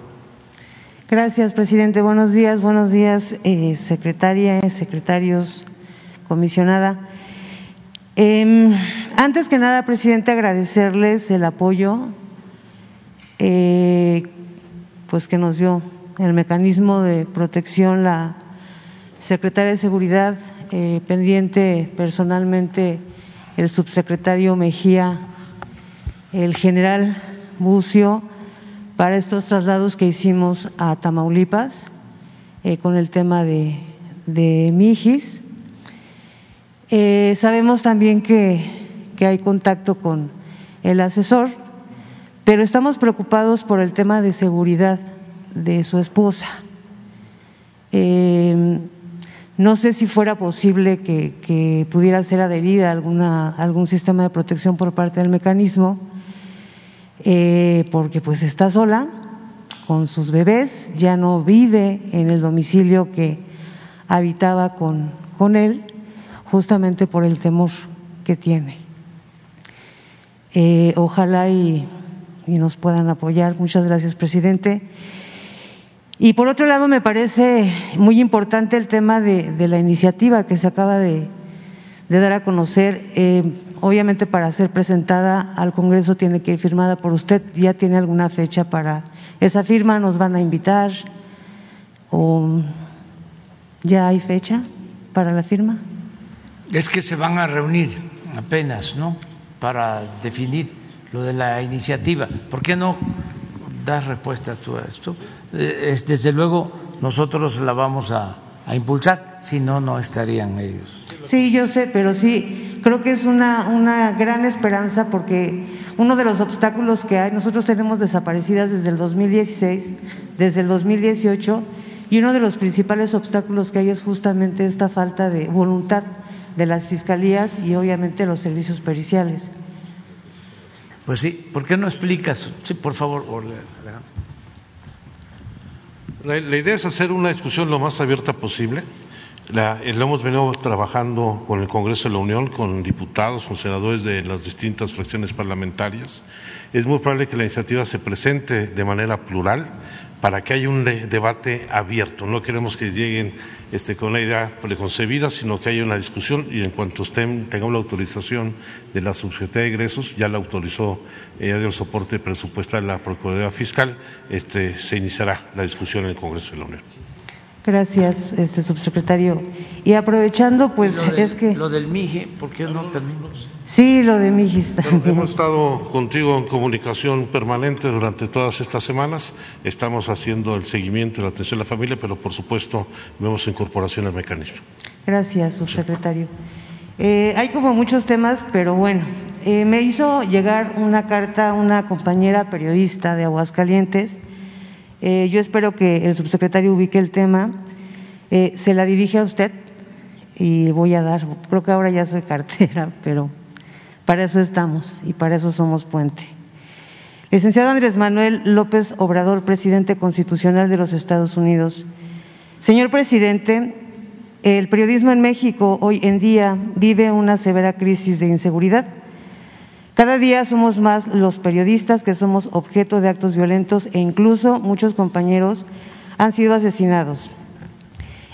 Gracias, presidente. Buenos días, buenos días, eh, secretaria, secretarios, comisionada. Eh, antes que nada, presidente, agradecerles el apoyo, eh, pues que nos dio el mecanismo de protección la secretaria de Seguridad, eh, pendiente personalmente el subsecretario Mejía, el general Bucio para estos traslados que hicimos a Tamaulipas eh, con el tema de, de Mijis. Eh, sabemos también que, que, hay contacto con el asesor, pero estamos preocupados por el tema de seguridad de su esposa. Eh, no sé si fuera posible que, pudiera ser adherida alguna, algún sistema de protección por parte del mecanismo eh, porque pues está sola con sus bebés, ya no vive en el domicilio que habitaba con, con él, justamente por el temor que tiene. Eh, ojalá y, y, nos puedan apoyar. Muchas gracias, presidente. Y por otro lado, me parece muy importante el tema de, de la iniciativa que se acaba de, de dar a conocer. Eh, obviamente para ser presentada al Congreso tiene que ir firmada por usted. ¿Ya tiene alguna fecha para esa firma? ¿Nos van a invitar? ¿O ya hay fecha para la firma? Es que se van a reunir apenas, ¿no? Para definir lo de la iniciativa. ¿Por qué no das respuesta tú a esto? Eh, desde luego nosotros la vamos a, a impulsar, si no, no estarían ellos. Sí, yo sé, pero sí creo que es una, una gran esperanza porque uno de los obstáculos que hay, nosotros tenemos desaparecidas desde el 2016, desde el 2018, y uno de los principales obstáculos que hay es justamente esta falta de voluntad de las fiscalías y obviamente los servicios periciales. Pues sí, ¿por qué no explicas? Sí, por favor. La, la idea es hacer una discusión lo más abierta posible la, eh, lo hemos venido trabajando con el Congreso de la Unión, con diputados, con senadores de las distintas fracciones parlamentarias. Es muy probable que la iniciativa se presente de manera plural para que haya un de, debate abierto. No queremos que lleguen este, con una idea preconcebida, sino que haya una discusión y en cuanto estén, tengamos la autorización de la Subsecretaría de Egresos, ya la autorizó, ya dio el soporte presupuestal de la Procuraduría Fiscal, este, se iniciará la discusión en el Congreso de la Unión. Gracias, este subsecretario. Y aprovechando, pues del, es que lo del MIGE, ¿por qué no tenemos? Sí, lo de MIGIS también. Hemos estado contigo en comunicación permanente durante todas estas semanas. Estamos haciendo el seguimiento y la atención a la familia, pero por supuesto vemos incorporación al mecanismo. Gracias, subsecretario. Eh, hay como muchos temas, pero bueno, eh, me hizo llegar una carta una compañera periodista de Aguascalientes. Eh, yo espero que el subsecretario ubique el tema. Eh, se la dirige a usted y voy a dar, creo que ahora ya soy cartera, pero para eso estamos y para eso somos puente. Licenciado Andrés Manuel López Obrador, presidente constitucional de los Estados Unidos. Señor presidente, el periodismo en México hoy en día vive una severa crisis de inseguridad cada día somos más los periodistas que somos objeto de actos violentos e incluso muchos compañeros han sido asesinados.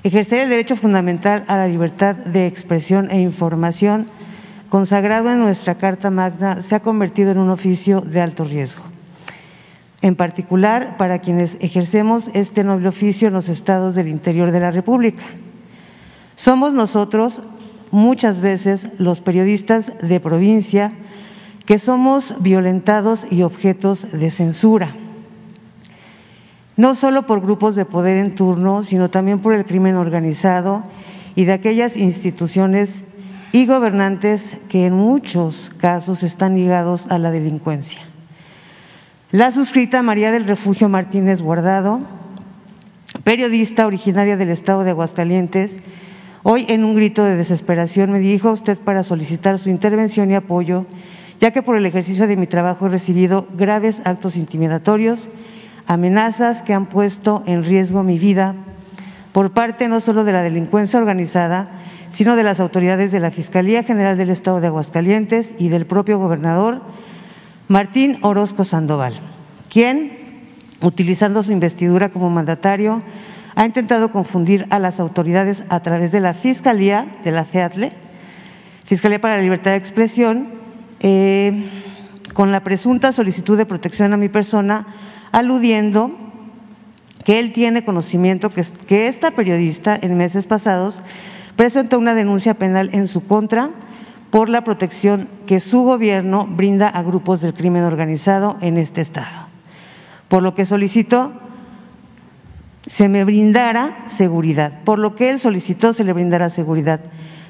Ejercer el derecho fundamental a la libertad de expresión e información consagrado en nuestra Carta Magna se ha convertido en un oficio de alto riesgo, en particular para quienes ejercemos este noble oficio en los estados del interior de la República. Somos nosotros muchas veces los periodistas de provincia, que somos violentados y objetos de censura, no solo por grupos de poder en turno, sino también por el crimen organizado y de aquellas instituciones y gobernantes que en muchos casos están ligados a la delincuencia. La suscrita María del Refugio Martínez Guardado, periodista originaria del estado de Aguascalientes, hoy en un grito de desesperación me dirijo a usted para solicitar su intervención y apoyo ya que por el ejercicio de mi trabajo he recibido graves actos intimidatorios, amenazas que han puesto en riesgo mi vida por parte no solo de la delincuencia organizada, sino de las autoridades de la Fiscalía General del Estado de Aguascalientes y del propio gobernador Martín Orozco Sandoval, quien, utilizando su investidura como mandatario, ha intentado confundir a las autoridades a través de la Fiscalía de la FEATLE, Fiscalía para la Libertad de Expresión, eh, con la presunta solicitud de protección a mi persona, aludiendo que él tiene conocimiento que, que esta periodista en meses pasados presentó una denuncia penal en su contra por la protección que su gobierno brinda a grupos del crimen organizado en este estado. Por lo que solicitó se me brindara seguridad. Por lo que él solicitó se le brindara seguridad.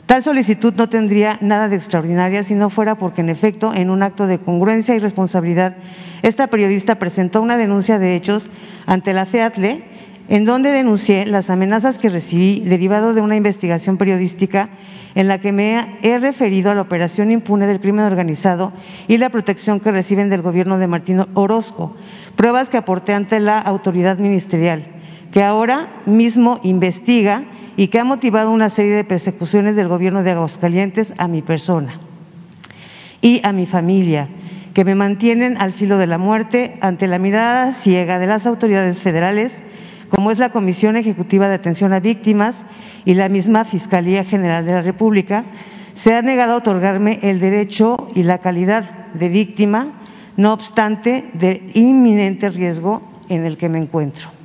Tal solicitud no tendría nada de extraordinaria si no fuera porque, en efecto, en un acto de congruencia y responsabilidad, esta periodista presentó una denuncia de hechos ante la FEATLE en donde denuncié las amenazas que recibí derivado de una investigación periodística en la que me he referido a la operación impune del crimen organizado y la protección que reciben del gobierno de Martín Orozco, pruebas que aporté ante la autoridad ministerial, que ahora mismo investiga y que ha motivado una serie de persecuciones del gobierno de Aguascalientes a mi persona y a mi familia, que me mantienen al filo de la muerte ante la mirada ciega de las autoridades federales, como es la Comisión Ejecutiva de Atención a Víctimas y la misma Fiscalía General de la República, se ha negado a otorgarme el derecho y la calidad de víctima, no obstante del inminente riesgo en el que me encuentro.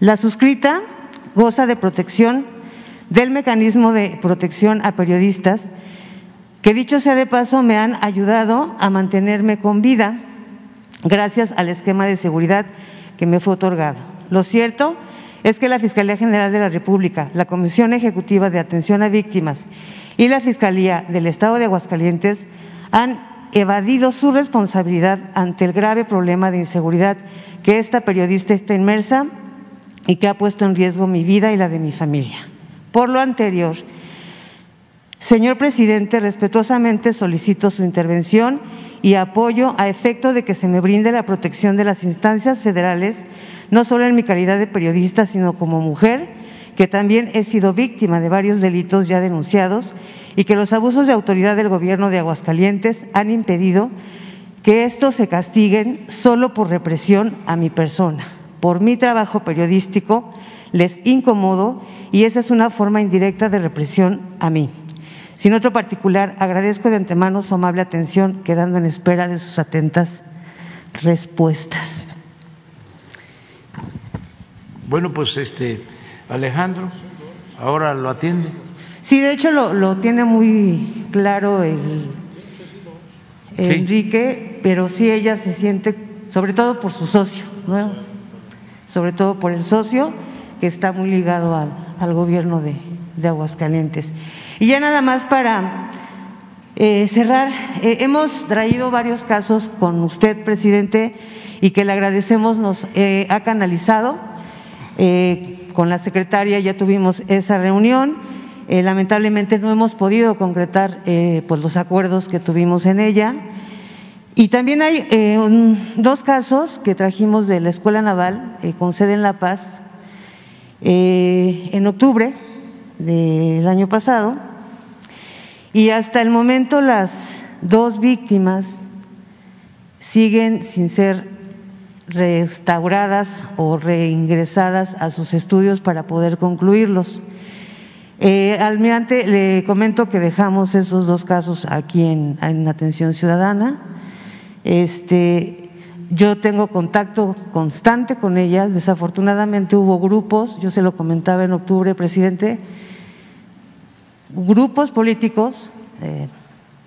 La suscrita goza de protección del mecanismo de protección a periodistas que dicho sea de paso me han ayudado a mantenerme con vida gracias al esquema de seguridad que me fue otorgado. Lo cierto es que la Fiscalía General de la República, la Comisión Ejecutiva de Atención a Víctimas y la Fiscalía del Estado de Aguascalientes han evadido su responsabilidad ante el grave problema de inseguridad que esta periodista está inmersa y que ha puesto en riesgo mi vida y la de mi familia. Por lo anterior, señor presidente, respetuosamente solicito su intervención y apoyo a efecto de que se me brinde la protección de las instancias federales, no solo en mi calidad de periodista, sino como mujer, que también he sido víctima de varios delitos ya denunciados y que los abusos de autoridad del gobierno de Aguascalientes han impedido que estos se castiguen solo por represión a mi persona. Por mi trabajo periodístico les incomodo y esa es una forma indirecta de represión a mí. Sin otro particular, agradezco de antemano su amable atención, quedando en espera de sus atentas respuestas. Bueno, pues este Alejandro ahora lo atiende. Sí, de hecho lo, tiene muy claro el, Enrique, pero sí ella se siente, sobre todo por su socio, sobre todo por el socio que está muy ligado al, gobierno de, de Aguascalientes. Y ya nada más para eh, cerrar, eh, hemos traído varios casos con usted, presidente, y que le agradecemos, nos eh, ha canalizado. con la secretaria ya tuvimos esa reunión. lamentablemente no hemos podido concretar pues los acuerdos que tuvimos en ella. Y también hay dos casos que trajimos de la Escuela Naval con sede en La Paz en octubre del año pasado y hasta el momento las dos víctimas siguen sin ser restauradas o reingresadas a sus estudios para poder concluirlos. Eh, almirante, le comento que dejamos esos dos casos aquí en Atención Ciudadana. Este, yo tengo contacto constante con ellas. Desafortunadamente hubo grupos, yo se lo comentaba en octubre, presidente, grupos políticos eh,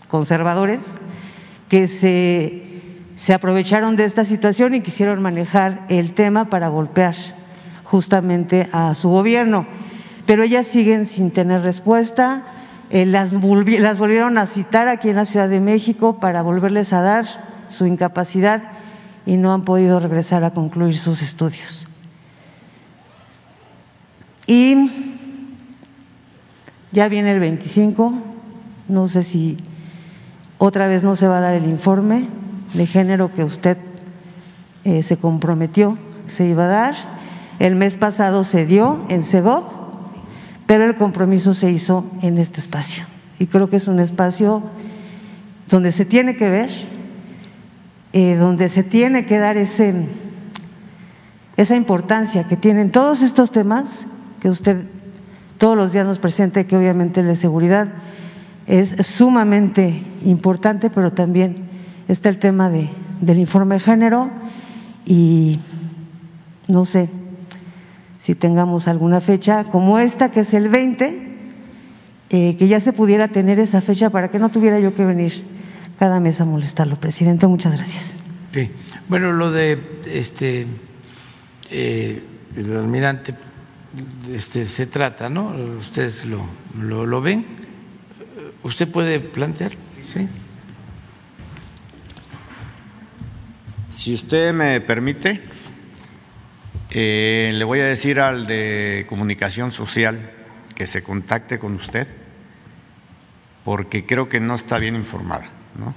conservadores que se, se aprovecharon de esta situación y quisieron manejar el tema para golpear justamente a su gobierno. Pero ellas siguen sin tener respuesta. Eh, las, volvieron a citar aquí en la Ciudad de México para volverles a dar su incapacidad y no han podido regresar a concluir sus estudios. Y ya viene el 25, no sé si otra vez no se va a dar el informe de género que usted eh, se comprometió se iba a dar. El mes pasado se dio en Segov, pero el compromiso se hizo en este espacio. Y creo que es un espacio donde se tiene que ver, eh, donde se tiene que dar ese, esa importancia que tienen todos estos temas que usted todos los días nos presenta que obviamente la seguridad es sumamente importante, pero también está el tema de, del informe de género y no sé si tengamos alguna fecha como esta, que es el 20, eh, que ya se pudiera tener esa fecha para que no tuviera yo que venir cada mes a molestarlo. Presidente, muchas gracias. Sí. Bueno, lo de este eh, el almirante este, se trata, ¿no? Ustedes lo, lo, ven. ¿Usted puede plantear? Sí. Si usted me permite, eh, le voy a decir al de comunicación social que se contacte con usted, porque creo que no está bien informada, ¿no?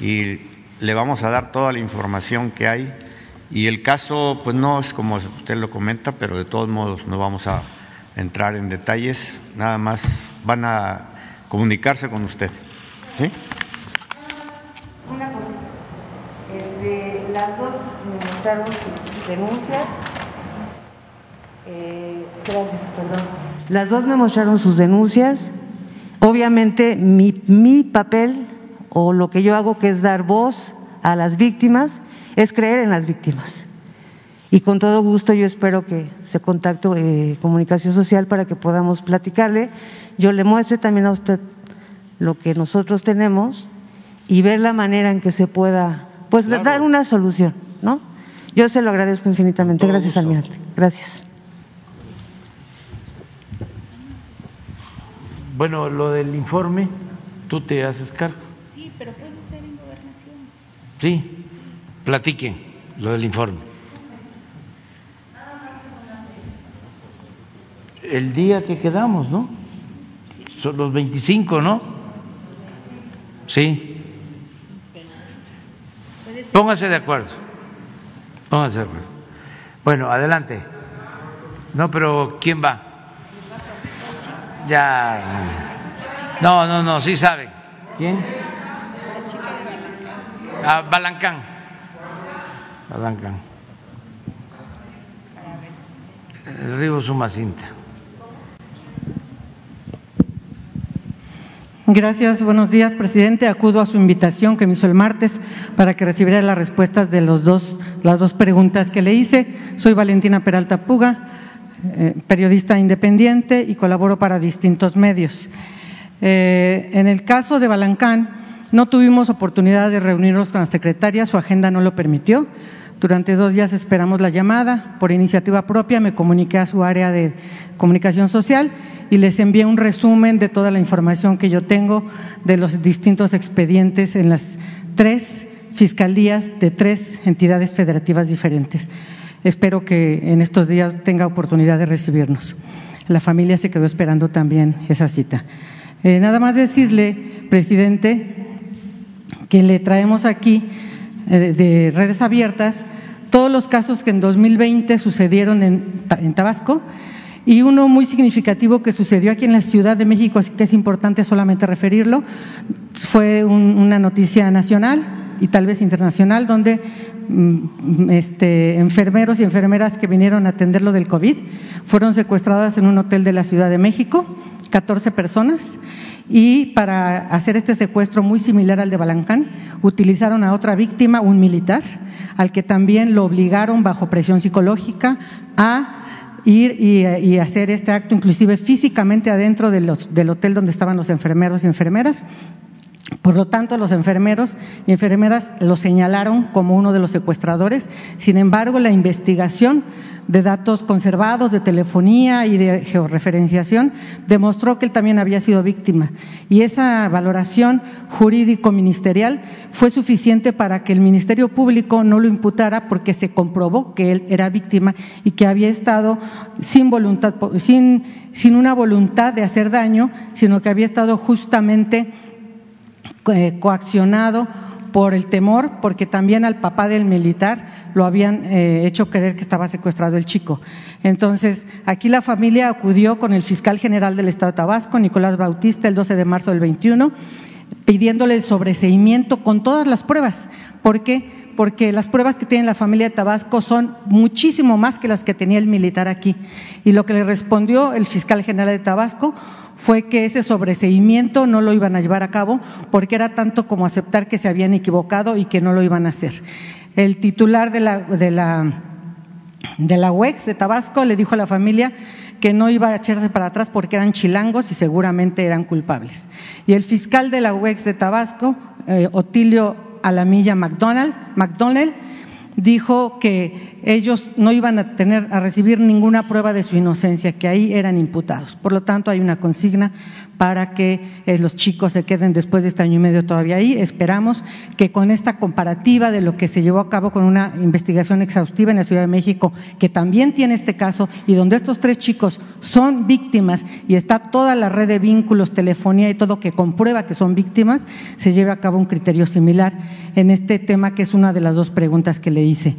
Y le vamos a dar toda la información que hay y el caso, pues no es como usted lo comenta, pero de todos modos no vamos a entrar en detalles, nada más van a comunicarse con usted. ¿Sí? Una cosa, este, las dos mostraron sus denuncias. Eh, perdón. Las dos me mostraron sus denuncias. Obviamente mi, mi papel o lo que yo hago que es dar voz a las víctimas es creer en las víctimas. Y con todo gusto yo espero que se contacte eh, comunicación social para que podamos platicarle. Yo le muestre también a usted lo que nosotros tenemos y ver la manera en que se pueda, pues, dar una solución, ¿no? Yo se lo agradezco infinitamente. Gracias, almirante. Gracias. Bueno, lo del informe, tú te haces cargo. Sí, pero puede ser en gobernación. Sí, platiquen lo del informe. El día que quedamos, ¿no? Son los 25, ¿no? Sí. Póngase de acuerdo. Póngase de acuerdo. Bueno, adelante. No, pero ¿quién va? Ya. No, no, no, sí sabe. ¿Quién? Ah, Balancán. El río Sumacinta. Gracias, buenos días, presidente. Acudo a su invitación que me hizo el martes para que recibiera las respuestas de los dos, las dos preguntas que le hice. Soy Valentina Peralta Puga, eh, periodista independiente y colaboro para distintos medios. Eh, en el caso de Balancán, no tuvimos oportunidad de reunirnos con la secretaria, su agenda no lo permitió, Durante dos días esperamos la llamada. Por iniciativa propia me comuniqué a su área de comunicación social y les envié un resumen de toda la información que yo tengo de los distintos expedientes en las tres fiscalías de tres entidades federativas diferentes. Espero que en estos días tenga oportunidad de recibirnos. La familia se quedó esperando también esa cita. Eh, nada más decirle, presidente, que le traemos aquí eh, de redes abiertas todos los casos que en 2020 sucedieron en, Tabasco y uno muy significativo que sucedió aquí en la Ciudad de México, así que es importante solamente referirlo, fue una noticia nacional y tal vez internacional, donde mm, este, enfermeros y enfermeras que vinieron a atenderlo del COVID fueron secuestradas en un hotel de la Ciudad de México, 14 personas, y para hacer este secuestro muy similar al de Balancán, utilizaron a otra víctima, un militar, al que también lo obligaron bajo presión psicológica a ir y, hacer este acto, inclusive físicamente adentro del hotel donde estaban los enfermeros y enfermeras, por lo tanto, los enfermeros y enfermeras lo señalaron como uno de los secuestradores. Sin embargo, la investigación de datos conservados, de telefonía y de georreferenciación demostró que él también había sido víctima. Y esa valoración jurídico-ministerial fue suficiente para que el Ministerio Público no lo imputara porque se comprobó que él era víctima y que había estado sin voluntad, sin, sin una voluntad de hacer daño, sino que había estado justamente eh, coaccionado por el temor, porque también al papá del militar lo habían eh, hecho creer que estaba secuestrado el chico. Entonces, aquí la familia acudió con el fiscal general del Estado de Tabasco, Nicolás Bautista, el 12 de marzo del 21, pidiéndole el sobreseimiento con todas las pruebas. ¿Por qué? Porque las pruebas que tiene la familia de Tabasco son muchísimo más que las que tenía el militar aquí. Y lo que le respondió el fiscal general de Tabasco fue que ese sobreseimiento no lo iban a llevar a cabo porque era tanto como aceptar que se habían equivocado y que no lo iban a hacer. El titular de la, de la, de la UEX de Tabasco le dijo a la familia que no iba a echarse para atrás porque eran chilangos y seguramente eran culpables. Y el fiscal de la UEX de Tabasco, eh, Otilio Alamilla McDonald, McDonald dijo que ellos no iban a tener a recibir ninguna prueba de su inocencia, que ahí eran imputados. Por lo tanto, hay una consigna para que eh, los chicos se queden después de este año y medio todavía ahí. Esperamos que con esta comparativa de lo que se llevó a cabo con una investigación exhaustiva en la Ciudad de México, que también tiene este caso y donde estos tres chicos son víctimas y está toda la red de vínculos, telefonía y todo que comprueba que son víctimas, se lleve a cabo un criterio similar en este tema que es una de las dos preguntas que le hice.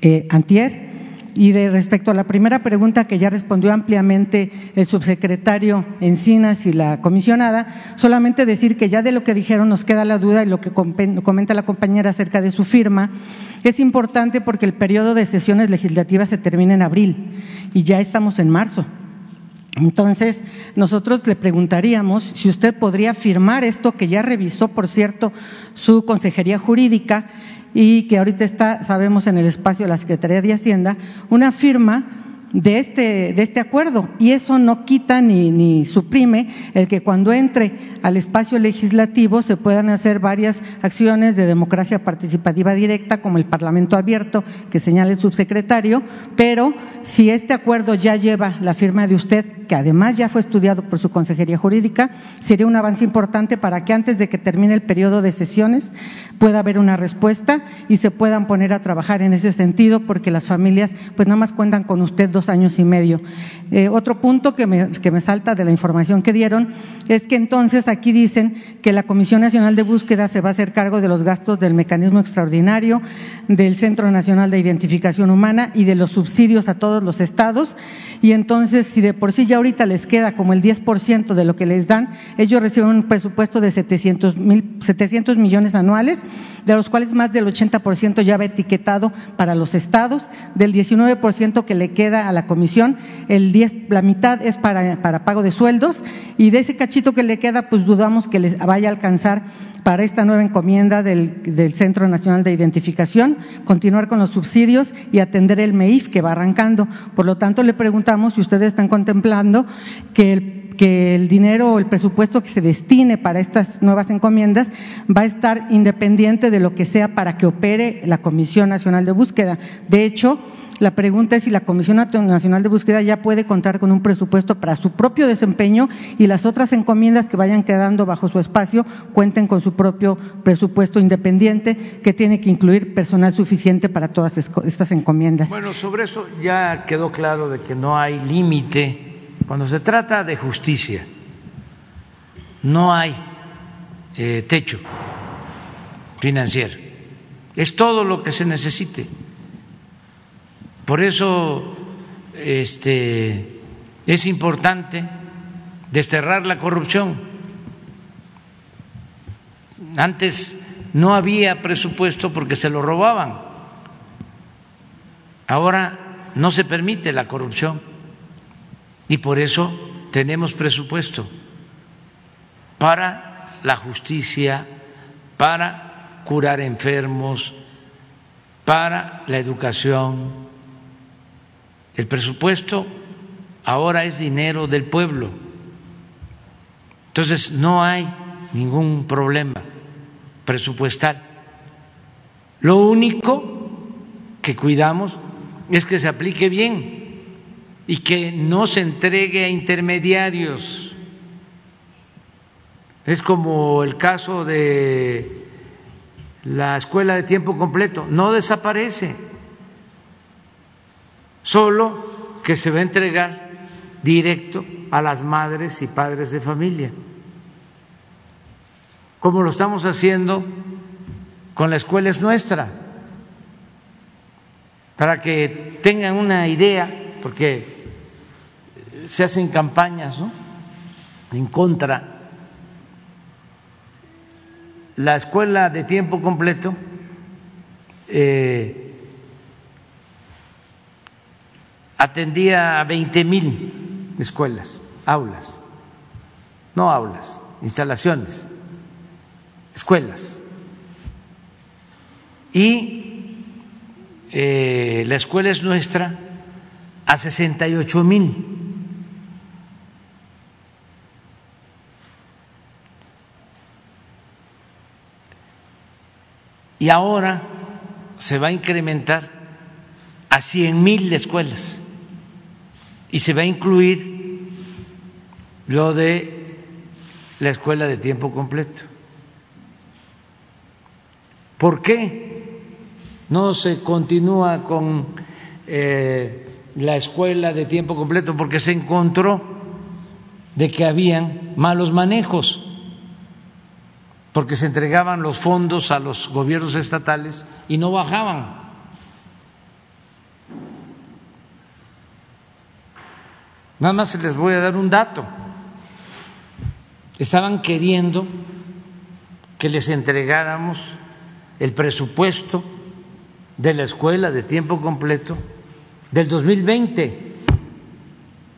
Eh, antier, y de respecto a la primera pregunta que ya respondió ampliamente el subsecretario Encinas y la comisionada, solamente decir que ya de lo que dijeron nos queda la duda y lo que comenta la compañera acerca de su firma, es importante porque el periodo de sesiones legislativas se termina en abril y ya estamos en marzo. Entonces, nosotros le preguntaríamos si usted podría firmar esto que ya revisó, por cierto, su consejería jurídica y que ahorita está, sabemos, en el espacio de la Secretaría de Hacienda, una firma de este, de este acuerdo. Y eso no quita ni, ni suprime el que cuando entre al espacio legislativo se puedan hacer varias acciones de democracia participativa directa, como el Parlamento abierto que señala el subsecretario, pero si este acuerdo ya lleva la firma de usted, que además ya fue estudiado por su Consejería Jurídica, sería un avance importante para que antes de que termine el periodo de sesiones pueda haber una respuesta y se puedan poner a trabajar en ese sentido, porque las familias pues nada más cuentan con usted dos años y medio. Eh, otro punto que me, que me salta de la información que dieron es que entonces aquí dicen que la Comisión Nacional de Búsqueda se va a hacer cargo de los gastos del mecanismo extraordinario, del Centro Nacional de Identificación Humana y de los subsidios a todos los estados. Y entonces, si de por sí ya ahorita les queda como el 10% de lo que les dan, ellos reciben un presupuesto de 700, mil, 700 millones anuales, de los cuales más del 80% ya va etiquetado para los estados, del 19% que le queda a la comisión, el 10, la mitad es para, para pago de sueldos y de ese cachito que le queda, pues dudamos que les vaya a alcanzar para esta nueva encomienda del, Centro Nacional de Identificación, continuar con los subsidios y atender el MEIF que va arrancando. Por lo tanto, le preguntamos si ustedes están contemplando que el que el dinero o el presupuesto que se destine para estas nuevas encomiendas va a estar independiente de lo que sea para que opere la Comisión Nacional de Búsqueda. De hecho, la pregunta es si la Comisión Nacional de Búsqueda ya puede contar con un presupuesto para su propio desempeño y las otras encomiendas que vayan quedando bajo su espacio cuenten con su propio presupuesto independiente que tiene que incluir personal suficiente para todas estas encomiendas. Bueno, sobre eso ya quedó claro de que no hay límite cuando se trata de justicia. No hay eh, techo financiero. Es todo lo que se necesite. Por eso este, es importante desterrar la corrupción. Antes no había presupuesto porque se lo robaban. Ahora no se permite la corrupción y por eso tenemos presupuesto para la justicia, para curar enfermos, para la educación, el presupuesto ahora es dinero del pueblo. Entonces no hay ningún problema presupuestal. Lo único que cuidamos es que se aplique bien y que no se entregue a intermediarios. Es como el caso de la escuela de tiempo completo, no desaparece solo que se va a entregar directo a las madres y padres de familia, como lo estamos haciendo con la escuela es nuestra, para que tengan una idea, porque se hacen campañas en contra. La escuela de tiempo completo eh, atendía a 20 mil escuelas, aulas, no aulas, instalaciones, escuelas. Y eh, la escuela es nuestra a 68 mil. Y ahora se va a incrementar a 100 mil escuelas y se va a incluir lo de la escuela de tiempo completo. ¿Por qué no se continúa con eh, la escuela de tiempo completo? Porque se encontró de que habían malos manejos, porque se entregaban los fondos a los gobiernos estatales y no bajaban. Nada más les voy a dar un dato. Estaban queriendo que les entregáramos el presupuesto de la escuela de tiempo completo del 2020,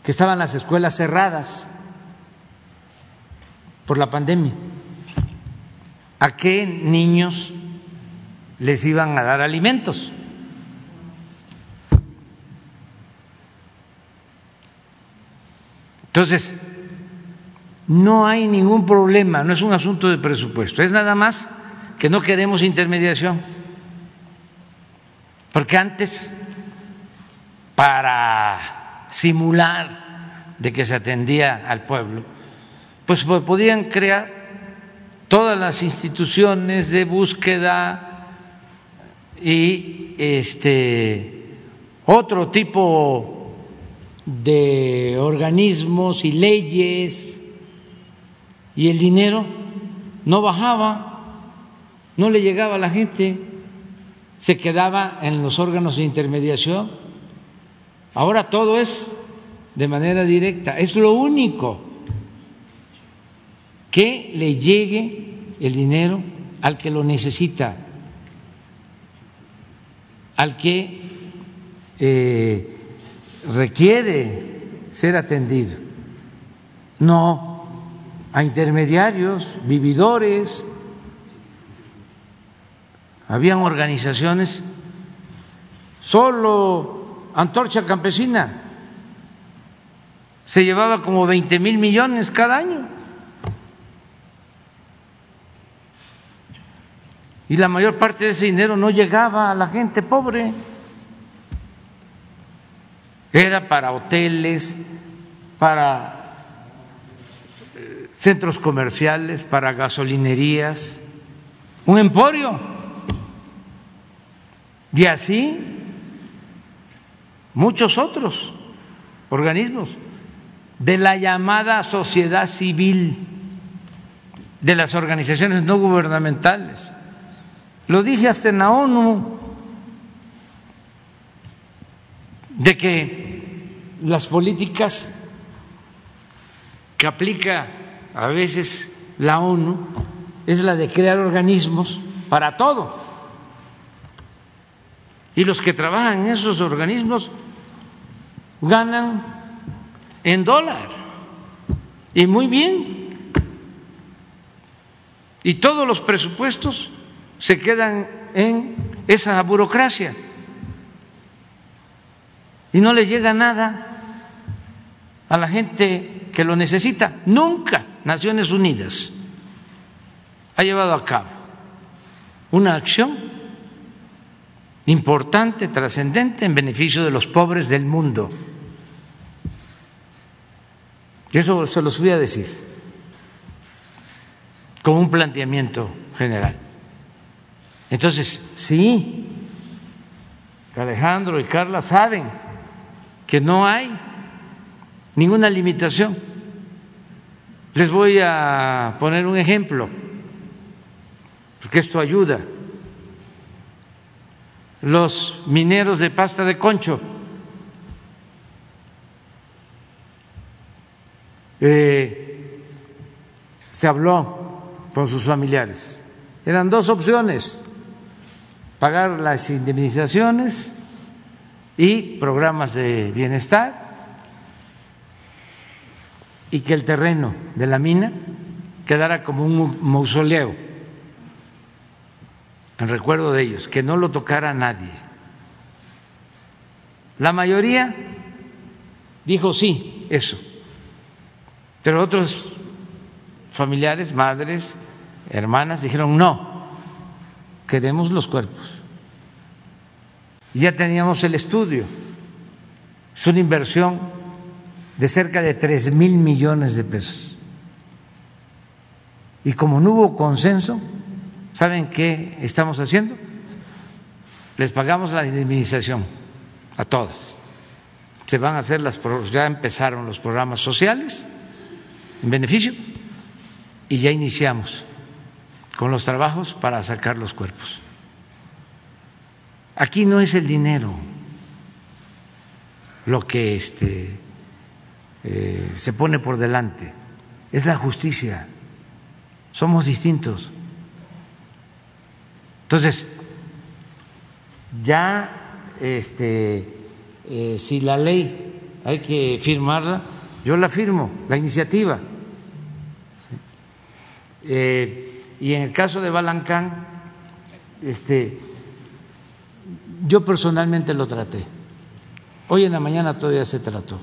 que estaban las escuelas cerradas por la pandemia. ¿A qué niños les iban a dar alimentos? Entonces, no hay ningún problema, no es un asunto de presupuesto, es nada más que no queremos intermediación. Porque antes, para simular de que se atendía al pueblo, pues podían crear todas las instituciones de búsqueda y este otro tipo de organismos y leyes y el dinero no bajaba, no le llegaba a la gente, se quedaba en los órganos de intermediación. Ahora todo es de manera directa, es lo único que le llegue el dinero al que lo necesita, al que eh, requiere ser atendido, no a intermediarios, vividores. Habían organizaciones, solo Antorcha Campesina, se llevaba como 20 mil millones cada año. Y la mayor parte de ese dinero no llegaba a la gente pobre. Era para hoteles, para eh, centros comerciales, para gasolinerías, un emporio. Y así muchos otros organismos de la llamada sociedad civil, de las organizaciones no gubernamentales. Lo dije hasta en la ONU, de que las políticas que aplica a veces la ONU es la de crear organismos para todo. Y los que trabajan en esos organismos ganan en dólar. Y muy bien. Y todos los presupuestos se quedan en esa burocracia. Y no les llega nada a la gente que lo necesita. Nunca Naciones Unidas ha llevado a cabo una acción importante, trascendente, en beneficio de los pobres del mundo. Y eso se los fui a decir, como un planteamiento general. Entonces, sí, Alejandro y Carla saben que no hay ninguna limitación. Les voy a poner un ejemplo, porque esto ayuda. Los mineros de pasta de concho eh, se habló con sus familiares. Eran dos opciones, pagar las indemnizaciones y programas de bienestar y que el terreno de la mina quedara como un mausoleo en recuerdo de ellos, que no lo tocara nadie. La mayoría dijo sí, eso, pero otros familiares, madres, hermanas dijeron no, queremos los cuerpos. Ya teníamos el estudio, es una inversión de cerca de tres mil millones de pesos. Y como no hubo consenso, ¿saben qué estamos haciendo? Les pagamos la indemnización a todas. Se van a hacer las, ya empezaron los programas sociales en beneficio y ya iniciamos con los trabajos para sacar los cuerpos. Aquí no es el dinero lo que este, eh, se pone por delante, es la justicia. Somos distintos. Entonces, ya este, eh, si la ley hay que firmarla, yo la firmo, la iniciativa. Eh, y en el caso de Balancán, este, yo personalmente lo traté. Hoy en la mañana todavía se trató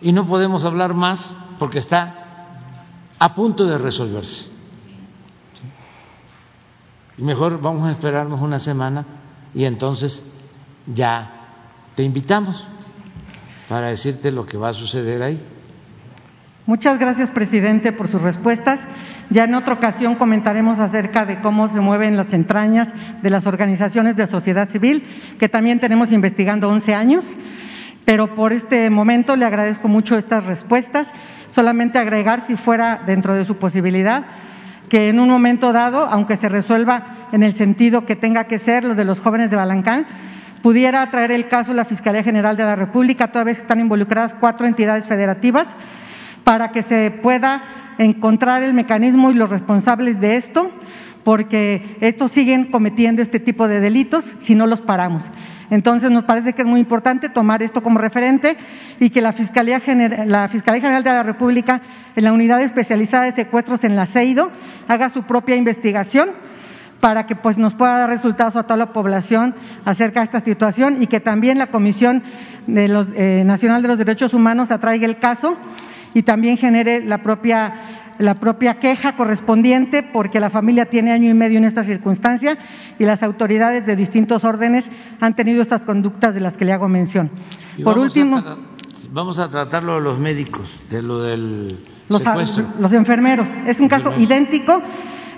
y no podemos hablar más porque está a punto de resolverse. Mejor vamos a esperarnos una semana y entonces ya te invitamos para decirte lo que va a suceder ahí. Muchas gracias, presidente, por sus respuestas. Ya en otra ocasión comentaremos acerca de cómo se mueven las entrañas de las organizaciones de sociedad civil, que también tenemos investigando 11 años pero por este momento le agradezco mucho estas respuestas. Solamente agregar, si fuera dentro de su posibilidad, que en un momento dado, aunque se resuelva en el sentido que tenga que ser lo de los jóvenes de Balancán, pudiera traer el caso la Fiscalía General de la República, toda vez que están involucradas cuatro entidades federativas, para que se pueda encontrar el mecanismo y los responsables de esto, porque estos siguen cometiendo este tipo de delitos si no los paramos. Entonces, nos parece que es muy importante tomar esto como referente y que la Fiscalía, General, la Fiscalía General de la República, en la Unidad Especializada de Secuestros en la CEIDO, haga su propia investigación para que pues nos pueda dar resultados a toda la población acerca de esta situación y que también la Comisión de los, eh, Nacional de los Derechos Humanos atraiga el caso y también genere la propia la propia queja correspondiente porque la familia tiene año y medio en esta circunstancia y las autoridades de distintos órdenes han tenido estas conductas de las que le hago mención. Por último, vamos a tratarlo los médicos de lo del los, secuestro. los enfermeros. Es un caso idéntico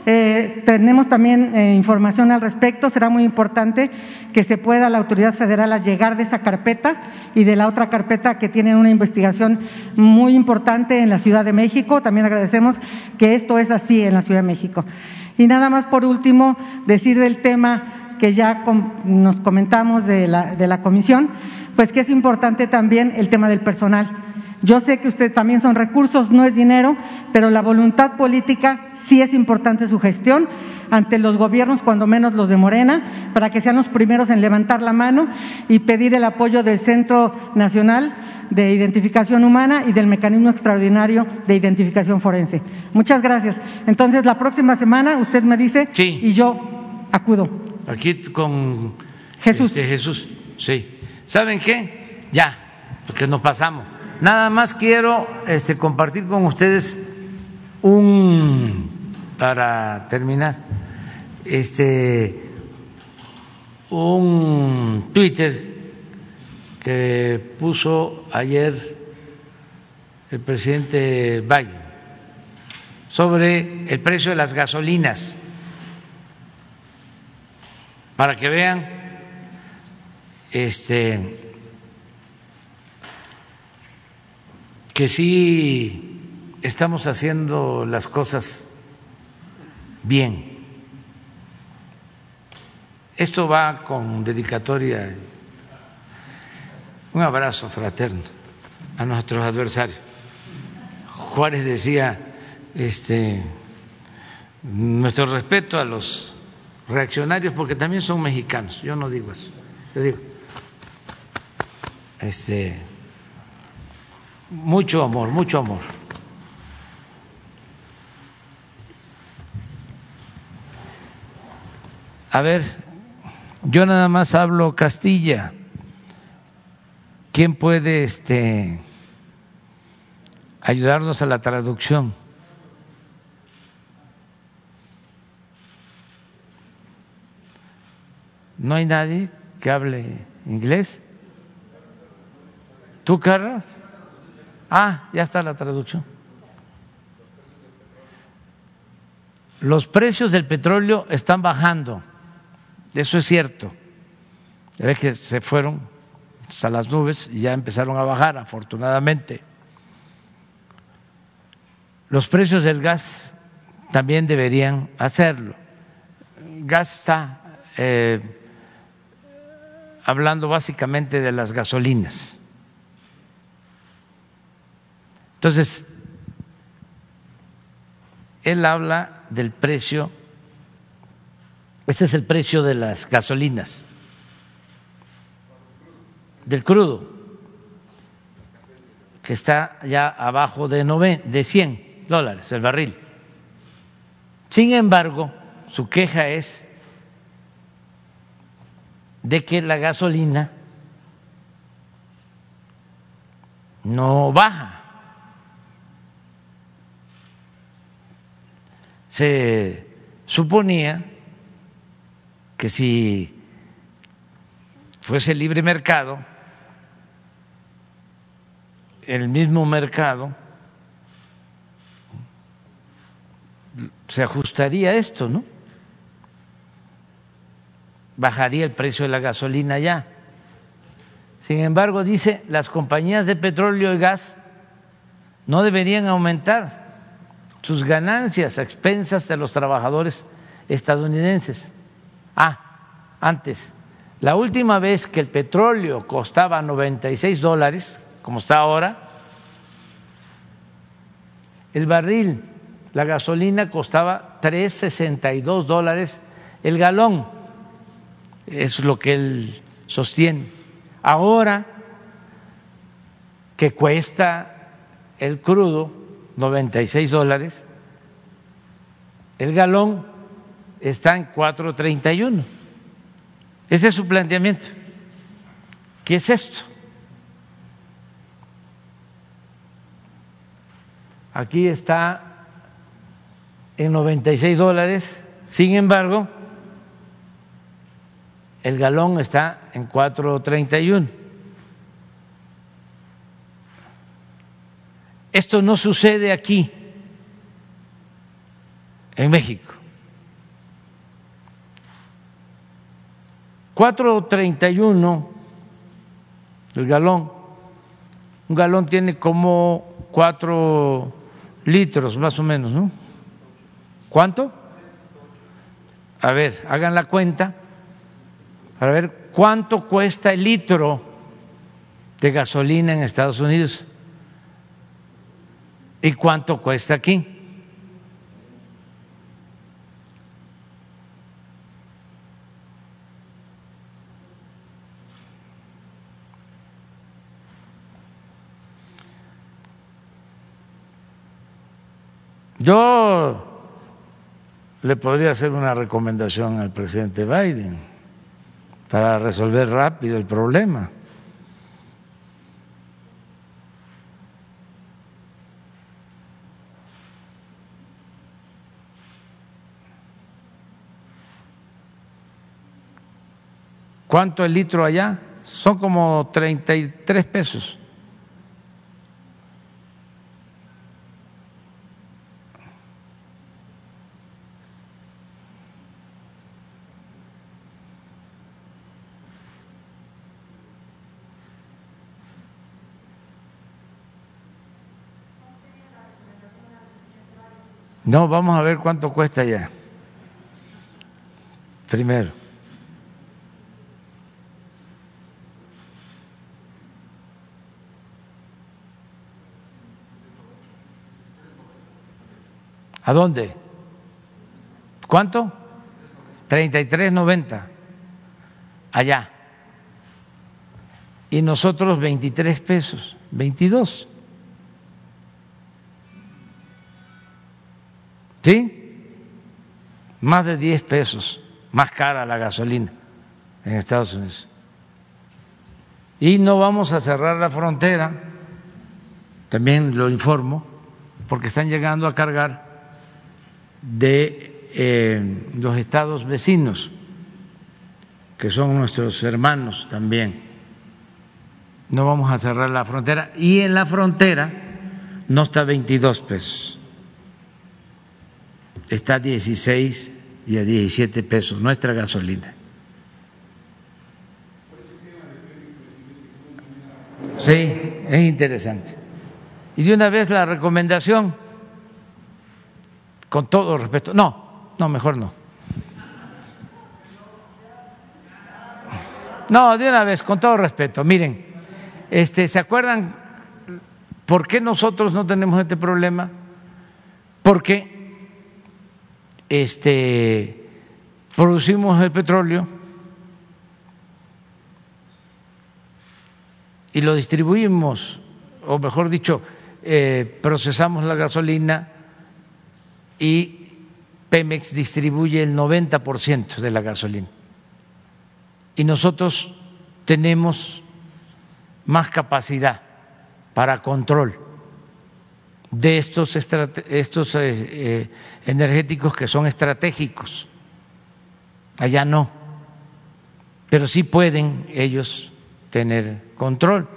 eh, tenemos también eh, información al respecto. Será muy importante que se pueda la autoridad federal llegar de esa carpeta y de la otra carpeta que tiene una investigación muy importante en la Ciudad de México. También agradecemos que esto es así en la Ciudad de México. Y nada más por último, decir del tema que ya nos comentamos de la, de la comisión, pues que es importante también el tema del personal yo sé que usted también son recursos, no es dinero, pero la voluntad política sí es importante su gestión ante los gobiernos, cuando menos los de Morena, para que sean los primeros en levantar la mano y pedir el apoyo del Centro Nacional de Identificación Humana y del Mecanismo Extraordinario de Identificación Forense. Muchas gracias. Entonces, la próxima semana usted me dice y yo acudo. Aquí con Jesús. Este, Jesús, sí. ¿Saben qué? Ya, porque nos pasamos. Nada más quiero este, compartir con ustedes un, para terminar, este, un Twitter que puso ayer el presidente Biden sobre el precio de las gasolinas, para que vean este que sí estamos haciendo las cosas bien. Esto va con dedicatoria, un abrazo fraterno a nuestros adversarios. Juárez decía, este, nuestro respeto a los reaccionarios porque también son mexicanos. Yo no digo eso. Yo digo, este, mucho amor, mucho amor. A ver, yo nada más hablo Castilla. ¿Quién puede este ayudarnos a la traducción? ¿No hay nadie que hable inglés? ¿Tú, Carlos? Ah, ya está la traducción. Los precios del petróleo están bajando, eso es cierto. Ya ves que se fueron hasta las nubes y ya empezaron a bajar, afortunadamente. Los precios del gas también deberían hacerlo. Gas está eh, hablando básicamente de las gasolinas. Entonces, él habla del precio, este es el precio de las gasolinas, del crudo, que está ya abajo de, de 100 dólares el barril. Sin embargo, su queja es de que la gasolina no baja. Se suponía que si fuese libre mercado, el mismo mercado se ajustaría a esto, ¿no? Bajaría el precio de la gasolina ya. Sin embargo, dice, las compañías de petróleo y gas no deberían aumentar sus ganancias a expensas de los trabajadores estadounidenses. Ah, antes, la última vez que el petróleo costaba 96 dólares, como está ahora, el barril, la gasolina costaba 3,62 dólares el galón. Es lo que él sostiene. Ahora que cuesta el crudo 96 dólares, el galón está en 4.31. Ese es su planteamiento. ¿Qué es esto? Aquí está en 96 dólares, sin embargo, el galón está en 4.31. Esto no sucede aquí, en México. 4.31 el galón. Un galón tiene como cuatro litros más o menos, ¿no? ¿Cuánto? A ver, hagan la cuenta para ver cuánto cuesta el litro de gasolina en Estados Unidos y cuánto cuesta aquí. Yo le podría hacer una recomendación al presidente Biden para resolver rápido el problema. ¿Cuánto el litro allá? Son como 33 pesos. No, vamos a ver cuánto cuesta ya. Primero. ¿A dónde? ¿Cuánto? 33.90. Allá. Y nosotros 23 pesos, 22. ¿Sí? Más de 10 pesos más cara la gasolina en Estados Unidos. Y no vamos a cerrar la frontera, también lo informo, porque están llegando a cargar de eh, los estados vecinos, que son nuestros hermanos también. No vamos a cerrar la frontera. Y en la frontera no está 22 pesos está a 16 y a 17 pesos nuestra gasolina. Sí, es interesante. Y de una vez la recomendación, con todo respeto, no, no, mejor no. No, de una vez, con todo respeto, miren, este, ¿se acuerdan por qué nosotros no tenemos este problema? Porque este, producimos el petróleo y lo distribuimos, o mejor dicho, eh, procesamos la gasolina y Pemex distribuye el 90% de la gasolina. Y nosotros tenemos más capacidad para control de estos, estos eh, eh, energéticos que son estratégicos. Allá no, pero sí pueden ellos tener control.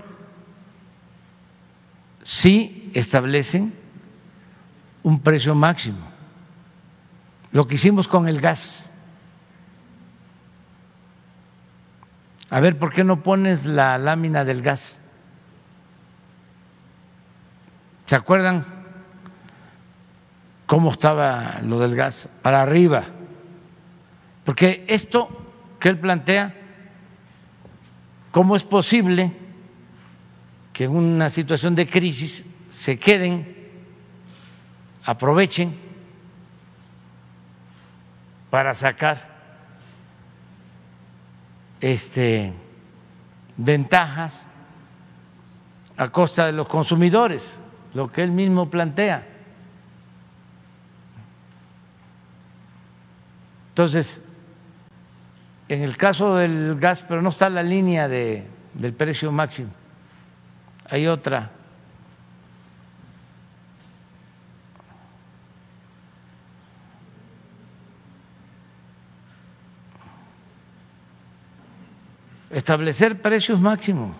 Sí establecen un precio máximo. Lo que hicimos con el gas. A ver, ¿por qué no pones la lámina del gas? ¿Se acuerdan cómo estaba lo del gas? Para arriba. Porque esto que él plantea, ¿cómo es posible que en una situación de crisis se queden, aprovechen para sacar este, ventajas a costa de los consumidores? lo que él mismo plantea. Entonces, en el caso del gas, pero no está la línea de, del precio máximo, hay otra. Establecer precios máximos.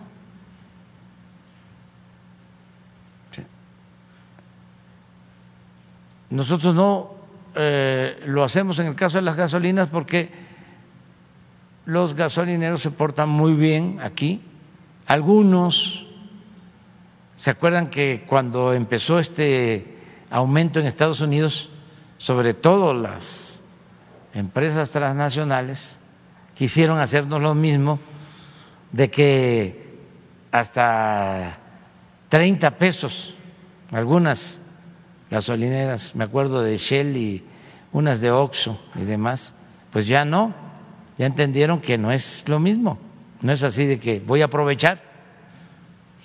Nosotros no eh, lo hacemos en el caso de las gasolinas porque los gasolineros se portan muy bien aquí. Algunos, ¿se acuerdan que cuando empezó este aumento en Estados Unidos, sobre todo las empresas transnacionales, quisieron hacernos lo mismo de que hasta 30 pesos algunas gasolineras, me acuerdo de Shell y unas de Oxxo y demás, pues ya no, ya entendieron que no es lo mismo, no es así de que voy a aprovechar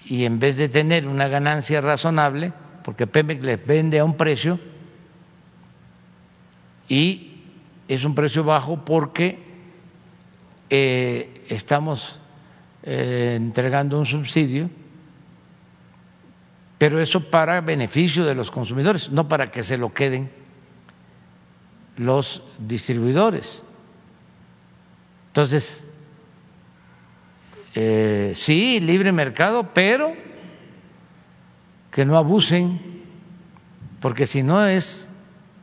y en vez de tener una ganancia razonable, porque Pemex les vende a un precio y es un precio bajo porque eh, estamos eh, entregando un subsidio pero eso para beneficio de los consumidores, no para que se lo queden los distribuidores. Entonces, eh, sí, libre mercado, pero que no abusen, porque si no es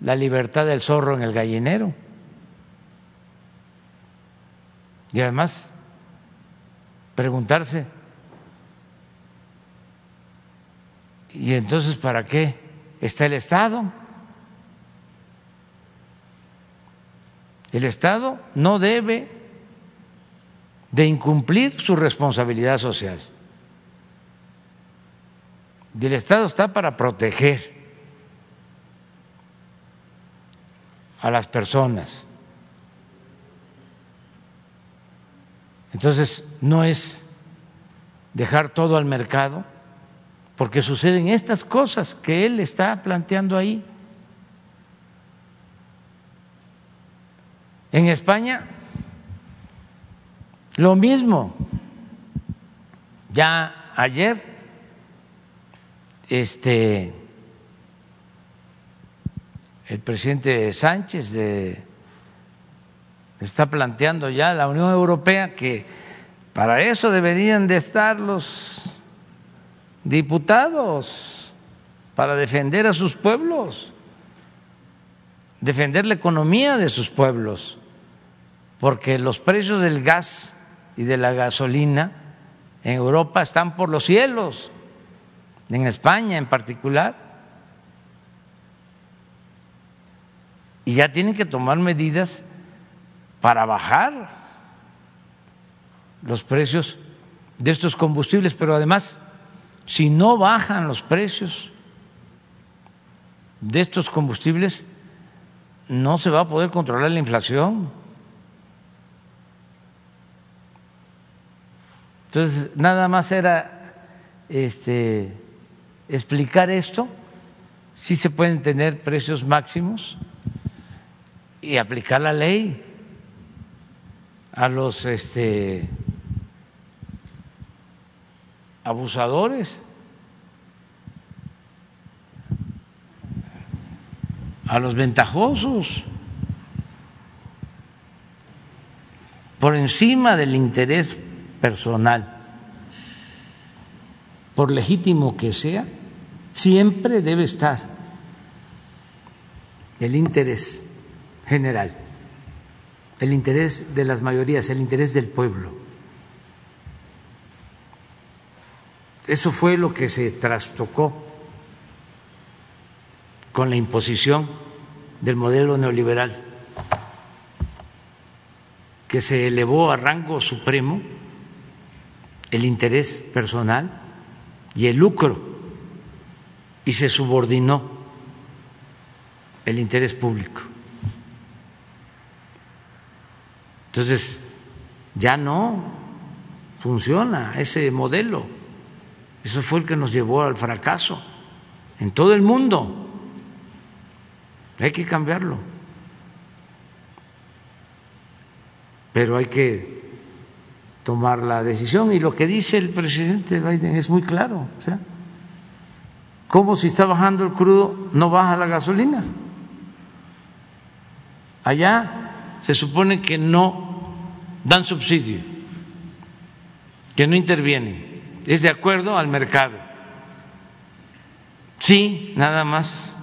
la libertad del zorro en el gallinero. Y además, preguntarse, ¿Y entonces para qué está el Estado? El Estado no debe de incumplir su responsabilidad social. Y el Estado está para proteger a las personas. Entonces, no es dejar todo al mercado porque suceden estas cosas que él está planteando ahí. En España, lo mismo. Ya ayer, este, el presidente Sánchez de, está planteando ya la Unión Europea que para eso deberían de estar los diputados para defender a sus pueblos, defender la economía de sus pueblos, porque los precios del gas y de la gasolina en Europa están por los cielos, en España en particular, y ya tienen que tomar medidas para bajar los precios de estos combustibles, pero además si no bajan los precios de estos combustibles, no se va a poder controlar la inflación. Entonces, nada más era este, explicar esto, si se pueden tener precios máximos y aplicar la ley a los este, abusadores, a los ventajosos, por encima del interés personal, por legítimo que sea, siempre debe estar el interés general, el interés de las mayorías, el interés del pueblo. Eso fue lo que se trastocó con la imposición del modelo neoliberal, que se elevó a rango supremo el interés personal y el lucro y se subordinó el interés público. Entonces, ya no funciona ese modelo. Eso fue el que nos llevó al fracaso en todo el mundo. Hay que cambiarlo. pero hay que tomar la decisión y lo que dice el presidente Biden es muy claro, o sea, como si está bajando el crudo no baja la gasolina. Allá se supone que no dan subsidio, que no intervienen, es de acuerdo al mercado. Sí, nada más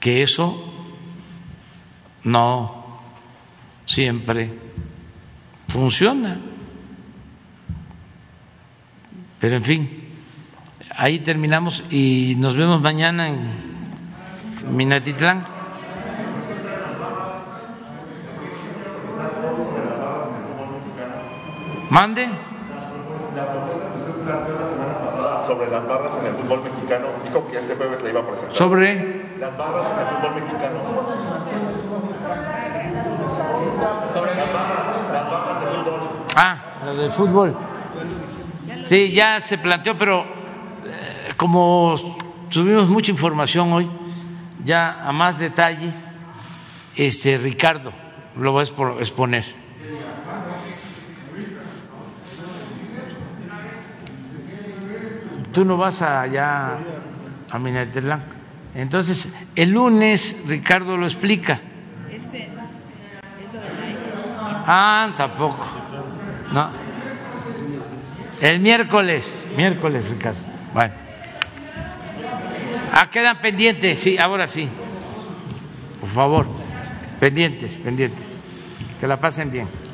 que eso no siempre funciona. Pero en fin, ahí terminamos y nos vemos mañana en Minatitlán. Mande. Sobre las barras en el fútbol mexicano, dijo que este jueves le iba a presentar. Sobre las barras en el fútbol mexicano. Ah, lo del fútbol. Sí, ya se planteó, pero eh, como tuvimos mucha información hoy, ya a más detalle, este Ricardo lo va a exponer. Tú no vas allá a Minaterlán. Entonces, el lunes Ricardo lo explica. Ah, tampoco. No. El miércoles, miércoles, Ricardo. Bueno. Ah, quedan pendientes, sí, ahora sí. Por favor, pendientes, pendientes. Que la pasen bien.